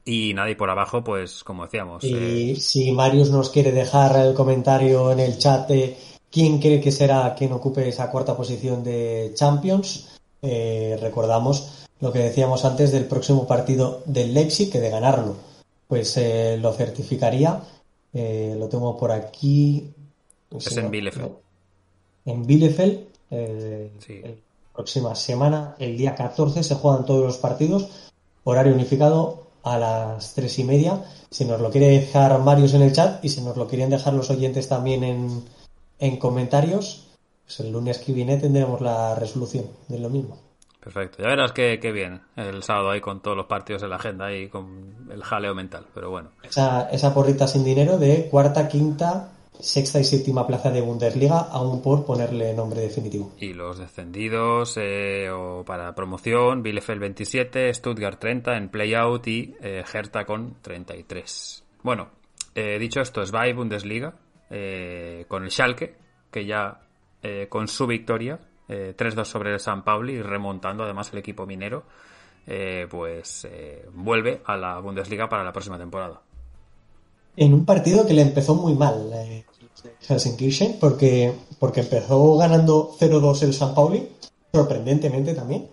Y nada, y por abajo, pues, como decíamos. Y eh, si Marius nos quiere dejar el comentario en el chat de quién cree que será quien ocupe esa cuarta posición de Champions, recordamos lo que decíamos antes del próximo partido del Leipzig, que de ganarlo, pues lo certificaría eh, lo tengo por aquí. Es en Bielefeld. En Bielefeld. Eh, la próxima semana, el día 14, se juegan todos los partidos. Horario unificado a las tres y media. Si nos lo quiere dejar Marius en el chat y si nos lo quieren dejar los oyentes también en, en comentarios, pues el lunes que viene tendremos la resolución de lo mismo. Perfecto. Ya verás qué, bien el sábado ahí con todos los partidos en la agenda y con el jaleo mental, pero bueno. Esa, esa porrita sin dinero de cuarta, quinta, sexta y séptima plaza de Bundesliga, aún por ponerle nombre definitivo. Y los descendidos eh, o para promoción, Bielefeld 27, Stuttgart 30 en playout y eh, Hertha con 33. Bueno, eh, dicho esto, Svay Bundesliga con el Schalke, que ya con su victoria 3-2 eh, sobre el San Pauli y remontando además el equipo minero, eh, pues eh, vuelve a la Bundesliga para la próxima temporada. En un partido que le empezó muy mal Helsinki porque, porque empezó ganando 0-2 el San Pauli, sorprendentemente también,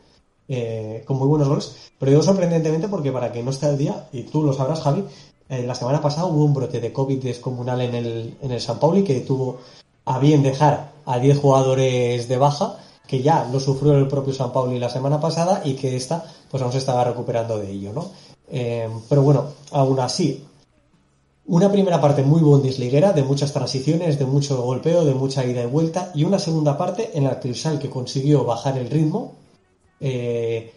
con muy buenos goles. Pero digo sorprendentemente porque para que no esté al día, y tú lo sabrás, Javi, la semana pasada hubo un brote de COVID descomunal en el, en el San Pauli que tuvo a bien dejar a 10 jugadores de baja, que ya lo sufrió el propio San Pauli la semana pasada y que esta pues aún se estaba recuperando de ello, ¿no? Eh, pero bueno, aún así, una primera parte muy bundesliguera, de muchas transiciones, de mucho golpeo, de mucha ida y vuelta, y una segunda parte en la que el que consiguió bajar el ritmo, eh,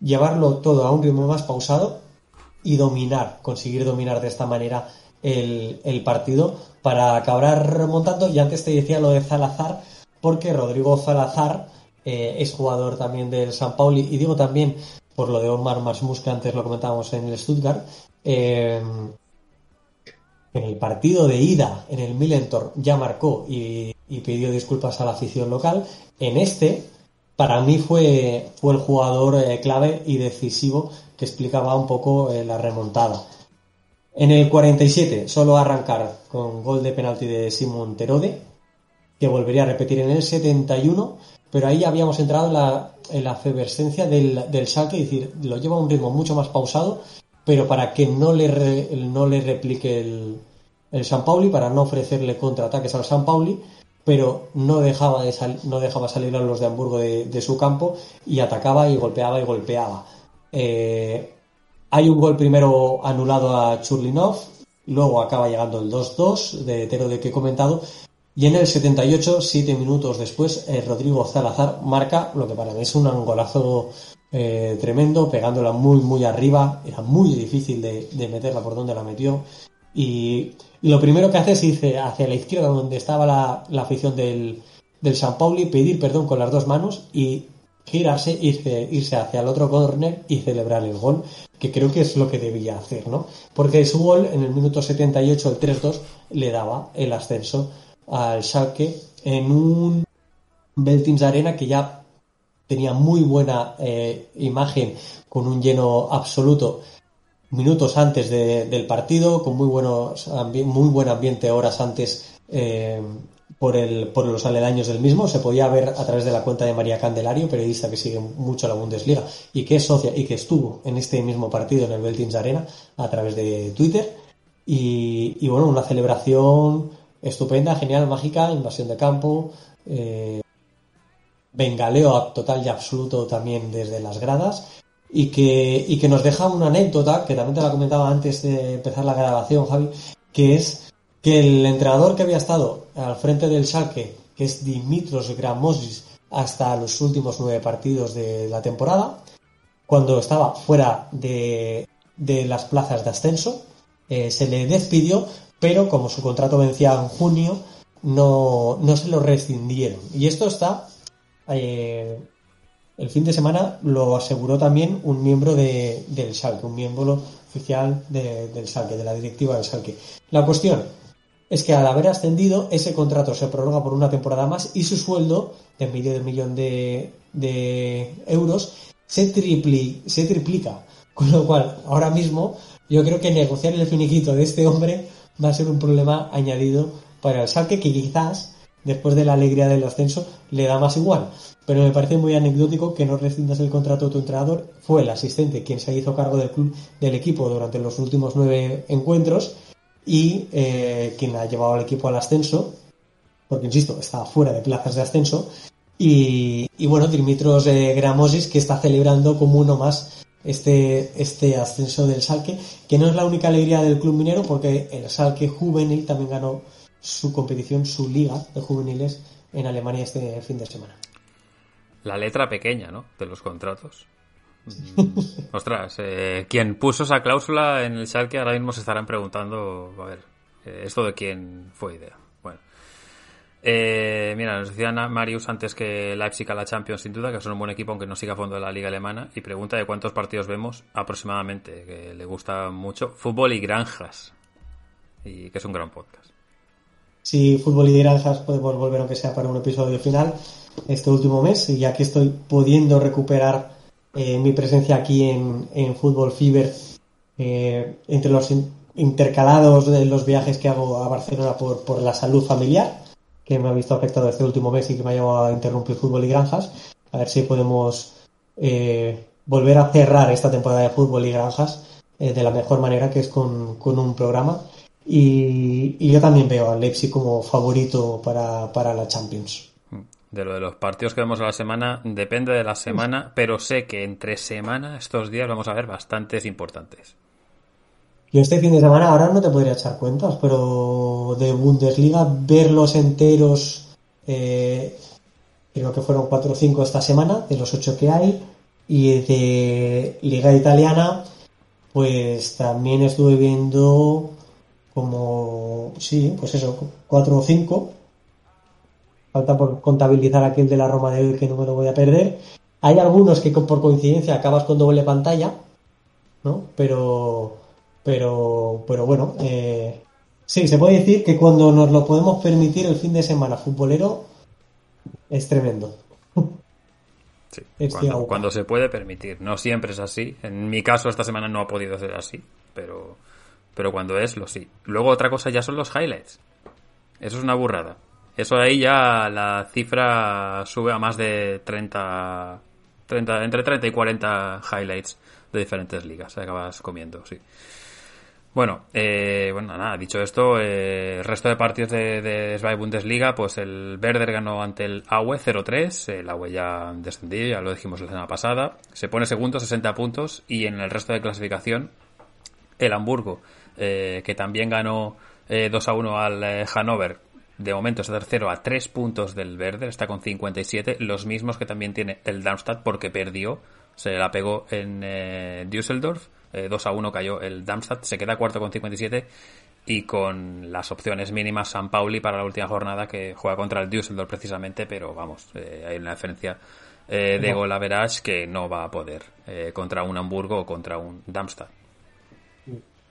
llevarlo todo a un ritmo más pausado y dominar, conseguir dominar de esta manera el, partido para acabar remontando. Y antes te decía lo de Salazar, porque Rodrigo Salazar eh, es jugador también del San Pauli, y digo también por lo de Omar Masmus, que antes lo comentábamos en el Stuttgart. Eh, en el partido de ida en el Millentor ya marcó y, pidió disculpas a la afición local. En este, para mí fue, fue el jugador eh, clave y decisivo que explicaba un poco la remontada. En el 47, solo arrancar con gol de penalti de Simon Terode, que volvería a repetir en el 71, pero ahí habíamos entrado en la, en la del, del saque, es decir, lo lleva a un ritmo mucho más pausado, pero para que no le, no le replique el, el San Pauli, para no ofrecerle contraataques al San Pauli, pero no dejaba, de no dejaba salir a los de Hamburgo de, de, su campo y atacaba y golpeaba y golpeaba. Eh, hay un gol primero anulado a Churlinov, luego acaba llegando el 2-2 de Tero de que he comentado, y en el 78, siete minutos después, eh, Rodrigo Salazar marca lo que para mí es un angolazo eh, tremendo, pegándola muy, muy arriba. Era muy difícil de, meterla por donde la metió. Y, lo primero que hace es irse hacia la izquierda, donde estaba la, afición del, del San Pauli, pedir perdón con las dos manos y girarse, irse, irse hacia el otro corner y celebrar el gol, que creo que es lo que debía hacer, ¿no? Porque su gol en el minuto 78, el 3-2, le daba el ascenso al Schalke en un Beltins Arena que ya tenía muy buena eh, imagen con un lleno absoluto minutos antes del partido, con muy, buenos, muy buen ambiente horas antes eh, por, el, por los aledaños del mismo. Se podía ver a través de la cuenta de María Candelario, periodista que sigue mucho la Bundesliga y que es socia y que estuvo en este mismo partido en el Beltins Arena a través de Twitter. Y, bueno, una celebración estupenda, genial, mágica, invasión de campo, eh, bengaleo total y absoluto también desde las gradas y que, y que nos deja una anécdota que también te la comentaba antes de empezar la grabación, Javi, que es que el entrenador que había estado al frente del Schalke, que es Dimitros Gramosis, hasta los últimos nueve partidos de la temporada, cuando estaba fuera de, de las plazas de ascenso, eh, se le despidió, pero como su contrato vencía en junio, no, no se lo rescindieron. Y esto está eh, el fin de semana lo aseguró también un miembro de, del Salque, un miembro oficial del Salque, de la directiva del Salque. La cuestión es que al haber ascendido, ese contrato se prorroga por una temporada más y su sueldo, de medio de millón de, euros, se, se triplica. Con lo cual, ahora mismo, yo creo que negociar el finiquito de este hombre va a ser un problema añadido para el Salque que quizás después de la alegría del ascenso, le da más igual. Pero me parece muy anecdótico que no rescindas el contrato de tu entrenador. Fue el asistente quien se hizo cargo del club, del equipo durante los últimos nueve encuentros y eh, quien ha llevado al equipo al ascenso, porque insisto, estaba fuera de plazas de ascenso. Y, bueno, Dimitros eh, Gramosis que está celebrando como uno más este, este ascenso del Salque, que no es la única alegría del club minero, porque el Salque juvenil también ganó su competición, su liga de juveniles en Alemania este fin de semana. La letra pequeña, ¿no? De los contratos. Ostras, eh, quien puso esa cláusula en el Schalke ahora mismo se estarán preguntando, a ver, eh, esto de quién fue idea. Bueno. Eh, mira, nos decía Marius antes que Leipzig a la Champions sin duda, que son un buen equipo aunque no siga a fondo de la liga alemana, y pregunta de cuántos partidos vemos aproximadamente, que le gusta mucho. Fútbol y granjas, y que es un gran podcast si Fútbol y Granjas podemos volver aunque sea para un episodio final este último mes y ya que estoy pudiendo recuperar eh, mi presencia aquí en, en Fútbol Fever eh, entre los intercalados de los viajes que hago a Barcelona por, por la salud familiar que me ha visto afectado este último mes y que me ha llevado a interrumpir Fútbol y Granjas a ver si podemos eh, volver a cerrar esta temporada de Fútbol y Granjas de la mejor manera que es con, con un programa y, yo también veo a Leipzig como favorito para, la Champions. De lo de los partidos que vemos a la semana, depende de la semana, pero sé que entre semana, estos días, vamos a ver bastantes importantes. Yo este fin de semana ahora no te podría echar cuentas, pero de Bundesliga, verlos enteros, eh, creo que fueron 4 o 5 esta semana, de los 8 que hay, y de Liga Italiana, pues también estuve viendo como, sí, pues eso, cuatro o cinco. Falta por contabilizar aquel de la Roma de hoy que no me lo voy a perder. Hay algunos que por coincidencia acabas con doble pantalla, ¿no? Pero, pero, pero bueno, eh, sí, se puede decir que cuando nos lo podemos permitir el fin de semana futbolero es tremendo. Sí, cuando, cuando, se puede permitir. No siempre es así. En mi caso esta semana no ha podido ser así, pero pero cuando es, lo sí. Luego otra cosa ya son los highlights. Eso es una burrada. Eso ahí ya la cifra sube a más de 30, 30 entre 30 y 40 highlights de diferentes ligas. Acabas comiendo, sí. Bueno, eh, bueno, nada, dicho esto, eh, el resto de partidos de, de Bundesliga, pues el Werder ganó ante el Aue 0-3, el Aue ya descendió, ya lo dijimos la semana pasada, se pone segundo, 60 puntos, y en el resto de clasificación, el Hamburgo eh, que también ganó 2 eh, a 1 al eh, Hannover. De momento es tercero a 3 puntos del Verde, está con 57, los mismos que también tiene el Darmstadt porque perdió se la pegó en eh, Düsseldorf, 2 a 1 cayó el Darmstadt, se queda cuarto con 57 y con las opciones mínimas San Pauli para la última jornada que juega contra el Düsseldorf precisamente, pero vamos, hay una diferencia de gol average que no va a poder contra un Hamburgo o contra un Darmstadt.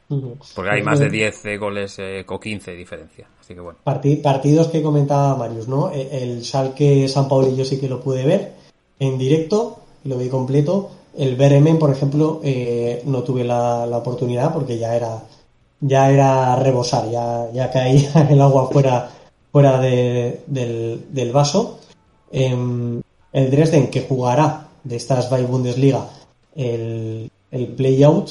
Porque hay más de 10 goles eh, o 15 de diferencia. Así que bueno. partidos que comentaba Marius, ¿no? E, el Schalke San Paulo yo sí que lo pude ver en directo, lo vi completo. El Bremen, por ejemplo, eh, no tuve la, oportunidad porque ya era ya era rebosar, ya, ya caía el agua fuera, fuera del, del, vaso. Em, el Dresden, que jugará de estas by Bundesliga el, el play-out,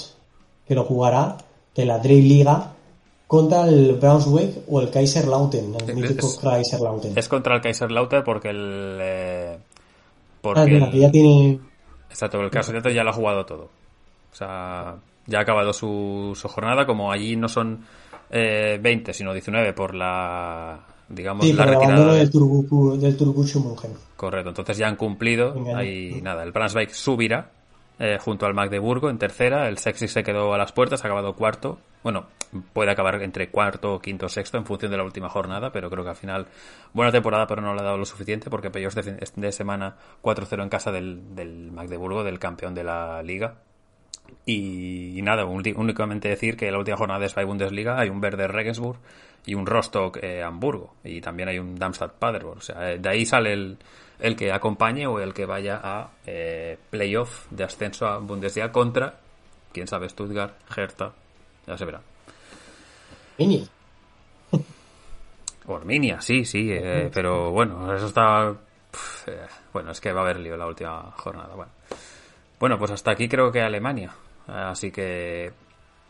que lo jugará de la Drey Liga contra el Brunswick o el Kaiserlauten, el mítico Kaiserlauten. Es contra el Kaiserlauten porque el. Eh, porque ah, ya tiene. Exacto, el Kaiserlauten ya lo ha jugado todo. O sea, ya ha acabado su, su jornada. Como allí no son eh, 20, sino 19 por la. Digamos, la retirada. del Turku, del Correcto, entonces ya han cumplido. Ahí nada, el Brunswick subirá eh, junto al Magdeburgo en tercera. El Sexy se quedó a las puertas, ha acabado cuarto. Bueno, puede acabar entre cuarto, quinto, sexto en función de la última jornada, pero creo que al final buena temporada, pero no le ha dado lo suficiente porque Peyos de, de semana 4-0 en casa del, del, Magdeburgo, del campeón de la liga. Y, nada, únicamente decir que en la última jornada de Spy Bundesliga hay un Verde Regensburg y un Rostock eh, Hamburgo y también hay un Darmstadt Paderborn. O sea, eh, de ahí sale el, el que acompañe o el que vaya a eh, playoff de ascenso a Bundesliga contra, quién sabe, Stuttgart, Hertha, ya se verá. Arminia. O Arminia, sí, sí, eh, pero bueno, eso está... Eh, bueno, es que va a haber lío la última jornada. Bueno. Bueno, pues hasta aquí creo que Alemania. Así que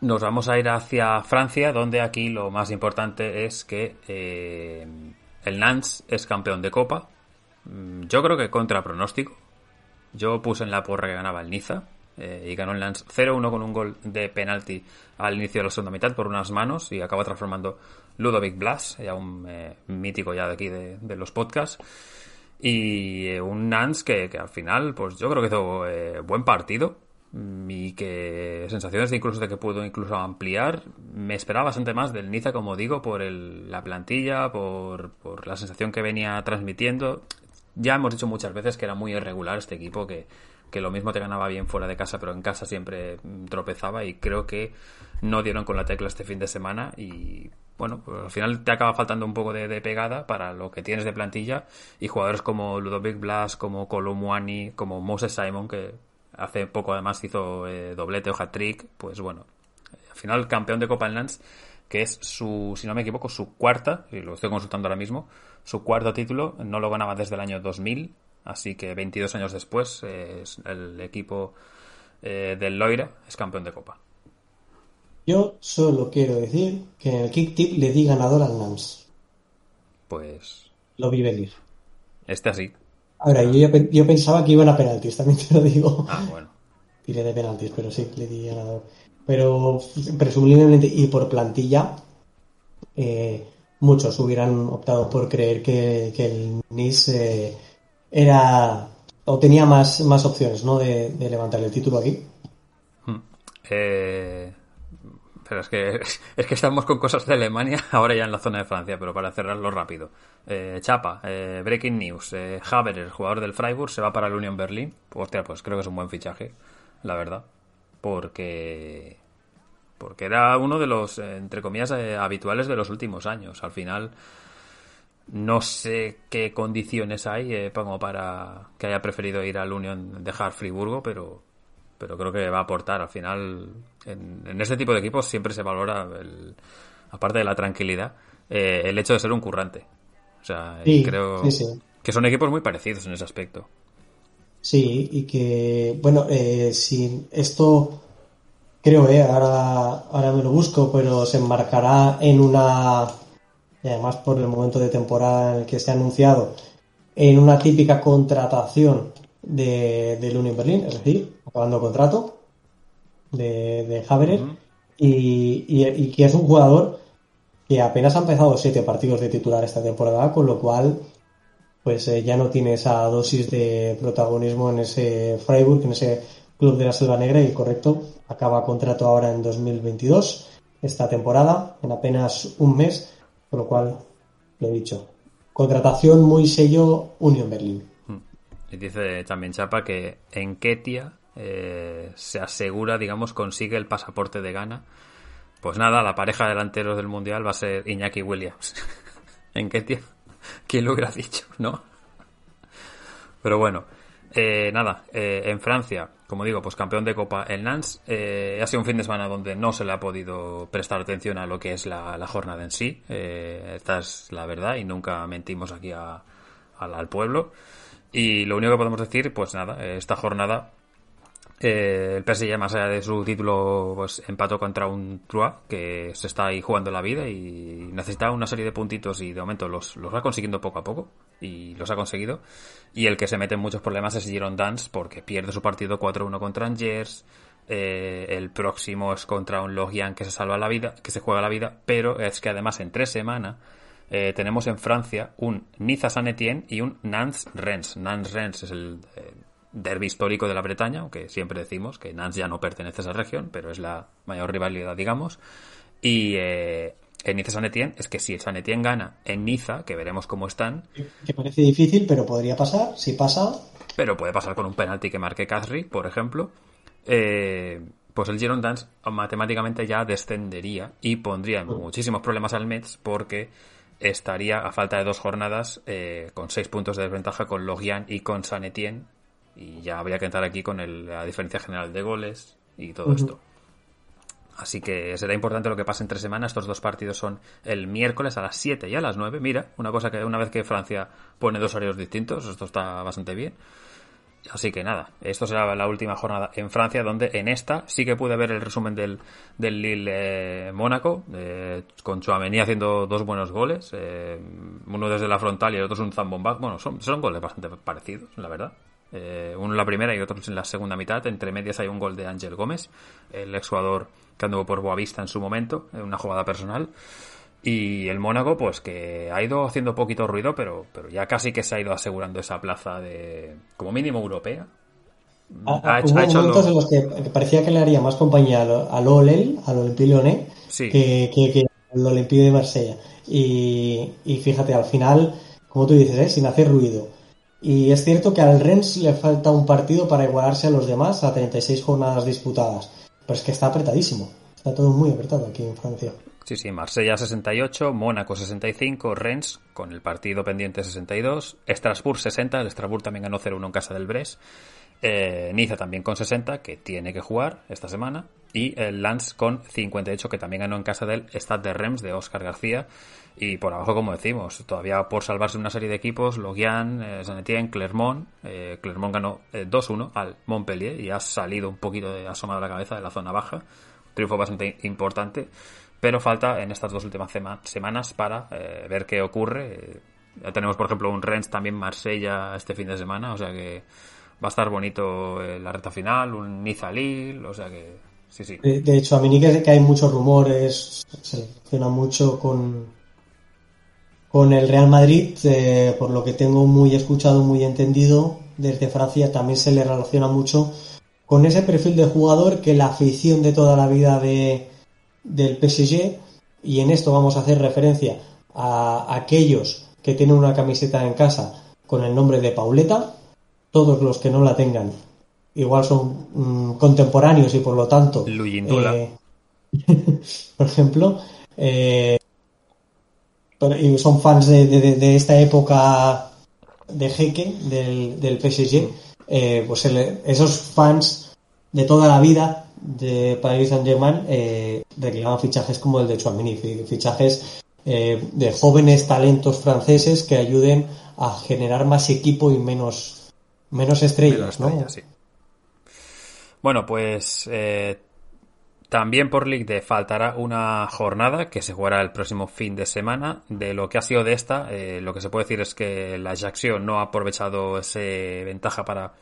nos vamos a ir hacia Francia, donde aquí lo más importante es que el Nantes es campeón de Copa, Mm, yo creo que contra pronóstico. Yo puse en la porra que ganaba el Niza eh, y ganó el Lance 0-1 con un gol de penalti al inicio de la segunda mitad por unas manos y acaba transformando Ludovic Blas, ya un eh, mítico ya de aquí de, los podcasts. Y eh, un Nance que, que, al final, pues yo creo que hizo buen partido mm, y que sensaciones incluso de que pudo incluso ampliar. Me esperaba bastante más del Niza, como digo, por el, la plantilla, por, por la sensación que venía transmitiendo ya hemos dicho muchas veces que era muy irregular este equipo, que, lo mismo te ganaba bien fuera de casa, pero en casa siempre tropezaba y creo que no dieron con la tecla este fin de semana y bueno, pues al final te acaba faltando un poco de, pegada para lo que tienes de plantilla y jugadores como Ludovic Blas, como Colomuani, como Moses Simon, que hace poco además hizo eh, doblete o hat-trick, pues bueno, al final campeón de Copa Lands, que es su, si no me equivoco, su cuarta, y lo estoy consultando ahora mismo, su cuarto título, no lo ganaba desde el año 2000, así que 22 años después el equipo eh, del Loira es campeón de Copa. Yo solo quiero decir que en el kick tip le di ganador al Nams. Pues. Lo vi venir. Este así. Ahora, yo, yo pensaba que iban a penaltis, también te lo digo. Ah, bueno. Tiré de penaltis, pero sí, le di ganador. Pero presumiblemente, y por plantilla, eh, muchos hubieran optado por creer que, el Nice eh, era o tenía más, más opciones ¿no? de, levantar el título aquí. Hmm. Eh, pero es que, es que estamos con cosas de Alemania ahora ya en la zona de Francia, pero para cerrarlo rápido. Eh, Chapa, Breaking News, Haberer, jugador del Freiburg, se va para el Union Berlin. Hostia, pues creo que es un buen fichaje, la verdad. Porque porque era uno de los, eh, entre comillas, eh, habituales de los últimos años. Al final, no sé qué condiciones hay eh, como para que haya preferido ir al Unión dejar Friburgo, pero, pero creo que va a aportar. Al final, en, este tipo de equipos siempre se valora, aparte de la tranquilidad, el hecho de ser un currante. O sea, creo que son equipos muy parecidos en ese aspecto. Sí, y que, bueno, si esto creo, eh, ahora, ahora me lo busco, pero se enmarcará en una, y además por el momento de temporada en el que se ha anunciado, en una típica contratación de, del Union Berlin, es decir, acabando contrato de, de Haverer, y, y, que es un jugador que apenas ha empezado siete partidos de titular esta temporada, con lo cual pues eh, ya no tiene esa dosis de protagonismo en ese Freiburg, en ese club de la Selva Negra y correcto, acaba contrato ahora en 2022, esta temporada, en apenas un mes, con lo cual, lo he dicho, contratación muy sello Union Berlin. Hmm. Y dice también Chapa que en Ketia eh, se asegura, digamos, consigue el pasaporte de Ghana. Pues nada, la pareja de delanteros del Mundial va a ser Iñaki Williams. en Ketia. ¿Quién lo hubiera dicho, no? Pero bueno, eh, nada, eh, en Francia, como digo, pues campeón de Copa el Nantes. Ha sido un fin de semana donde no se le ha podido prestar atención a lo que es la, jornada en sí. esta es la verdad y nunca mentimos aquí al pueblo. Y lo único que podemos decir, pues nada, esta jornada el PSG, más allá de su título, pues empató contra un Trua que se está ahí jugando la vida y necesitaba una serie de puntitos y de momento los, los va consiguiendo poco a poco y los ha conseguido. Y el que se mete en muchos problemas es Giron Dance porque pierde su partido 4-1 contra Angers. Eh, el próximo es contra un Logian que se salva la vida, que se juega la vida, pero es que además en tres semanas eh, tenemos en Francia un Niza San Etienne y un Nantes Rennes. Nantes Rennes es el eh, derby histórico de la Bretaña, aunque siempre decimos que Nantes ya no pertenece a esa región, pero es la mayor rivalidad, digamos. Y eh, en Niza San Etienne es que si el San Etienne gana en Niza, que veremos cómo están. Que parece difícil, pero podría pasar. Si pasa. Pero puede pasar con un penalti que marque Casri, por ejemplo. Eh, pues el Girondins matemáticamente ya descendería y pondría muchísimos problemas al Mets porque estaría a falta de dos jornadas eh, con seis puntos de desventaja con Logian y con San Etienne y ya habría que entrar aquí con la diferencia general de goles y todo esto. Así que será importante lo que pase entre semanas. Estos dos partidos son el miércoles a las 7 y a las 9. Mira, una cosa que una vez que Francia pone dos horarios distintos, esto está bastante bien. Así que nada, esto será la última jornada en Francia, donde en esta sí que pude ver el resumen del, del Lille eh, Mónaco, eh, con Chouameni haciendo dos buenos goles, eh, uno desde la frontal y el otro es un zambombac. Bueno, son, son goles bastante parecidos, la verdad. Eh, uno en la primera y otro en la segunda mitad. Entre medias hay un gol de Ángel Gómez, el exjugador que anduvo por Boavista en su momento, en una jugada personal. Y el Mónaco, pues que ha ido haciendo poquito ruido, pero, pero ya casi que se ha ido asegurando esa plaza de, como mínimo, europea. Ha, hecho, momentos en los que parecía que le haría más compañía al OLEL, al Olympique Lyonnais, que, que, al Olympique de Marsella. Y, y fíjate, al final, como tú dices, ¿eh? sin hacer ruido, y es cierto que al Rennes le falta un partido para igualarse a los demás a 36 jornadas disputadas. Pero es que está apretadísimo. Está todo muy apretado aquí en Francia. Sí, sí, Marsella 68, Mónaco 65, Rennes con el partido pendiente 62, Estrasburg 60, el Estrasburg también ganó 0-1 en casa del Brest, eh, Niza también con 60, que tiene que jugar esta semana, y el Lance con 58, que también ganó en casa del Stade de Reims de Oscar García, y por abajo, como decimos, todavía por salvarse una serie de equipos, Logian, eh, Etienne, Clermont. Eh, Clermont ganó 2-1 eh, al Montpellier y ha salido un poquito de asomado la cabeza de la zona baja. Triunfo bastante importante, pero falta en estas dos últimas semanas para eh, ver qué ocurre. ya tenemos, por ejemplo, un Rennes también Marsella este fin de semana, o sea que va a estar bonito la recta final, un Niza Lille, o sea que sí, sí. De, hecho, a mí que, que hay muchos rumores, se relaciona mucho con con el Real Madrid, eh, por lo que tengo muy escuchado, muy entendido, desde Francia también se le relaciona mucho con ese perfil de jugador que la afición de toda la vida de, del PSG, y en esto vamos a hacer referencia a aquellos que tienen una camiseta en casa con el nombre de Pauleta, todos los que no la tengan igual son mm, contemporáneos y por lo tanto, eh, por ejemplo, eh, y son fans de, esta época de jeque del, del PSG, eh, pues esos fans de toda la vida de Paris Saint-Germain eh, reclaman fichajes como el de Chouamini, fichajes eh, de jóvenes talentos franceses que ayuden a generar más equipo y menos, menos estrellas, Bueno, pues eh, también por League de faltará una jornada que se jugará el próximo fin de semana. De lo que ha sido de esta, eh, lo que se puede decir es que la Ajaccio no ha aprovechado esa ventaja para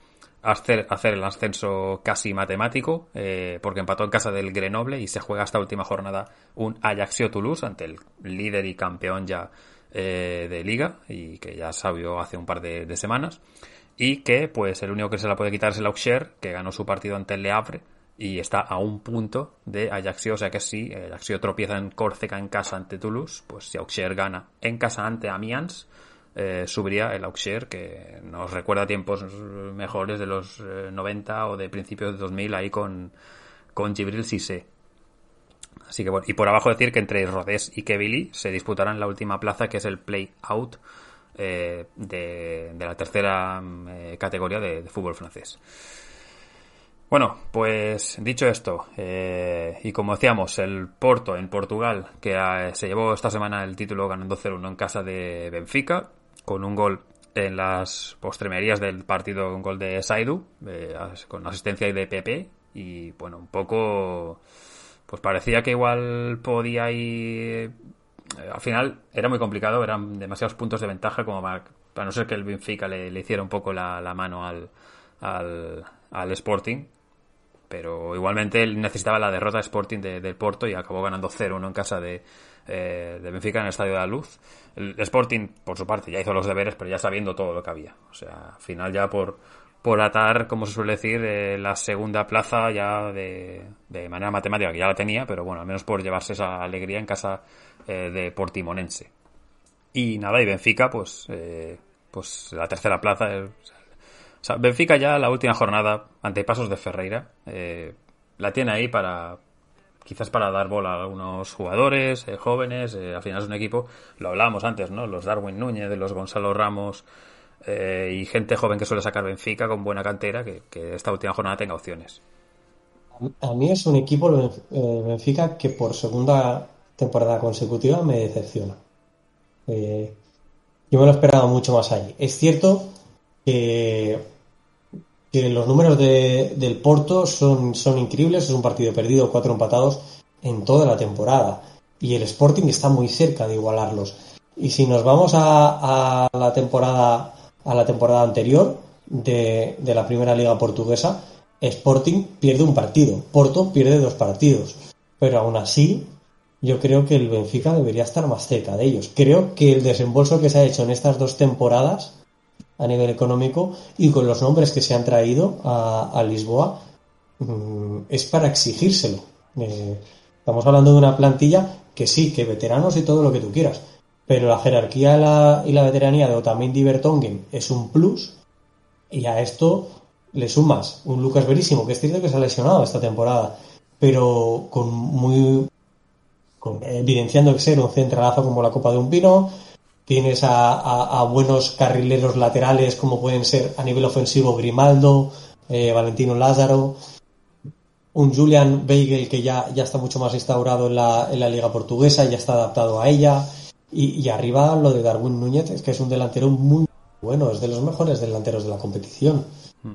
hacer, hacer el ascenso casi matemático, eh, porque empató en casa del Grenoble y se juega esta última jornada un Ajaccio Toulouse ante el líder y campeón ya eh, de liga y que ya salió hace un par de, semanas y que pues el único que se la puede quitar es el Auxerre que ganó su partido ante el Le Havre y está a un punto de Ajaccio, o sea que si Ajaccio tropieza en Córcega en casa ante Toulouse, pues si Auxerre gana en casa ante Amiens, eh, subiría el Auxerre, que nos recuerda tiempos mejores de los 90 eh, o de principios de 2000 ahí con, con Gibril Cissé. Así que bueno, y por abajo decir que entre Rodés y Kevili se disputarán la última plaza que es el play out eh, de, la tercera mm, categoría de, fútbol francés. Bueno, pues dicho esto, y como decíamos, el Porto en Portugal, que se llevó esta semana el título ganando 0-1 en casa de Benfica, con un gol en las postremerías del partido, un gol de Saidu, con asistencia de PP, y bueno, un poco, pues parecía que igual podía ir, eh, al final era muy complicado, eran demasiados puntos de ventaja como para, no ser que el Benfica le, hiciera un poco la, mano al, al Sporting, pero igualmente él necesitaba la derrota de Sporting del Porto y acabó ganando 0-1 en casa de, eh, de Benfica en el Estadio de la Luz. El Sporting, por su parte, ya hizo los deberes, pero ya sabiendo todo lo que había. O sea, al final ya por, por atar, como se suele decir, eh, la segunda plaza ya de, de, manera matemática, que ya la tenía, pero bueno, al menos por llevarse esa alegría en casa eh, de Portimonense. Y nada, y Benfica, pues, pues la tercera plaza. O Benfica ya la última jornada, ante pasos de Ferreira, la tiene ahí para, quizás para dar bola a algunos jugadores eh, jóvenes, eh, al final es un equipo, lo hablábamos antes, ¿no? Los Darwin Núñez, de los Gonzalo Ramos eh, y gente joven que suele sacar Benfica con buena cantera, que, esta última jornada tenga opciones. A mí es un equipo Benfica que por segunda temporada consecutiva me decepciona. yo me lo esperaba mucho más ahí. Es cierto que que los números de, del Porto son, son increíbles, es un partido perdido, cuatro empatados en toda la temporada. Y el Sporting está muy cerca de igualarlos. Y si nos vamos a, la temporada a la temporada anterior de, de, la primera liga portuguesa, Sporting pierde un partido, Porto pierde dos partidos. Pero aún así, yo creo que el Benfica debería estar más cerca de ellos. Creo que el desembolso que se ha hecho en estas dos temporadas a nivel económico y con los nombres que se han traído a, Lisboa mm, es para exigírselo. Eh, estamos hablando de una plantilla que sí, que veteranos y todo lo que tú quieras, pero la jerarquía y la veteranía de Otamendi Bertongen es un plus y a esto le sumas un Lucas Verísimo, que es cierto que se ha lesionado esta temporada, pero con muy evidenciando que ser un centralazo como la copa de un pino, Tienes a, buenos carrileros laterales como pueden ser a nivel ofensivo Grimaldo, eh, Valentino Lázaro, un Julian Beigel que ya, ya está mucho más instaurado en la, en la liga portuguesa, ya está adaptado a ella. Y, arriba lo de Darwin Núñez, es que es un delantero muy bueno, es de los mejores delanteros de la competición. Mm.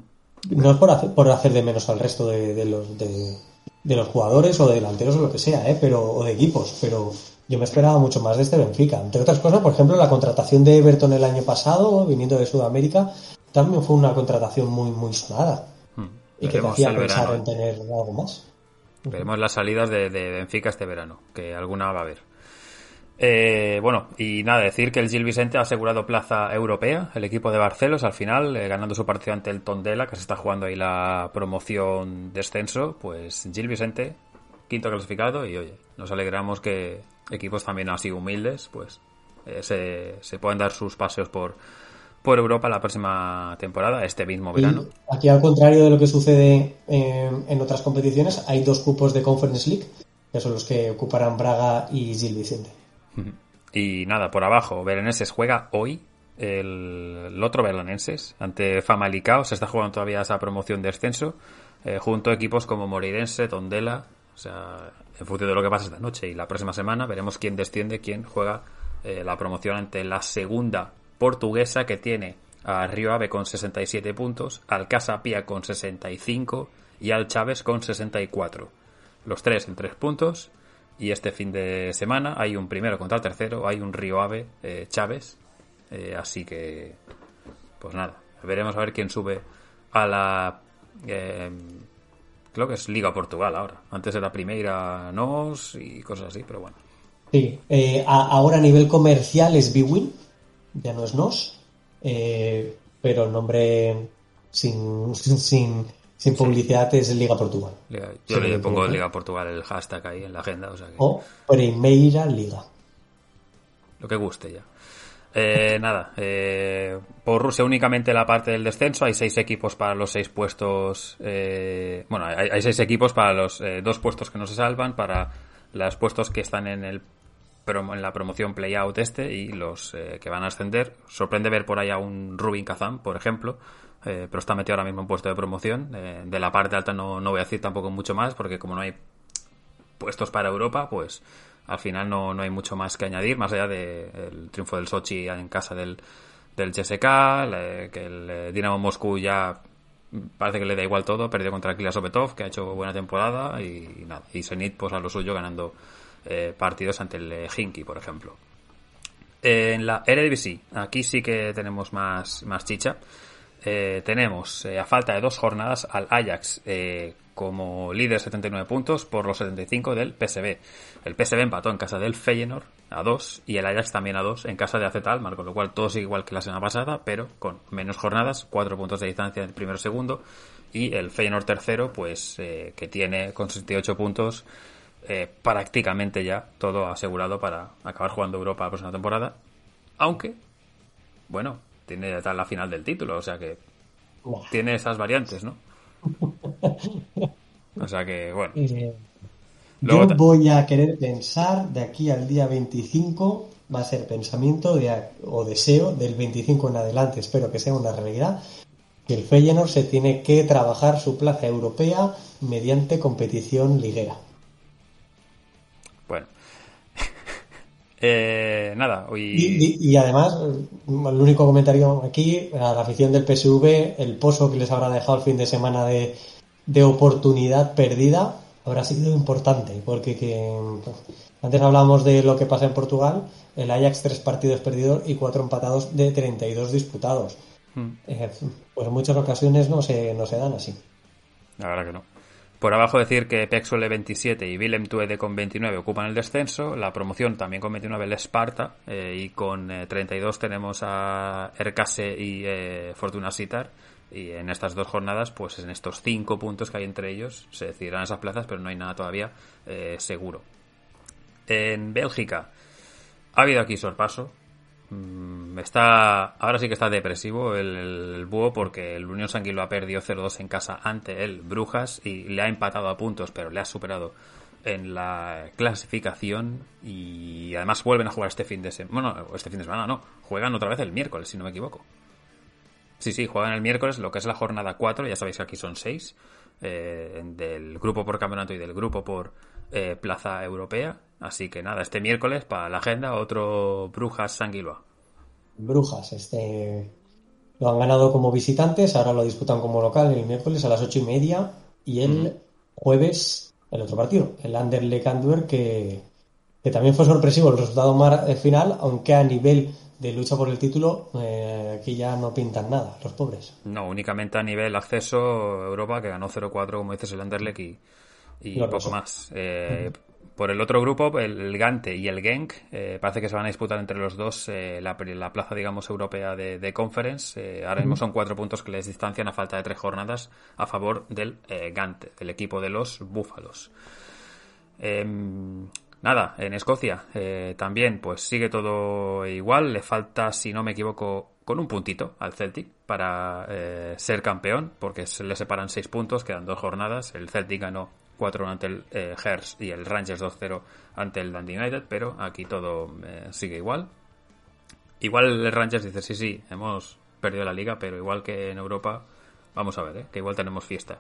No es por hacer, por hacer de menos al resto de, los, de, de, los jugadores o de delanteros o lo que sea, ¿eh? pero, o de equipos, pero yo me esperaba mucho más de este Benfica. Entre otras cosas, por ejemplo, la contratación de Everton el año pasado, viniendo de Sudamérica, también fue una contratación muy, muy sonada. Hmm. Y que te hacía pensar en tener algo más. Veremos las salidas de, Benfica este verano, que alguna va a haber. Eh, bueno, y nada, decir que el Gil Vicente ha asegurado plaza europea, el equipo de Barcelos, al final, eh, ganando su partido ante el Tondela, que se está jugando ahí la promoción descenso, pues Gil Vicente, quinto clasificado, y oye, nos alegramos que, equipos también así humildes, pues eh, se, pueden dar sus paseos por, por Europa la próxima temporada, este mismo verano. aquí, al contrario de lo que sucede en, otras competiciones, hay dos cupos de Conference League, que son los que ocuparán Braga y Gil Vicente. Y nada, por abajo, Belenenses juega hoy el, otro Belenenses ante Famalicao, se está jugando todavía esa promoción de ascenso, eh, junto a equipos como Morirense, Tondela, o sea, en función de lo que pasa esta noche y la próxima semana, veremos quién desciende, quién juega eh, la promoción ante la segunda portuguesa que tiene a Río Ave con 67 puntos, al Casa Pía con 65 y al Chávez con 64. Los tres en tres puntos. Y este fin de semana hay un primero contra el tercero, hay un Río Ave eh, Chávez. Eh, así que, pues nada, veremos a ver quién sube a la Creo que es Liga Portugal ahora. Antes era Primeira Nos y cosas así, pero bueno. Sí, eh, ahora a nivel comercial es Bwin, ya no es NOS, eh, pero el nombre sin, sin, sin publicidad es Liga Portugal. yo le pongo Liga Portugal el hashtag ahí en la agenda. O, Primeira Liga. Lo que guste ya. Eh, nada, eh, por Rusia únicamente la parte del descenso. Hay seis equipos para los seis puestos. Eh, bueno, hay, seis equipos para los dos puestos que no se salvan, para los puestos que están en el en la promoción playout este y los que van a ascender. Sorprende ver por ahí a un Rubin Kazan, por ejemplo, pero está metido ahora mismo en puesto de promoción. de la parte alta no, no voy a decir tampoco mucho más, porque como no hay puestos para Europa, pues al final no, no hay mucho más que añadir, más allá del triunfo del Sochi en casa del, del que el eh, Dinamo Moscú ya parece que le da igual todo, perdió contra Kila Sopetov, que ha hecho buena temporada, y, nada, y Zenit pues a lo suyo ganando eh, partidos ante el Hinky, por ejemplo. en la Eredivisie, aquí sí que tenemos más, más chicha. Eh, tenemos, a falta de dos jornadas, al Ajax como líder 79 puntos por los 75 del PSV. El PSV empató en casa del Feyenoord a 2 y el Ajax también a 2 en casa de AZ con lo cual todo sigue igual que la semana pasada, pero con menos jornadas, 4 puntos de distancia el primero segundo y el Feyenoord tercero, pues eh, que tiene con 68 puntos eh, prácticamente ya todo asegurado para acabar jugando Europa la próxima temporada, aunque, bueno, tiene ya la final del título, o sea que tiene esas variantes, ¿no? O sea que, bueno. Yo voy a querer pensar de aquí al día 25, va a ser pensamiento de, o deseo del 25 en adelante, espero que sea una realidad, que el Feyenoord se tiene que trabajar su plaza europea mediante competición liguera. Eh, nada, hoy... Y, y, además, el único comentario aquí, a la afición del PSV, el pozo que les habrá dejado el fin de semana de de oportunidad perdida habrá sido importante, porque que, antes hablábamos de lo que pasa en Portugal, el Ajax tres partidos perdidos y cuatro empatados de 32 disputados. Hmm. Eh, pues en muchas ocasiones no se, no se dan así. La verdad que no. Por abajo decir que Pexole 27 y Willem Tuede con 29 ocupan el descenso. La promoción también con 29 el Esparta. Eh, y con 32 eh, tenemos a Ercase y Fortuna Sitar y en estas dos jornadas, pues en estos cinco puntos que hay entre ellos, se decidirán esas plazas, pero no hay nada todavía eh, seguro. En Bélgica, ha habido aquí sorpaso. Mm, está, ahora sí que está depresivo el, búho porque el Unión Sanguilo ha perdido 0-2 en casa ante el Brujas y le ha empatado a puntos, pero le ha superado en la clasificación y además vuelven a jugar este fin de semana. Bueno, este fin de semana no, juegan otra vez el miércoles, si no me equivoco. Sí, sí, juegan el miércoles, lo que es la jornada 4, ya sabéis que aquí son 6, eh, del grupo por campeonato y del grupo por eh, plaza europea. Así que nada, este miércoles para la agenda otro Brujas Sanguiloa. Brujas, este lo han ganado como visitantes, ahora lo disputan como local el miércoles a las ocho y media y el jueves el otro partido, el Anderlecht Antwerp que, que también fue sorpresivo el resultado eh, final, aunque a nivel de lucha por el título, eh, aquí ya no pintan nada, los pobres. No, únicamente a nivel acceso Europa, que ganó 0-4, como dices, el Anderlecht y, y poco más. Eh, por el otro grupo, el, Gante y el Genk, eh, parece que se van a disputar entre los dos la, la, plaza, digamos, europea de, Conference. ahora mismo son cuatro puntos que les distancian a falta de tres jornadas a favor del Gante, del equipo de los Búfalos. Em, Nada, en Escocia eh, también pues sigue todo igual, le falta, si no me equivoco, con un puntito al Celtic para eh, ser campeón, porque se le separan seis puntos, quedan dos jornadas, el Celtic ganó 4 ante el eh, y el Rangers 2-0 ante el Dundee United, pero aquí todo sigue igual. Igual el Rangers dice, sí, sí, hemos perdido la liga, pero igual que en Europa, vamos a ver, que igual tenemos fiesta.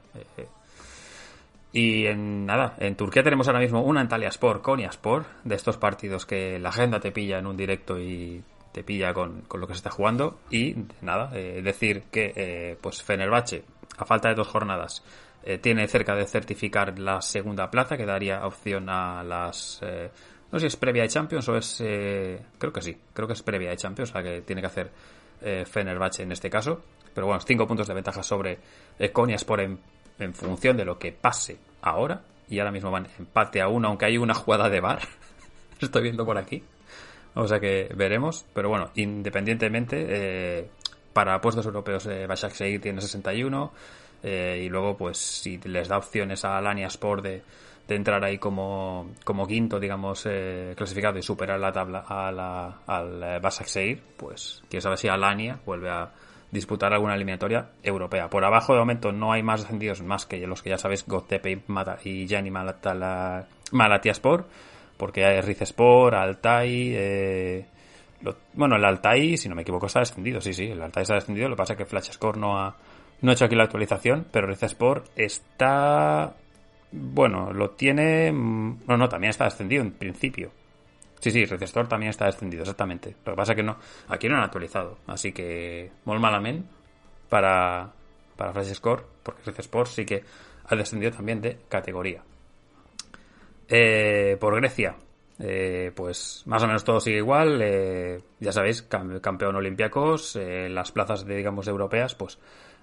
Y en nada, en Turquía tenemos ahora mismo una Antalya Sport, Konya Sport, de estos partidos que la agenda te pilla en un directo y te pilla con, lo que se está jugando. Y nada, eh, decir que eh, pues Fenerbahce, a falta de dos jornadas, eh, tiene cerca de certificar la segunda plaza, que daría opción a las... no sé si es previa de Champions o es... creo que sí, creo que es previa de Champions, la que tiene que hacer Fenerbahce en este caso. Pero bueno, cinco puntos de ventaja sobre Konya Sport en función de lo que pase ahora, y ahora mismo van empate a uno, aunque hay una jugada de bar. Estoy viendo por aquí. O sea que veremos. Pero bueno, independientemente, eh, para puestos europeos, eh, Başakşehir tiene 61. Eh, y luego, pues, si les da opciones a Alania Sport de, de entrar ahí como, como quinto, digamos, eh, clasificado y superar la tabla a la, al eh, Başakşehir, pues quién sabe si Alania vuelve a disputar alguna eliminatoria europea. Por abajo de momento no hay más descendidos más que los que ya sabéis, Gotepe y, Gianni Malatala, Malatiaspor, porque hay Rizespor, Altai, eh, bueno, el Altai, si no me equivoco, está descendido, sí, sí, el Altai está descendido, lo que pasa es que Flash Score no ha, no ha hecho aquí la actualización, pero Rizespor está bueno, lo tiene. mm, No, no, también está descendido en principio. Sí, sí, Recestor también está descendido, exactamente. Lo que pasa es que no. Aquí no han actualizado. Así que. Molt malament para. Para Score. Porque Recesport sí que ha descendido también de categoría. Eh, por Grecia. Eh, pues más o menos todo sigue igual. eh, ya sabéis, cam- campeón Olympiacos. eh, las plazas, de, digamos, europeas, pues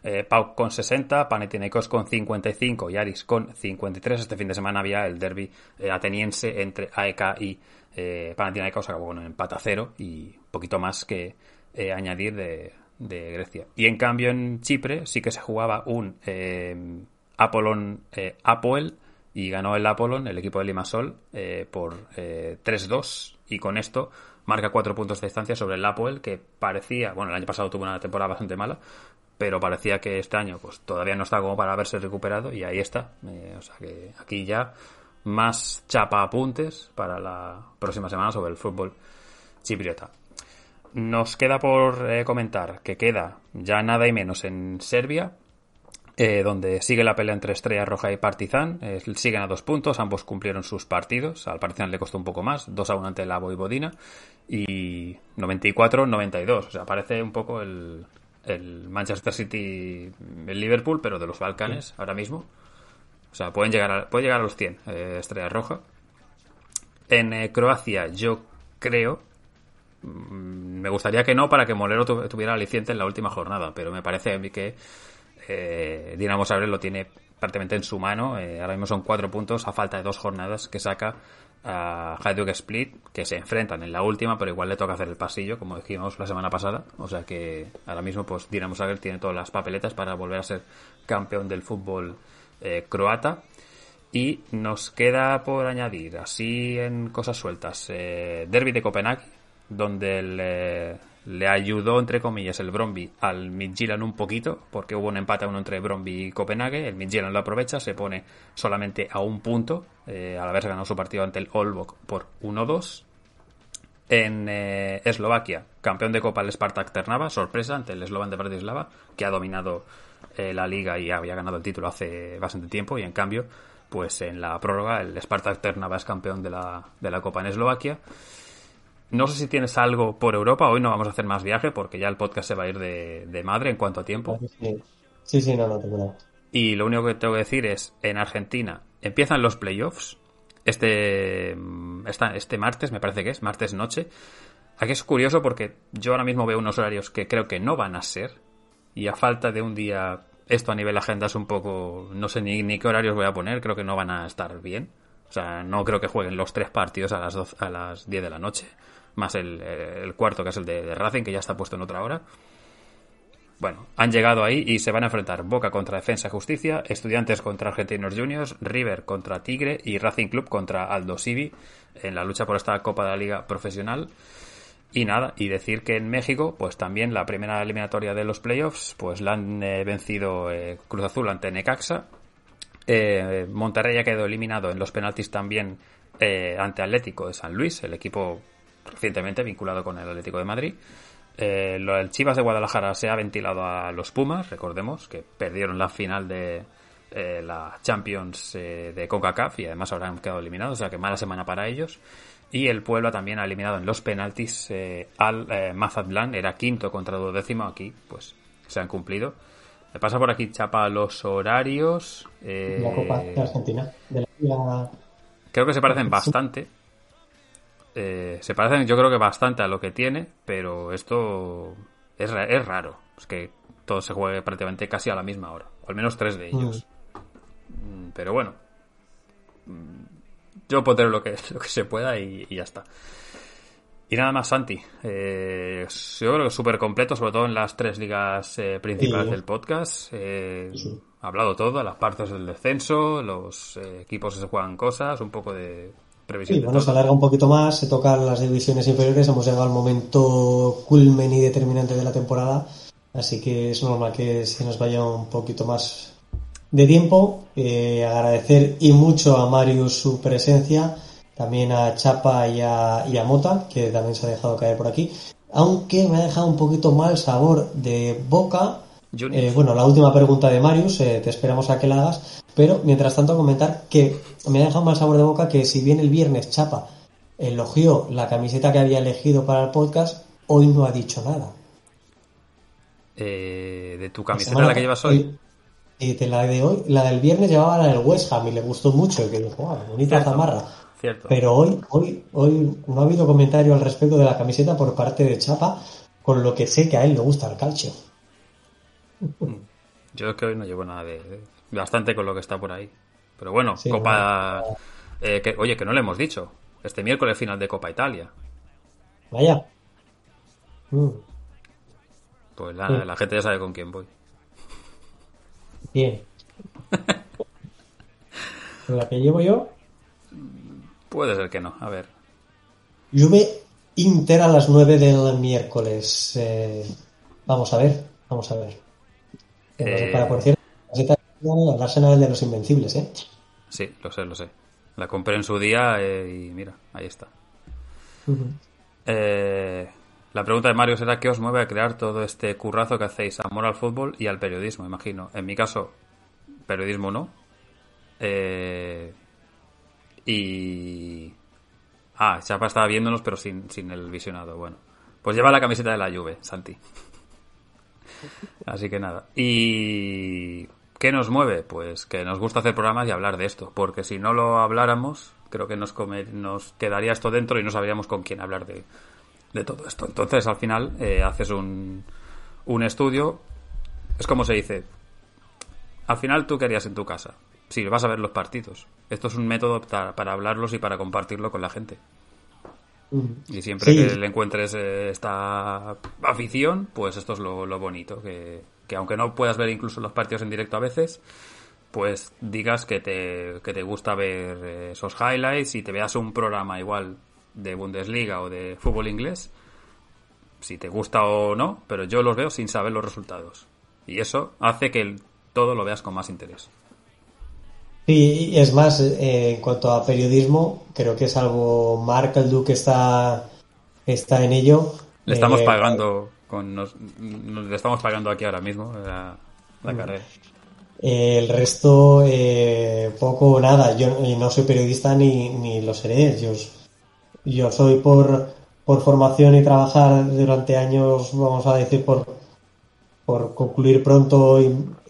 eh, Pau con 60, Panathinaikos con 55 y Aris con 53. Este fin de semana había el derby eh, ateniense entre AEK y eh, acabó con un empate a cero y un poquito más que eh, añadir de, Grecia. Y en cambio en Chipre sí que se jugaba un eh, Apollon eh, Apoel y ganó el Apollon, el equipo de Limassol, eh, por eh, 3-2 y con esto marca cuatro puntos de distancia sobre el Apoel que parecía, bueno, el año pasado tuvo una temporada bastante mala, pero parecía que este año pues todavía no está como para haberse recuperado y ahí está. Eh, o sea que aquí ya más chapa apuntes para la próxima semana sobre el fútbol chipriota. Nos queda por eh, comentar que queda ya nada y menos en Serbia, eh, donde sigue la pelea entre Estrella Roja y Partizan. Siguen a dos puntos, ambos cumplieron sus partidos. Al Partizan le costó un poco más, 2 a 1 ante la Voivodina y 94-92. O sea, parece un poco el, el Manchester City, el Liverpool, pero de los Balcanes ahora mismo. O sea, pueden llegar a, puede llegar a los 100 eh, Estrella Roja. En eh, Croacia, yo creo. mm, Me gustaría que no para que Molero tu- tuviera aliciente en la última jornada, pero me parece a mí que eh, Dinamo Zagreb lo tiene prácticamente en su mano. Eh, ahora mismo son cuatro puntos a falta de dos jornadas que saca a Hajduk Split, que se enfrentan en la última, pero igual le toca hacer el pasillo, como dijimos la semana pasada. O sea que ahora mismo pues Dinamo Zagreb tiene todas las papeletas para volver a ser campeón del fútbol eh, croata. Y nos queda por añadir, así en cosas sueltas, eh, Derby de Copenhague, donde le, le ayudó, entre comillas, el Bromby al Midtjylland un poquito, porque hubo un empate a uno entre Bromby y Copenhague. El Midtjylland lo aprovecha, se pone solamente a un punto, eh, al haberse ganado su partido ante el Olbok por 1-2. En eh, Eslovaquia, campeón de Copa el Spartak Trnava, sorpresa ante el Slovan de Bratislava, que ha dominado eh, la liga y había ganado el título hace bastante tiempo. Y en cambio, pues en la prórroga, el Spartak Trnava es campeón de la, de la Copa en Eslovaquia. No sé si tienes algo por Europa. Hoy no vamos a hacer más viaje porque ya el podcast se va a ir de, de madre en cuanto a tiempo. Sí, sí, sí, no, no tengo nada. Y lo único que tengo que decir es, en Argentina empiezan los playoffs. Este, esta- este martes, me parece que es, martes noche. Aquí es curioso porque yo ahora mismo veo unos horarios que creo que no van a ser. Y a falta de un día, esto a nivel agenda es un poco... No sé ni, ni qué horarios voy a poner, creo que no van a estar bien. O sea, no creo que jueguen los tres partidos a las, 12 a las 10 de la noche. Más el, el cuarto, que es el de, Racing, que ya está puesto en otra hora. Bueno, han llegado ahí y se van a enfrentar Boca contra Defensa y Justicia, Estudiantes contra Argentinos Juniors, River contra Tigre y Racing Club contra Aldo Civi en la lucha por esta Copa de la Liga Profesional. Y nada, y decir que en México, pues también la primera eliminatoria de los playoffs, pues la han eh, vencido eh, Cruz Azul ante Necaxa. Eh, Monterrey ha quedado eliminado en los penaltis también eh, ante Atlético de San Luis, el equipo recientemente vinculado con el Atlético de Madrid. Eh, lo del Chivas de Guadalajara se ha ventilado a los Pumas, recordemos que perdieron la final de eh, la Champions eh, de CONCACAF y además ahora han quedado eliminados, o sea que mala semana para ellos. Y el Puebla también ha eliminado en los penaltis eh, al eh, Mazatlán, era quinto contra duodécimo, aquí pues se han cumplido. Me pasa por aquí Chapa los horarios. La Copa de Argentina. De la Liga- Creo que se parecen bastante. Eh, se parecen, yo creo que bastante a lo que tiene, pero esto es, es raro. Es que todo se juegue prácticamente casi a la misma hora, o al menos tres de ellos. Mm, Pero bueno, Mm, yo pondré lo que, lo que se pueda y, ya está. Y nada más, Santi. Eh, yo creo que súper completo, sobre todo en las tres ligas eh, principales del podcast. Eh, Ha hablado todo, las partes del descenso, los eh, equipos que se juegan cosas, un poco de previsión. Sí, bueno, se alarga un poquito más, se tocan las divisiones inferiores, hemos llegado al momento culmen y determinante de la temporada, así que es normal que se nos vaya un poquito más de tiempo. Eh, agradecer y mucho a Marius su presencia, también a Chapa y a, y a Mota, que también se ha dejado caer por aquí, aunque me ha dejado un poquito mal sabor de boca. Eh, bueno, la última pregunta de Marius, eh, te esperamos a que la hagas, pero mientras tanto comentar que me ha dejado mal sabor de boca que si bien el viernes Chapa elogió la camiseta que había elegido para el podcast, hoy no ha dicho nada. de tu camiseta la que llevas hoy. Y de la de hoy, la del viernes llevaba la del West Ham y le gustó mucho, y que dijo, bonita zamarra. Pero hoy, hoy, hoy no ha habido comentario al respecto de la camiseta por parte de Chapa, con lo que sé que a él le gusta el calcio. Yo es que hoy no llevo nada de, bastante con lo que está por ahí. Pero bueno, Copa. Eh, que, oye, que no le hemos dicho. Este miércoles final de Copa Italia. Vaya. Mm. Pues la, la gente ya sabe con quién voy. Bien. ¿La que llevo yo? Puede ser que no, a ver. Juve Inter a las 9 del miércoles. Eh, vamos a ver, vamos a ver. Eh... Para, por cierto, el Arsenal de los Invencibles, ¿eh? Sí, lo sé, lo sé. La compré en su día eh, y mira, ahí está. eh, la pregunta de Mario será qué os mueve a crear todo este currazo que hacéis, amor al fútbol y al periodismo, imagino. En mi caso, periodismo no. Eh, y... Ah, Chapa estaba viéndonos pero sin, sin el visionado. Bueno, pues lleva la camiseta de la Juve, Santi. Así que nada. ¿Y qué nos mueve? Pues que nos gusta hacer programas y hablar de esto. Porque si no lo habláramos, creo que nos, nos quedaría esto dentro y no sabríamos con quién hablar de, de todo esto. Entonces, al final, eh, haces un, un estudio. Es como se dice. Al final, tú querías en tu casa. Si vas a ver los partidos. Esto es un método para, hablarlos y para compartirlo con la gente. Y siempre que le encuentres eh, esta afición, pues esto es lo, bonito. Que, que, aunque no puedas ver incluso los partidos en directo a veces, pues digas que te, que te gusta ver eh, esos highlights y te veas un programa igual de Bundesliga o de fútbol inglés, si te gusta o no, pero yo los veo sin saber los resultados. Y eso hace que todo lo veas con más interés. Y es más, eh, en cuanto a periodismo, creo que es algo Mark el Duque está, está en ello. Le estamos eh, pagando con nos, le estamos pagando aquí ahora mismo la, mm. carrera. el resto, eh, poco o nada. Yo no soy periodista ni, ni lo seré. Yo yo soy por, por formación y trabajar durante años, vamos a decir, por, por concluir pronto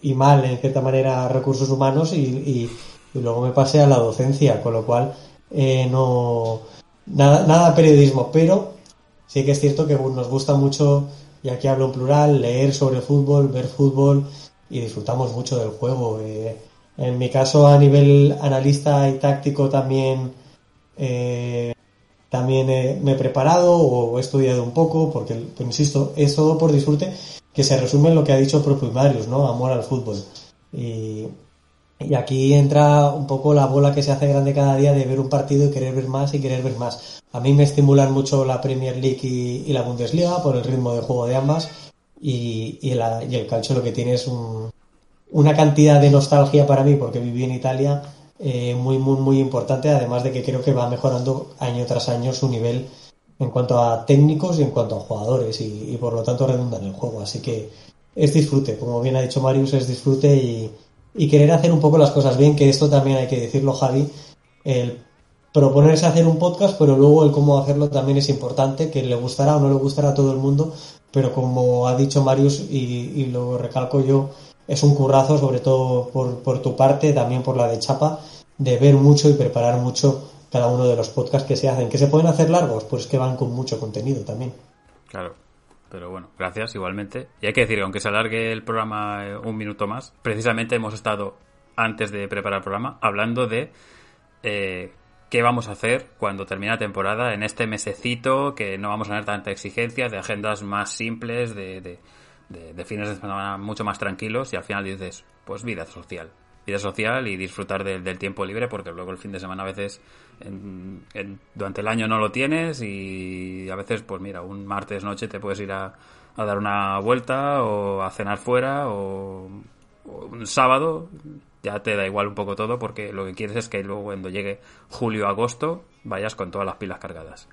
y, mal, en cierta manera, recursos humanos y, luego me pasé a la docencia, con lo cual eh, no. Nada, nada periodismo, pero sí que es cierto que nos gusta mucho, y aquí hablo en plural, leer sobre fútbol, ver fútbol y disfrutamos mucho del juego. Eh, en mi caso, a nivel analista y táctico, también eh, también me he preparado o he estudiado un poco, porque, insisto, es todo por disfrute, que se resume en lo que ha dicho el propio Marius, ¿no? Amor al fútbol. Y, aquí entra un poco la bola que se hace grande cada día de ver un partido y querer ver más y querer ver más. A mí me estimulan mucho la Premier League y, la Bundesliga por el ritmo de juego de ambas y, y, el calcio lo que tiene es una cantidad de nostalgia para mí porque viví en Italia eh, muy, muy, muy importante, además de que creo que va mejorando año tras año su nivel en cuanto a técnicos y en cuanto a jugadores y, por lo tanto redunda en el juego. Así que es disfrute, como bien ha dicho Marius, es disfrute y, querer hacer un poco las cosas bien, que esto también hay que decirlo, Javi, el proponerse hacer un podcast, pero luego el cómo hacerlo también es importante, que le gustará o no le gustará a todo el mundo, pero como ha dicho Marius y, y lo recalco yo, es un currazo, sobre todo por, por tu parte, también por la de Chapa, de ver mucho y preparar mucho cada uno de los podcasts que se hacen. ¿Que se pueden hacer largos? Pues que van con mucho contenido también. Claro, pero bueno, gracias igualmente. Y hay que decir, aunque se alargue el programa eh, un minuto más, precisamente hemos estado, antes de preparar el programa, hablando de eh, qué vamos a hacer cuando termine la temporada en este mesecito que no vamos a tener tanta exigencia, de agendas más simples, de, de, de, fines de semana mucho más tranquilos y al final dices, pues vida social. Vida social y disfrutar del tiempo libre porque luego el fin de semana a veces durante el año no lo tienes y a veces pues mira, un martes noche te puedes ir a, dar una vuelta o a cenar fuera o un sábado ya te da igual un poco todo porque lo que quieres es que luego cuando llegue julio agosto vayas con todas las pilas cargadas.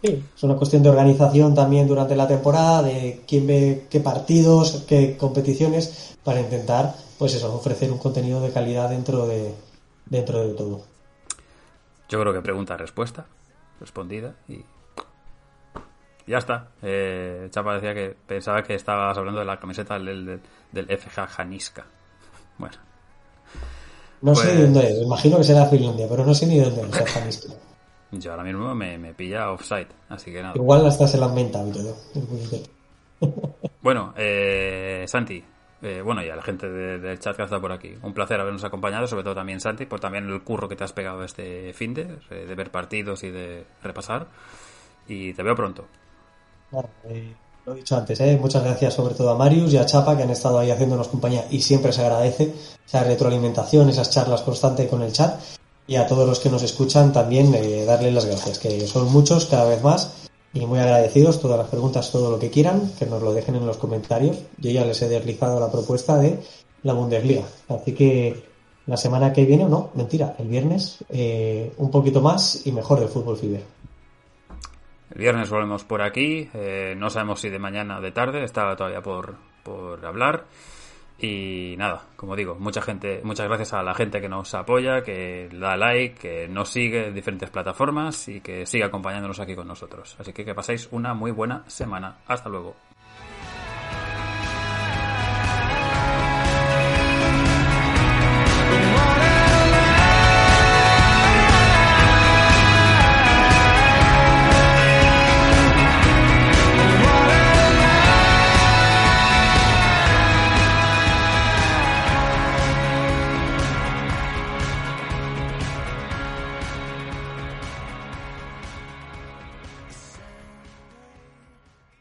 Sí, es una cuestión de organización también durante la temporada, de quién ve qué partidos, qué competiciones, para intentar, pues eso, ofrecer un contenido de calidad dentro de, dentro de todo. Yo creo que pregunta-respuesta, respondida y ya está. Eh, Chapa decía que pensaba que estabas hablando de la camiseta del, del, del FJ Janiska. Bueno, no sé de pues- dónde es, imagino que será Finlandia, pero no sé ni dónde es Yo ahora mismo me, me, pilla offside, así que nada. Igual hasta se la han inventado Bueno, eh, Santi, eh, bueno, y a la gente del chat que está por aquí. Un placer habernos acompañado, sobre todo también Santi, por también el curro que te has pegado este fin de, eh, de ver partidos y de repasar. Y te veo pronto. Eh, lo he dicho antes, ¿eh? muchas gracias sobre todo a Marius y a Chapa que han estado ahí haciéndonos compañía y siempre se agradece esa retroalimentación, esas charlas constantes con el chat y a todos los que nos escuchan también darles las gracias, que son muchos cada vez más y muy agradecidos, todas las preguntas, todo lo que quieran, que nos lo dejen en los comentarios. Yo ya les he deslizado la propuesta de la Bundesliga, así que la semana que viene, no, mentira, el viernes, eh, un poquito más y mejor de Fútbol Fiber. El viernes volvemos por aquí. Eh, no sabemos si de mañana o de tarde. Está todavía por, por hablar. Y nada, como digo, mucha gente, muchas gracias a la gente que nos apoya, que da like, que nos sigue en diferentes plataformas y que sigue acompañándonos aquí con nosotros. Así que que paséis una muy buena semana. Hasta luego.